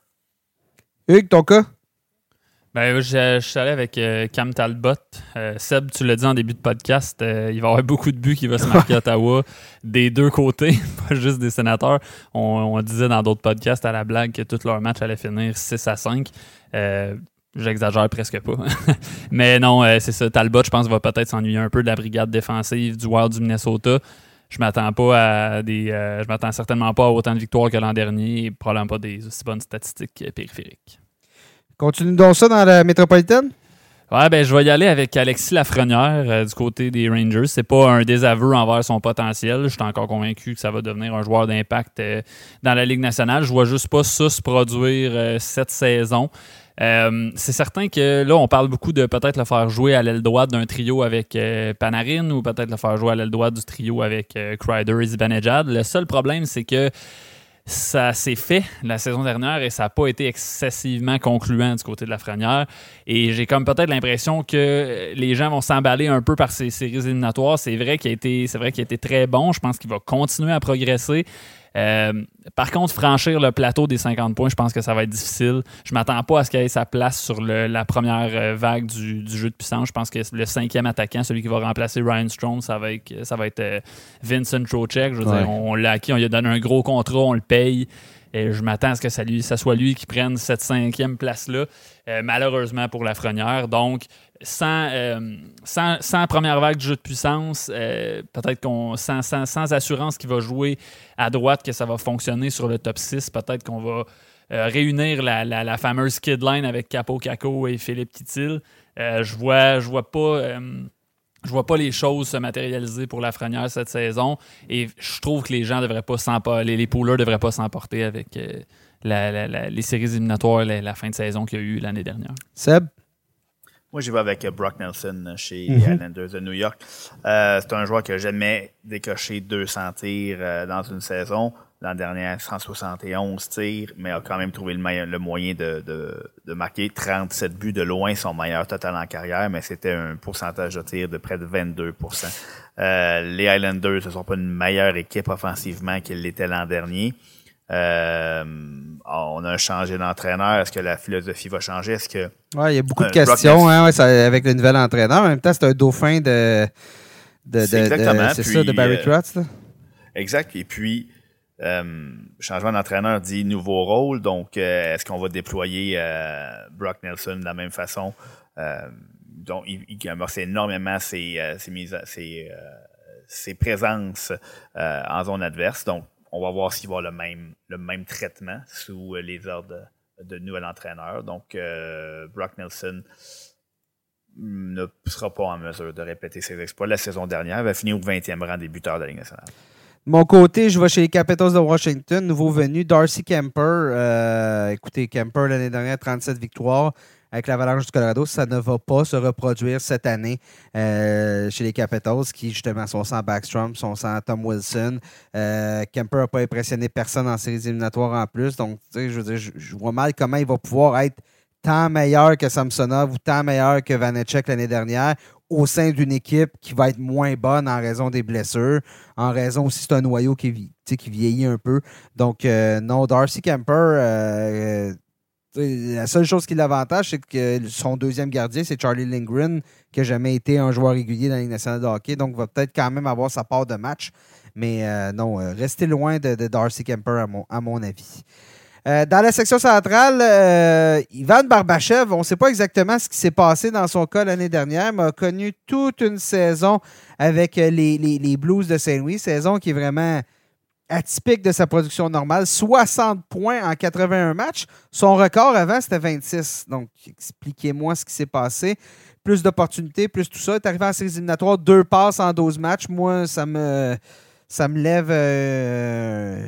Hugues, ton cas? Ben, je, suis allé avec euh, Cam Talbot. Euh, Seb, tu l'as dit en début de podcast, euh, il va y avoir beaucoup de buts qui vont se marquer à Ottawa des deux côtés, pas juste des sénateurs. On, disait dans d'autres podcasts à la blague que tous leurs matchs allaient finir 6 à 5. J'exagère presque pas. Mais non, c'est ça. Talbot, je pense, va peut-être s'ennuyer un peu de la brigade défensive du Wild du Minnesota. Je m'attends pas à des. je m'attends certainement pas à autant de victoires que l'an dernier et probablement pas des aussi bonnes statistiques périphériques. Continue donc ça dans la métropolitaine? Ouais, ben, je vais y aller avec Alexis Lafrenière euh, du côté des Rangers. C'est pas un désaveu envers son potentiel. Je suis encore convaincu que ça va devenir un joueur d'impact euh, dans la Ligue nationale. Je vois juste pas ça se produire euh, cette saison. c'est certain que là, on parle beaucoup de peut-être le faire jouer à l'aile droite d'un trio avec Panarin ou peut-être le faire jouer à l'aile droite du trio avec Kreider et Zibanejad. Le seul problème, c'est que ça s'est fait la saison dernière et ça n'a pas été excessivement concluant du côté de la Frenière. Et j'ai comme peut-être l'impression que les gens vont s'emballer un peu par ces séries éliminatoires. C'est vrai qu'il a été, c'est vrai qu'il a été très bon. Je pense qu'il va continuer à progresser. Euh, par contre, franchir le plateau des 50 points, je pense que ça va être difficile. Je m'attends pas à ce qu'il ait sa place sur la première euh, vague du, jeu de puissance. Je pense que le cinquième attaquant, celui qui va remplacer Ryan Strong, ça va être, ça va être euh, Vincent Trocek. Je veux dire, on, l'a acquis, on lui a donné un gros contrat, on le paye. Et je m'attends à ce que ça, lui, ça soit lui qui prenne cette cinquième place-là, malheureusement pour la Frenière. Donc, euh, sans, sans, première vague de jeu de puissance, euh, peut-être qu'on sans, sans, assurance qu'il va jouer à droite, que ça va fonctionner sur le top 6, peut-être qu'on va euh, réunir la, la, fameuse kid line avec Capo Caco et Philippe Titil. je vois, je vois pas. Je vois pas les choses se matérialiser pour la Frenière cette saison et je trouve que les gens devraient pas les, les poolers devraient pas s'emporter avec les séries éliminatoires la, la fin de saison qu'il y a eu l'année dernière. Seb? Moi, j'y vais avec euh, Brock Nelson euh, chez les mhm. Islanders de New York. Euh, c'est un joueur qui a jamais décoché 200 tirs dans une saison. L'an dernier, 171 tirs, mais a quand même trouvé le, le moyen de, de, marquer 37 buts de loin, son meilleur total en carrière, mais c'était un pourcentage de tirs de près de 22% Les Islanders ne sont pas une meilleure équipe offensivement qu'ils l'étaient l'an dernier. Euh, on a changé d'entraîneur. Est-ce que la philosophie va changer? Est-ce que. Ouais, il y a beaucoup de questions hein, avec le nouvel entraîneur. En même temps, c'est un dauphin de. de, c'est ça, de Barry euh, Trotz. Exact. Et puis, euh, changement d'entraîneur dit nouveau rôle. Donc, est-ce qu'on va déployer Brock Nelson de la même façon? donc, il, il amorce énormément ses, présences en zone adverse. Donc, on va voir s'il va avoir le même, traitement sous euh, les ordres de, nouvel entraîneur. Donc, euh, Brock Nelson ne sera pas en mesure de répéter ses exploits. La saison dernière, il va finir au 20e rang des buteurs de la Ligue nationale. Mon côté, je vais chez les Capitals de Washington, nouveau venu, Darcy Kemper. Euh, écoutez, Kemper, l'année dernière, 37 victoires avec l'Avalanche du Colorado, ça ne va pas se reproduire cette année euh, chez les Capitals, qui justement sont sans Backstrom, sont sans Tom Wilson. Euh, Kemper n'a pas impressionné personne en séries éliminatoires en plus. Donc, je, vois mal comment il va pouvoir être tant meilleur que Samsonov ou tant meilleur que Vanecek l'année dernière au sein d'une équipe qui va être moins bonne en raison des blessures, en raison aussi c'est un noyau qui, vieillit un peu. Donc, euh, non, Darcy Kemper, la seule chose qui l'avantage, c'est que son deuxième gardien, c'est Charlie Lindgren, qui n'a jamais été un joueur régulier dans la Ligue nationale de hockey, donc va peut-être quand même avoir sa part de match. Mais euh, non, euh, restez loin de, Darcy Kemper, à mon, avis. Euh, dans la section centrale, Ivan Barbachev, on ne sait pas exactement ce qui s'est passé dans son cas l'année dernière, mais a connu toute une saison avec les, les Blues de Saint-Louis, saison qui est vraiment atypique de sa production normale. 60 points en 81 matchs. Son record avant, c'était 26. Donc, expliquez-moi ce qui s'est passé. Plus d'opportunités, plus tout ça. Il est arrivé en séries éliminatoires, deux passes en 12 matchs. Moi, ça me, ça me lève euh,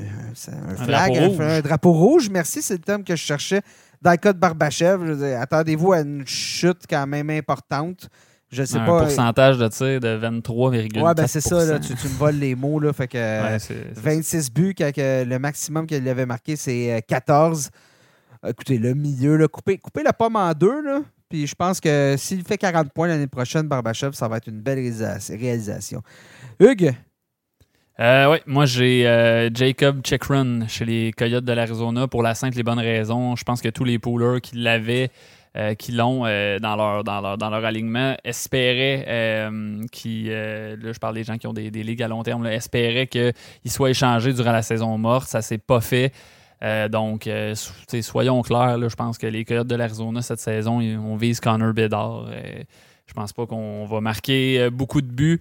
un, flag, un drapeau, rouge. Merci, c'est le terme que je cherchais. Dans le cas de Barbachev, attendez-vous à une chute quand même importante. Je sais un pas. pourcentage de tir de 23,4 Ouais, ben c'est ça, là, tu, tu me voles les mots, là. Fait que euh, c'est 26 buts, quand que le maximum qu'il avait marqué, c'est euh, 14. Écoutez, le milieu, là, couper, couper la pomme en deux, là. Puis je pense que s'il fait 40 points l'année prochaine, Barbachev, ça va être une belle réalisa- réalisation. Hugues, Euh, oui, moi j'ai euh, Jacob Checkrun chez les Coyotes de l'Arizona pour la simple et bonne raison. Je pense que tous les poolers qui l'avaient, euh, qui l'ont dans, leur, dans, leur, dans leur alignement, espéraient qui là je parle des gens qui ont des, des ligues à long terme, espéraient qu'il soit échangé durant la saison morte. Ça s'est pas fait. Donc, soyons clairs, je pense que les Coyotes de l'Arizona cette saison, on vise Connor Bedard. Euh, je pense pas qu'on va marquer beaucoup de buts.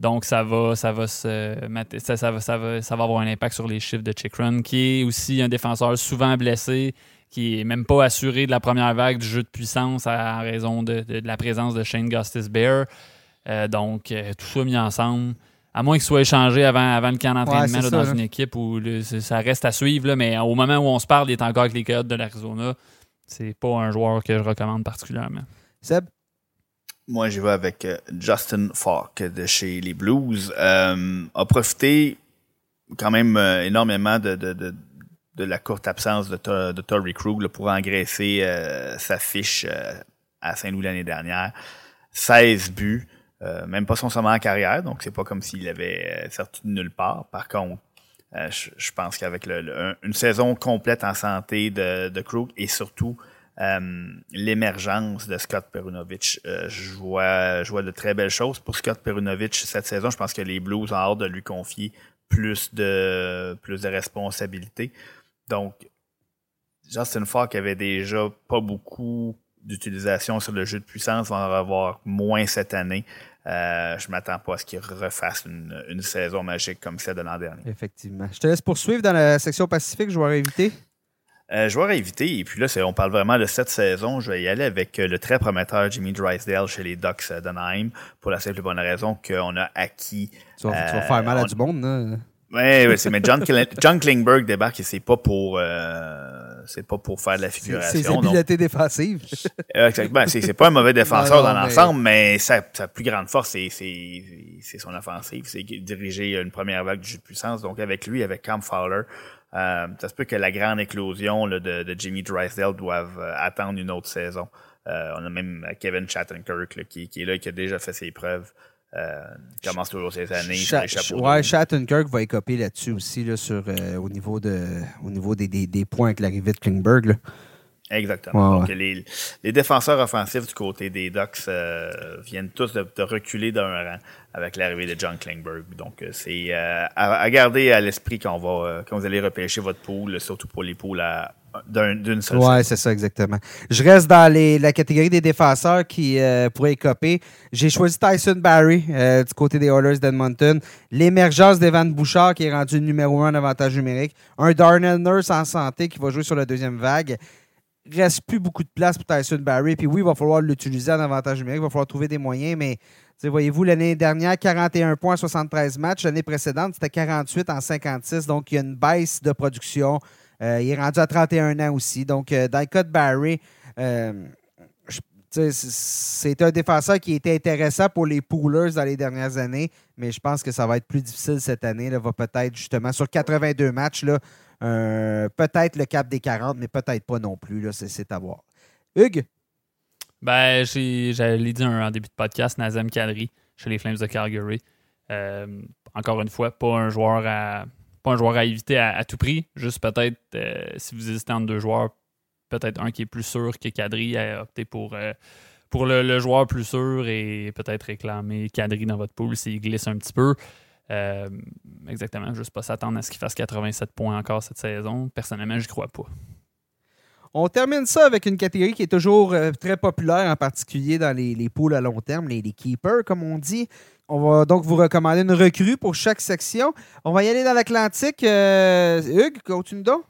Donc, ça va, ça va se ça, ça va, ça, va, ça va avoir un impact sur les chiffres de Chick Run, qui est aussi un défenseur souvent blessé, qui est même pas assuré de la première vague du jeu de puissance à, en raison de, de- de la présence de Shane Gustis Bear. Euh, donc, euh, tout ça mis ensemble. À moins qu'il soit échangé avant, avant le camp d'entraînement dans là. une équipe où ça reste à suivre, là, mais au moment où on se parle, il est encore avec les Coyotes de l'Arizona. C'est pas un joueur que je recommande particulièrement. Seb, Moi, j'y vais avec euh, Justin Falk de chez les Blues. Euh, a profité quand même euh, énormément de, de, de, la courte absence de, de Torrey Krug pour engraisser sa fiche à Saint-Louis l'année dernière. 16 buts, même pas son sommet en carrière, donc c'est pas comme s'il avait sorti de nulle part. Par contre, je, pense qu'avec une saison complète en santé de, de Krug et surtout euh, l'émergence de Scott Perunovic. Euh, je, vois, je vois de très belles choses pour Scott Perunovic cette saison. Je pense que les Blues ont hâte de lui confier plus de, plus de responsabilités. Donc, Justin Falk avait déjà pas beaucoup d'utilisation sur le jeu de puissance, va en avoir moins cette année. Euh, je m'attends pas à ce qu'il refasse une, saison magique comme celle de l'an dernier. effectivement. Je te laisse poursuivre dans la section Pacifique, joueur invité. Euh, joueur à éviter, et puis là, c'est- on parle vraiment de cette saison. Je vais y aller avec euh, le très prometteur Jimmy Drysdale chez les Ducks d'Anaheim pour la simple et bonne raison qu'on a acquis. Tu vas, tu vas Euh, faire mal à on- du monde, là. Ouais, ouais, c'est mais John, Klingberg débarque et c'est pas pour euh, c'est pas pour faire de la Ses figuration. donc- habiletés défensives. euh, exactement. C'est, c'est pas un mauvais défenseur Non, non, dans l'ensemble, mais, sa, sa plus grande force, c'est, c'est, c'est son offensive. C'est diriger une première vague du jeu de puissance. Donc, avec lui, avec Cam Fowler, euh, ça se peut que la grande éclosion là, de, de Jimmy Drysdale doive euh, attendre une autre saison. Euh, on a même Kevin Shattenkirk là, qui, qui est là qui a déjà fait ses preuves. Il commence toujours ses années sur Cha- les chapeaux. ouais. Shattenkirk va écoper là-dessus aussi, là, sur, au niveau, de, au niveau des, des, des points avec l'arrivée de Klingberg. Exactement. Ouais, Donc, les, les défenseurs offensifs du côté des Ducks euh, viennent tous de, de reculer d'un rang avec l'arrivée de John Klingberg. Donc, euh, c'est euh, à, à garder à l'esprit quand, on va, quand vous allez repêcher votre pool, surtout pour les poules à- d'une seule Ouais, c'est ça, exactement. Je reste dans les, la catégorie des défenseurs qui euh, pourraient écoper. J'ai choisi Tyson Barry euh, du côté des Oilers d'Edmonton. L'émergence d'Evan Bouchard qui est rendu numéro un en avantage numérique. Un Darnell Nurse en santé qui va jouer sur la deuxième vague. Il reste plus beaucoup de place pour Tyson Barry. Puis oui, il va falloir l'utiliser en avantage numérique. Il va falloir trouver des moyens, mais voyez-vous, l'année dernière, 41 points en 73 matchs. L'année précédente, c'était 48 en 56. Donc, il y a une baisse de production. Euh, il est rendu à 31 ans aussi. Donc, euh, Barry, euh, c'est un défenseur qui était intéressant pour les poolers dans les dernières années, mais je pense que ça va être plus difficile cette année. Là, va peut-être justement sur 82 matchs, là, peut-être le cap des 40, mais peut-être pas non plus. là, C'est à voir. Hugues, Ben, j'allais dire en début de podcast, Nazem Kadri chez les Flames de Calgary. Euh, encore une fois, pas un joueur à pas un joueur à éviter à, tout prix. Juste peut-être, euh, si vous hésitez entre deux joueurs, peut-être un qui est plus sûr que Kadri, à opter pour, euh, pour le, le joueur plus sûr et peut-être réclamer Kadri dans votre pool s'il glisse un petit peu. Euh, exactement, juste pas s'attendre à ce qu'il fasse 87 points encore cette saison. Personnellement, je crois pas. on termine ça avec une catégorie qui est toujours euh, très populaire, en particulier dans les, les poules à long terme, les, les keepers, comme on dit. On va donc vous recommander une recrue pour chaque section. On va y aller dans l'Atlantique. Euh, Hugues, continue donc.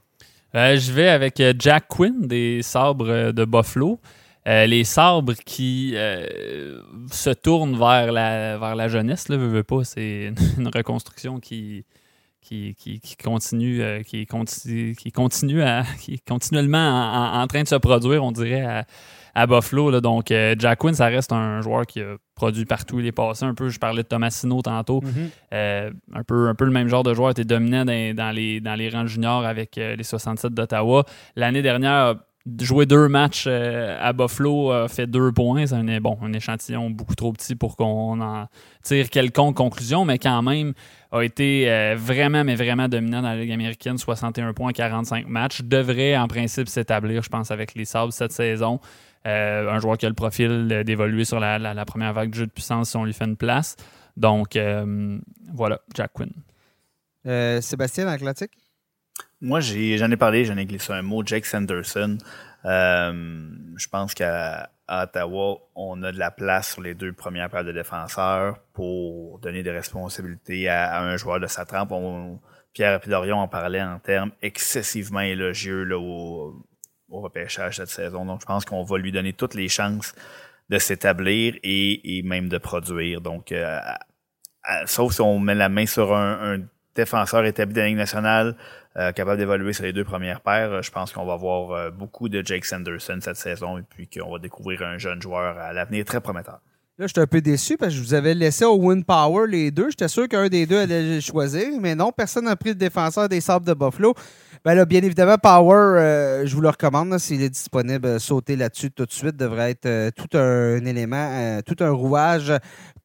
Euh, je vais avec euh, Jack Quinn des Sabres euh, de Buffalo. Euh, les Sabres qui euh, se tournent vers la, vers la jeunesse, là, veux, veux pas, c'est une reconstruction qui, qui, qui, continue, qui, continue, qui continue à, qui est continuellement en, train de se produire, on dirait, à, Buffalo. Donc, Jack Quinn, ça reste un joueur qui a produit partout. Il est passé un peu, je parlais de Tomasino tantôt, mm-hmm. un, peu, un peu le même genre de joueur, était dominant dans, les, dans les rangs juniors avec les 67 d'Ottawa. L'année dernière, jouer deux matchs euh, à Buffalo a fait deux points. C'est un, bon, un échantillon beaucoup trop petit pour qu'on en tire quelconque conclusion, mais quand même a été euh, vraiment, mais vraiment dominant dans la Ligue américaine. 61 points, 45 matchs. Devrait en principe s'établir, je pense, avec les Sabres cette saison. Euh, un joueur qui a le profil d'évoluer sur la, première vague de jeu de puissance si on lui fait une place. Donc, voilà, Jack Quinn. Sébastien Atlantique? Moi, j'en ai, parlé, j'en ai glissé un mot, Jake Sanderson. Euh, je pense qu'à Ottawa, on a de la place sur les deux premières paires de défenseurs pour donner des responsabilités à, un joueur de sa trempe. Pierre Pidorion en parlait en termes excessivement élogieux là, au, repêchage cette saison. Donc, je pense qu'on va lui donner toutes les chances de s'établir et, même de produire. Donc, euh, sauf si on met la main sur un, un défenseur établi de la Ligue nationale, euh, capable d'évoluer sur les deux premières paires, euh, je pense qu'on va voir euh, beaucoup de Jake Sanderson cette saison et puis qu'on va découvrir un jeune joueur à l'avenir très prometteur. Là, je suis un peu déçu parce que je vous avais laissé au Win Power les deux. J'étais sûr qu'un des deux allait choisir, mais non, personne n'a pris le défenseur des Sables de Buffalo. Ben là, bien évidemment, Power, je vous le recommande. S'il est disponible, sauter là-dessus tout de suite devrait être tout un élément, tout un rouage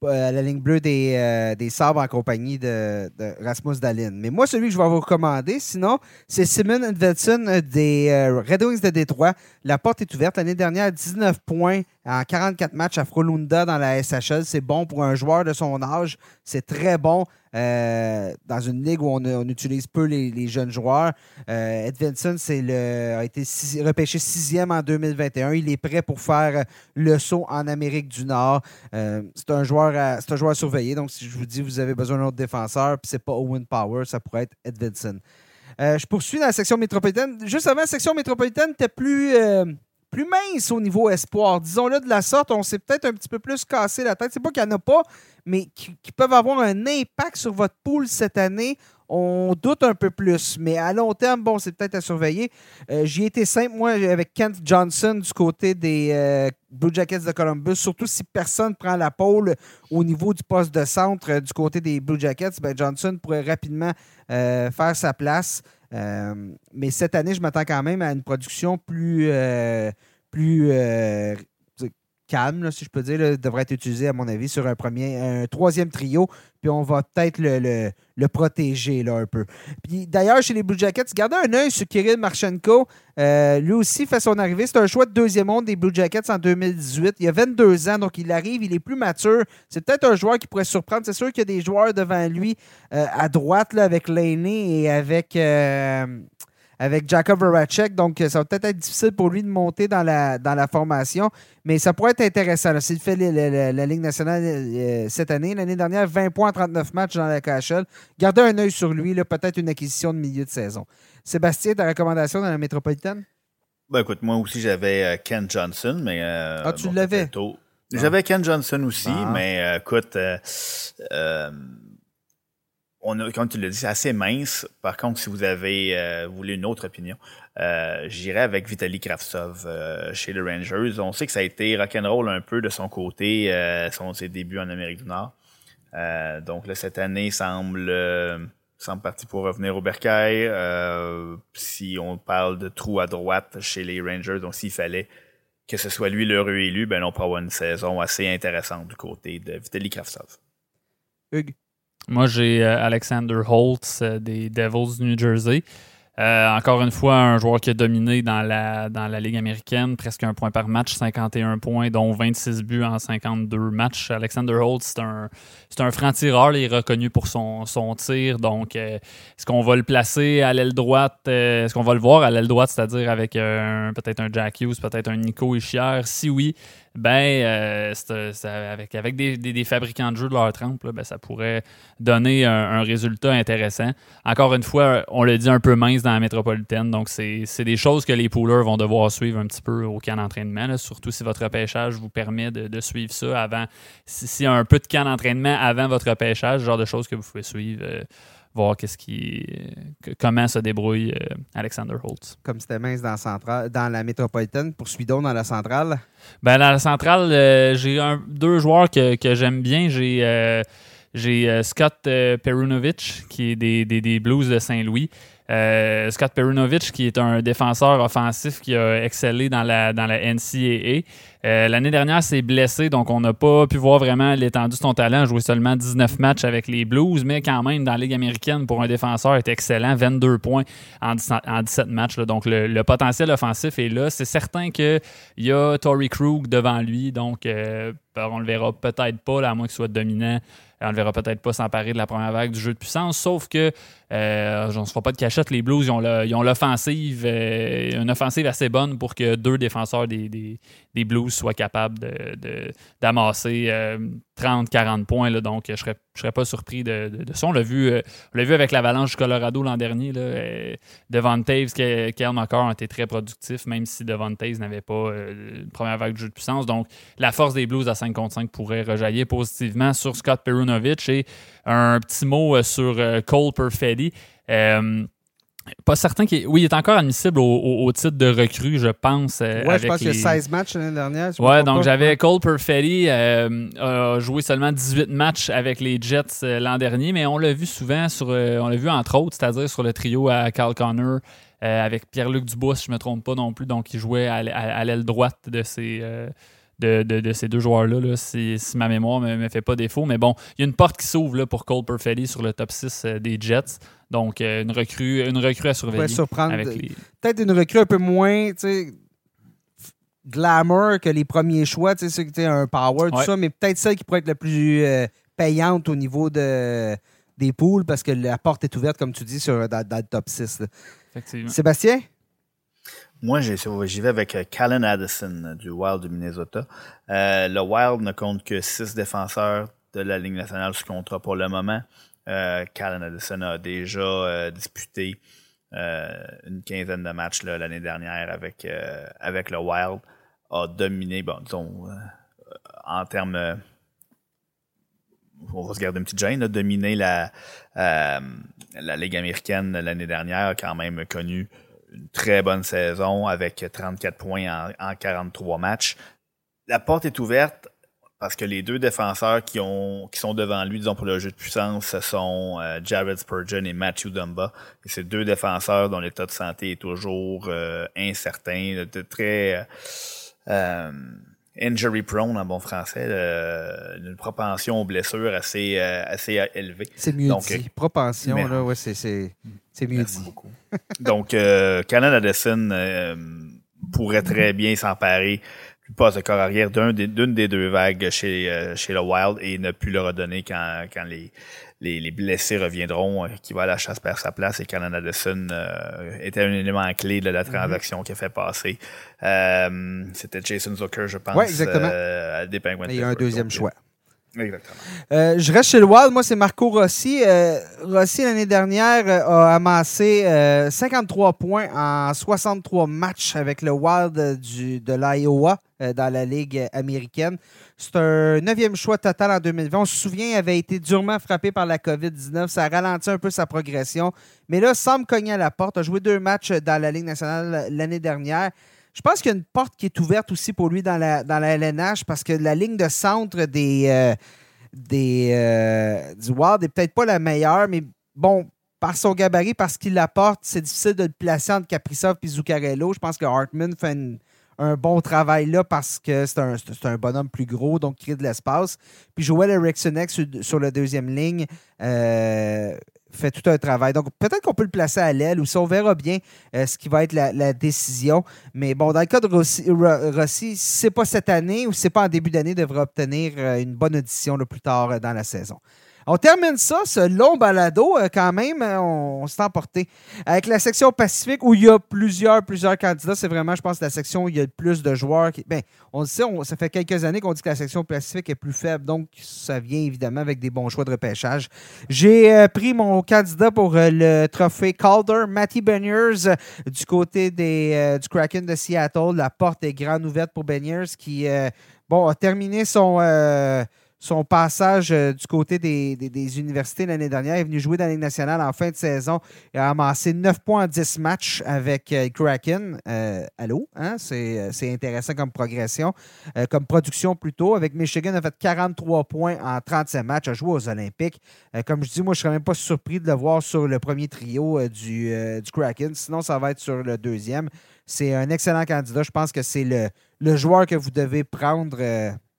à la ligne bleue des, euh, des sabres en compagnie de, Rasmus Dalin. Mais moi, celui que je vais vous recommander, sinon, c'est Simon Edvendson des euh, Red Wings de Détroit. La porte est ouverte. L'année dernière, 19 points en 44 matchs à Frolunda dans la SHL. C'est bon pour un joueur de son âge. C'est très bon. Euh, dans une ligue où on, utilise peu les, jeunes joueurs. Euh, Ed Vinson le, a été repêché sixième en 2021. Il est prêt pour faire le saut en Amérique du Nord. Euh, c'est un joueur à, surveiller. Donc, si je vous dis vous avez besoin d'un autre défenseur, puis c'est pas Owen Power, ça pourrait être Ed Vinson. je poursuis dans la section métropolitaine. Juste avant, la section métropolitaine était plus plus mince au niveau espoir. Disons-le de la sorte, on s'est peut-être un petit peu plus cassé la tête. C'est pas qu'il n'y en a pas, mais qui, peuvent avoir un impact sur votre pool cette année. On doute un peu plus, mais à long terme, bon, c'est peut-être à surveiller. Euh, J'y été simple, moi, avec Kent Johnson du côté des euh, Blue Jackets de Columbus, surtout si personne prend la pôle au niveau du poste de centre euh, du côté des Blue Jackets, ben Johnson pourrait rapidement faire sa place. Mais cette année, je m'attends quand même à une production plus, plus calme, si je peux dire, devrait être utilisé, à mon avis, sur un premier, un troisième trio. Puis on va peut-être le, protéger un peu. Puis d'ailleurs, chez les Blue Jackets, gardez un œil sur Kirill Marchenko. Euh, lui aussi fait son arrivée. C'est un choix de deuxième monde des Blue Jackets en 2018. Il a 22 ans, donc il arrive, il est plus mature. C'est peut-être un joueur qui pourrait surprendre. C'est sûr qu'il y a des joueurs devant lui euh, à droite avec Laney et avec. Euh, avec Jacob Voracek. Donc, ça va peut-être être difficile pour lui de monter dans la, dans la formation, mais ça pourrait être intéressant. S'il fait la, Ligue nationale euh, cette année, l'année dernière, 20 points en 39 matchs dans la KHL. Gardez un œil sur lui, peut-être une acquisition de milieu de saison. Sébastien, ta recommandation dans la métropolitaine? Ben écoute, moi aussi j'avais euh, Ken Johnson, mais. Euh, ah, tu l'avais? J'avais Ken Johnson aussi, mais écoute, on comme tu l'as dit, c'est assez mince. Par contre, si vous avez euh, voulu une autre opinion, euh, j'irai avec Vitaly Kravtsov euh, chez les Rangers. On sait que ça a été rock'n'roll un peu de son côté, son, ses débuts en Amérique du Nord. donc là, cette année semble semble pour revenir au bercail. si on parle de trou à droite chez les Rangers, donc s'il fallait que ce soit lui l'heureux élu, ben on pourrait avoir une saison assez intéressante du côté de Vitaly Kravtsov. Hugues? Moi, j'ai euh, Alexander Holtz euh, des Devils du New Jersey. Euh, encore une fois, un joueur qui a dominé dans la, dans la Ligue américaine, presque un point par match, 51 points, dont 26 buts en 52 matchs. Alexander Holtz, c'est un, un franc-tireur, il est reconnu pour son, son tir. Donc, est-ce qu'on va le placer à l'aile droite Est-ce qu'on va le voir à l'aile droite, c'est-à-dire avec peut-être un Jack Hughes, peut-être un Nico Ischier? Si oui, ben, euh, avec, avec des, fabricants de jeux de leur trempe, ben, ça pourrait donner un, résultat intéressant. Encore une fois, on le dit un peu mince dans la métropolitaine, donc c'est des choses que les poolers vont devoir suivre un petit peu au camp d'entraînement, surtout si votre repêchage vous permet de, suivre ça avant. S'il y a un peu de camp d'entraînement avant votre repêchage, genre de choses que vous pouvez suivre. Euh, voir qu'est-ce qui, comment se débrouille Alexander Holtz. Comme c'était mince dans, centrale, dans la métropolitaine, pour Suidon dans la centrale? Ben, dans la centrale, j'ai deux joueurs que, que j'aime bien. J'ai j'ai Scott Perunovic, qui est des, des, des Blues de Saint-Louis. Euh, Scott Perunovic, qui est un défenseur offensif qui a excellé dans la, dans la NCAA. Euh, l'année dernière, s'est blessé, donc on n'a pas pu voir vraiment l'étendue de son talent. Jouer seulement 19 matchs avec les Blues, mais quand même, dans la Ligue américaine, pour un défenseur, est excellent. 22 points en 17, matchs. Donc le, potentiel offensif est là. C'est certain qu'il y a Tory Krug devant lui, donc euh, on le verra peut-être pas, à moins qu'il soit dominant on ne verra peut-être pas s'emparer de la première vague du jeu de puissance, sauf que euh, ne se fera pas de cachette, les Blues ils ont l'offensive, euh, une offensive assez bonne pour que deux défenseurs des, Blues soient capables d'amasser de, 30-40 euh, points. Donc, je ne serais, pas surpris de, ça. On l'a vu, avec l'Avalanche du Colorado l'an dernier. Là, Devon Taves, McCarr ont été très productifs, même si Devon Taves n'avait pas une première vague du jeu de puissance. Donc, la force des Blues à 5 contre 5 pourrait rejaillir positivement sur Scott Perunovic. Et un petit mot sur Cole Perfetti. Euh, pas certain qu'il Oui, il est encore admissible au, titre de recrue, je pense. Euh, ouais, je pense qu'il y a 16 matchs l'année dernière. ouais, donc j'avais Cole Perfetti, euh, a joué seulement 18 matchs avec les Jets l'an dernier, mais on l'a vu souvent sur. on l'a vu entre autres, c'est-à-dire sur le trio à Carl Connor. avec Pierre-Luc Dubois, si je ne me trompe pas non plus, donc il jouait à, l'aile droite de ces, de, ces deux joueurs-là, si, ma mémoire ne me, fait pas défaut. Mais bon, il y a une porte qui s'ouvre pour Cole Perfetti sur le top 6 euh, des Jets. Donc, euh, une, recrue, une recrue à surveiller. surprendre. Peut-être une recrue un peu moins glamour que les premiers choix, tu sais, un power, tout ça, mais peut-être celle qui pourrait être la plus euh, payante au niveau de, des poules parce que la porte est ouverte, comme tu dis, sur, dans, dans le top 6. Sébastien? Moi, j'y vais avec euh, Callan Addison euh, du Wild du Minnesota. Euh, le Wild ne compte que six défenseurs de la Ligue nationale sous contrat pour le moment. Callan Addison a déjà disputé une quinzaine de matchs l'année dernière avec, avec le Wild. A dominé, bon, disons, en termes on va se garder une petite gêne, a dominé la, la Ligue américaine l'année dernière, a quand même connu une très bonne saison avec 34 points en, 43 matchs. La porte est ouverte parce que les deux défenseurs qui, ont, qui sont devant lui, disons pour le jeu de puissance, ce sont euh, Jared Spurgeon et Matthew Dumba. Et ces deux défenseurs dont l'état de santé est toujours euh, incertain, de très euh, injury prone en bon français, une propension aux blessures assez, assez élevée. C'est mieux Donc, dit. Propension, là, ouais, c'est c'est mieux dit. beaucoup. Donc, euh, Canada Addison euh, pourrait très bien s'emparer du poste de corps arrière d'une des, deux vagues chez, euh, chez le Wild et ne plus le redonner quand, quand les, les, blessés reviendront, euh, qui va à la chasse perd sa place et Canada Addison était un élément clé de la mhm. transaction qui a fait passer. C'était Jason Zucker, je pense. Oui, exactement. des Penguins. Il y a un deuxième choix. Euh, je reste chez le Wild. Moi, c'est Marco Rossi. Euh, Rossi, l'année dernière, euh, a amassé 53 points en 63 matchs avec le Wild du, de l'Iowa dans la Ligue américaine. C'est un neuvième choix total en 2020. On se souvient, il avait été durement frappé par la COVID-19. Ça a ralenti un peu sa progression. Mais là, semble cogner à la porte. A joué deux matchs dans la Ligue nationale l'année dernière. Je pense qu'il y a une porte qui est ouverte aussi pour lui dans la, dans la LNH parce que la ligne de centre des, euh, des, euh, du Wild n'est peut-être pas la meilleure, mais bon, par son gabarit, parce qu'il l'apporte, c'est difficile de le placer entre Kaprizov et Zuccarello. Je pense que Hartman fait un bon travail là parce que c'est un, un, bonhomme plus gros, donc il crée de l'espace. Puis Joel Eriksson sur, sur la deuxième ligne. Euh, fait tout un travail. Donc, peut-être qu'on peut le placer à l'aile ou si on verra bien euh, ce qui va être la, décision. Mais bon, dans le cas de Rossi, Rossi si ce n'est pas cette année ou si ce n'est pas en début d'année, il devra obtenir euh, une bonne audition le plus tard euh, dans la saison. On termine ça, ce long balado, euh, quand même, hein, on, s'est emporté. Avec la section Pacifique, où il y a plusieurs, plusieurs candidats, c'est vraiment, je pense, la section où il y a le plus de joueurs. Ben, on le sait, ça fait quelques années qu'on dit que la section Pacifique est plus faible, donc ça vient évidemment avec des bons choix de repêchage. J'ai euh, pris mon candidat pour euh, le trophée Calder, Matty Beniers, du côté des, du Kraken de Seattle. La porte est grande ouverte pour Beniers, qui bon, a terminé son son passage euh, du côté des, universités l'année dernière. Il est venu jouer dans la Ligue nationale en fin de saison. Il a amassé 9 points en 10 matchs avec euh, Kraken. Euh, allô? Hein? C'est intéressant comme progression, comme production plutôt. Avec Michigan, il a fait 43 points en 37 matchs, a joué aux Olympiques. Comme je dis, moi, je ne serais même pas surpris de le voir sur le premier trio du, Kraken. Sinon, ça va être sur le deuxième. C'est un excellent candidat. Je pense que c'est le, joueur que vous devez prendre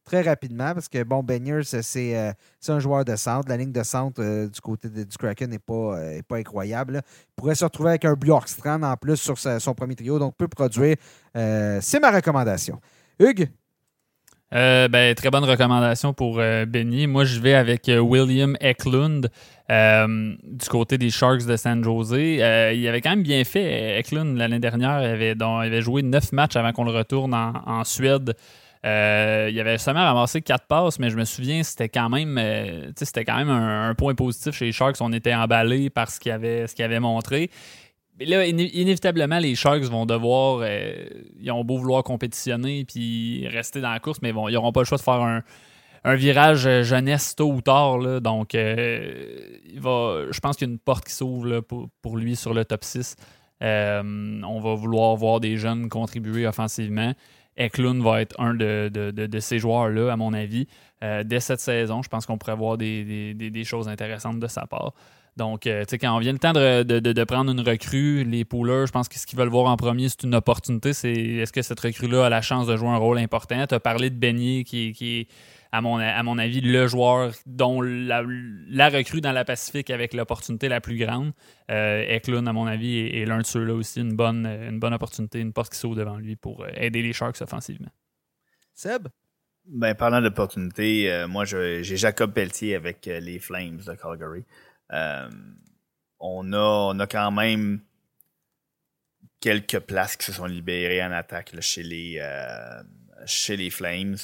très rapidement parce que, bon, Beniers, c'est euh, c'est un joueur de centre. La ligne de centre euh, du côté de- du Kraken n'est pas, euh, pas incroyable. Il pourrait se retrouver avec un Bjorkstrand en plus sur son premier trio, donc peut produire. C'est ma recommandation. Hugues? Ben, très bonne recommandation pour Benny. Moi, je vais avec William Eklund du côté des Sharks de San Jose. Il avait quand même bien fait, Eklund, l'année dernière. Il avait, avait joué neuf matchs avant qu'on le retourne en Suède. Euh, il avait seulement ramassé quatre passes, mais je me souviens, c'était quand même, euh, c'était quand même un, point positif chez les Sharks. On était emballés par ce qu'il avait, avait montré. Mais là, iné- inévitablement, les Sharks vont devoir. euh, ils ont beau vouloir compétitionner puis rester dans la course, mais ils n'auront pas le choix de faire un, virage jeunesse tôt ou tard. là. donc, il va, je pense qu'il y a une porte qui s'ouvre pour, pour lui sur le top 6. Euh, on va vouloir voir des jeunes contribuer offensivement. Eklund va être un de, de- de- ces joueurs-là, à mon avis. Euh, dès cette saison, je pense qu'on pourrait voir des, des- des- choses intéressantes de sa part. Donc, euh, tu sais, quand on vient le temps de, de- prendre une recrue, les poolers, je pense que ce qu'ils veulent voir en premier, c'est une opportunité. C'est est-ce que cette recrue-là a la chance de jouer un rôle important? Tu as parlé de Beignet, qui, qui est, à mon, à mon avis, le joueur dont la, la recrue dans la Pacifique avec l'opportunité la plus grande. Euh, Eklund, à mon avis, est, est l'un de ceux-là aussi. Une bonne, une bonne opportunité, une porte qui s'ouvre devant lui pour euh, aider les Sharks offensivement. Seb? Ben, parlant d'opportunité, euh, moi, je- j'ai Jacob Pelletier avec euh, les Flames de Calgary. Euh, on, a, on a quand même quelques places qui se sont libérées en attaque là, chez, les, euh, chez les Flames.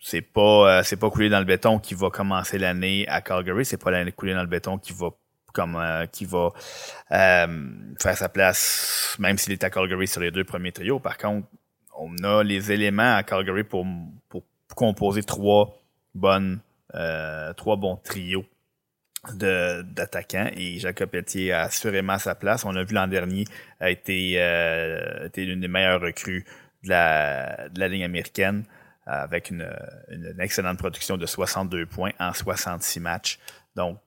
C'est pas euh, c'est pas coulé dans le béton qui va commencer l'année à Calgary, c'est pas l'année coulée dans le béton qui va comme euh, qui va euh, faire sa place même s'il est à Calgary sur les deux premiers trios. Par contre, on a les éléments à Calgary pour, pour composer trois bonnes euh, trois bons trios d'attaquants et Jacob Pelletier a assurément sa place. On a vu l'an dernier a été euh, été l'une des meilleures recrues de la de la ligne américaine avec une, une excellente production de 62 points en 66 matchs. Donc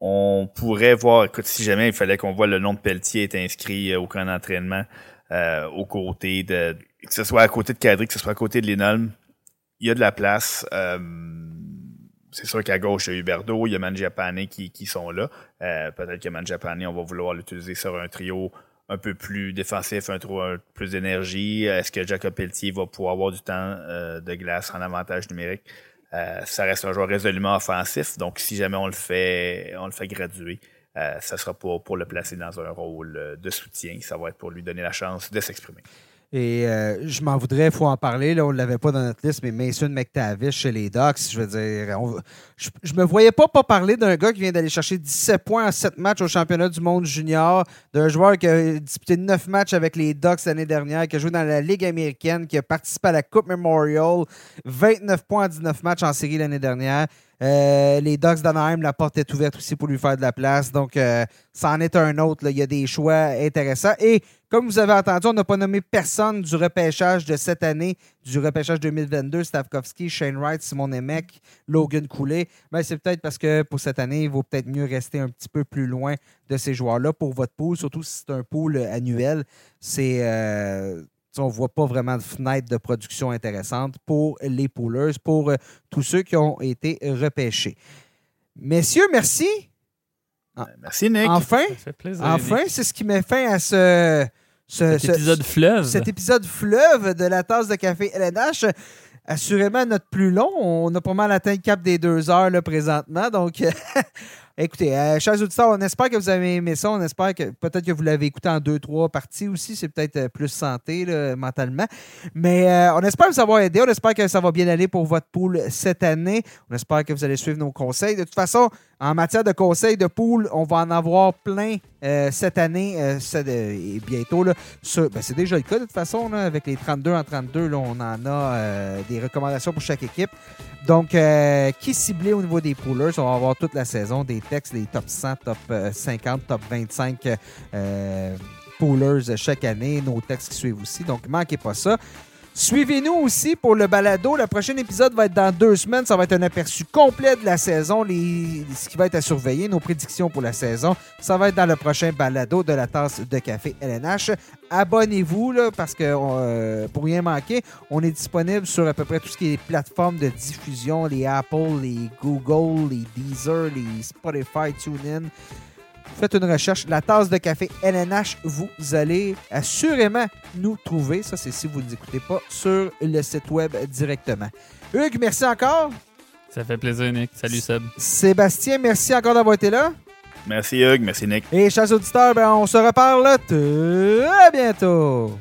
on pourrait voir, écoute, si jamais il fallait qu'on voit le nom de Pelletier est inscrit au camp d'entraînement euh, aux côtés de que ce soit à côté de Kadri, que ce soit à côté de Linolm, il y a de la place. Euh, c'est sûr qu'à gauche, il y a Huberdo, il y a Mangiapane qui, qui sont là. Euh, Peut-être que Mangiapane, on va vouloir l'utiliser sur un trio un peu plus défensif, un peu plus d'énergie. Est-ce que Jacob Pelletier va pouvoir avoir du temps euh, de glace en avantage numérique? Euh, ça reste un joueur résolument offensif, donc si jamais on le fait, on le fait graduer, euh, ça sera pour le placer dans un rôle de soutien, ça va être pour lui donner la chance de s'exprimer. Et euh, je m'en voudrais, il faut en parler. Là, on ne l'avait pas dans notre liste, mais Mason McTavish chez les Ducks, je veux dire, je, je me voyais pas pas parler d'un gars qui vient d'aller chercher 17 points en 7 matchs au championnat du monde junior, d'un joueur qui a disputé 9 matchs avec les Ducks l'année dernière, qui a joué dans la Ligue américaine, qui a participé à la Coupe Memorial, 29 points en 19 matchs en série l'année dernière. Euh, les Ducks d'Anaheim, la porte est ouverte aussi pour lui faire de la place. Donc, euh, ça en est un autre. Il y a des choix intéressants. Et comme vous avez entendu, on n'a pas nommé personne du repêchage de cette année, du repêchage 2022, Stavkovski, Shane Wright, Simon Nemec, Logan Coulé. Mais c'est peut-être parce que pour cette année, il vaut peut-être mieux rester un petit peu plus loin de ces joueurs-là pour votre pool, surtout si c'est un pool annuel. C'est. euh, on ne voit pas vraiment de fenêtre de production intéressante pour les poolers, pour euh, tous ceux qui ont été repêchés. Messieurs, merci. Merci, Nick. Enfin, Ça fait plaisir. enfin, c'est ce qui met fin à ce, ce- Cet ce- épisode fleuve. cet épisode fleuve de la tasse de café LNH. Assurément notre plus long. On a pas mal atteint le cap des deux heures là, présentement. Donc, Écoutez, euh, chers auditeurs, on espère que vous avez aimé ça. On espère que peut-être que vous l'avez écouté en deux, trois parties aussi. C'est peut-être euh, plus santé mentalement. Mais euh, on espère vous avoir aidé. On espère que ça va bien aller pour votre pool cette année. On espère que vous allez suivre nos conseils. De toute façon, en matière de conseils de pool, on va en avoir plein cette année et bientôt. Ben, c'est déjà le cas de toute façon. avec les 32 en 32, là, on en a des recommandations pour chaque équipe. Donc, qui ciblé au niveau des poolers? On va avoir toute la saison des textes, les top 100, top euh, 50, top 25 euh, poolers chaque année. Nos textes qui suivent aussi. Donc, manquez pas ça. Suivez-nous aussi pour le balado. Le prochain épisode va être dans deux semaines. Ça va être un aperçu complet de la saison, ce qui va être à surveiller, nos prédictions pour la saison. Ça va être dans le prochain balado de la tasse de café LNH. Abonnez-vous parce que euh, pour rien manquer, on est disponible sur à peu près tout ce qui est plateformes de diffusion, les Apple, les Google, les Deezer, les Spotify, TuneIn. Faites une recherche, la tasse de café LNH, vous allez assurément nous trouver. Ça, c'est si vous ne nous écoutez pas sur le site web directement. Hugues, merci encore. Ça fait plaisir, Nick. Salut, Seb. Sébastien, merci encore d'avoir été là. Merci Hugues, merci Nick. Et chers auditeurs, ben, on se reparle très bientôt.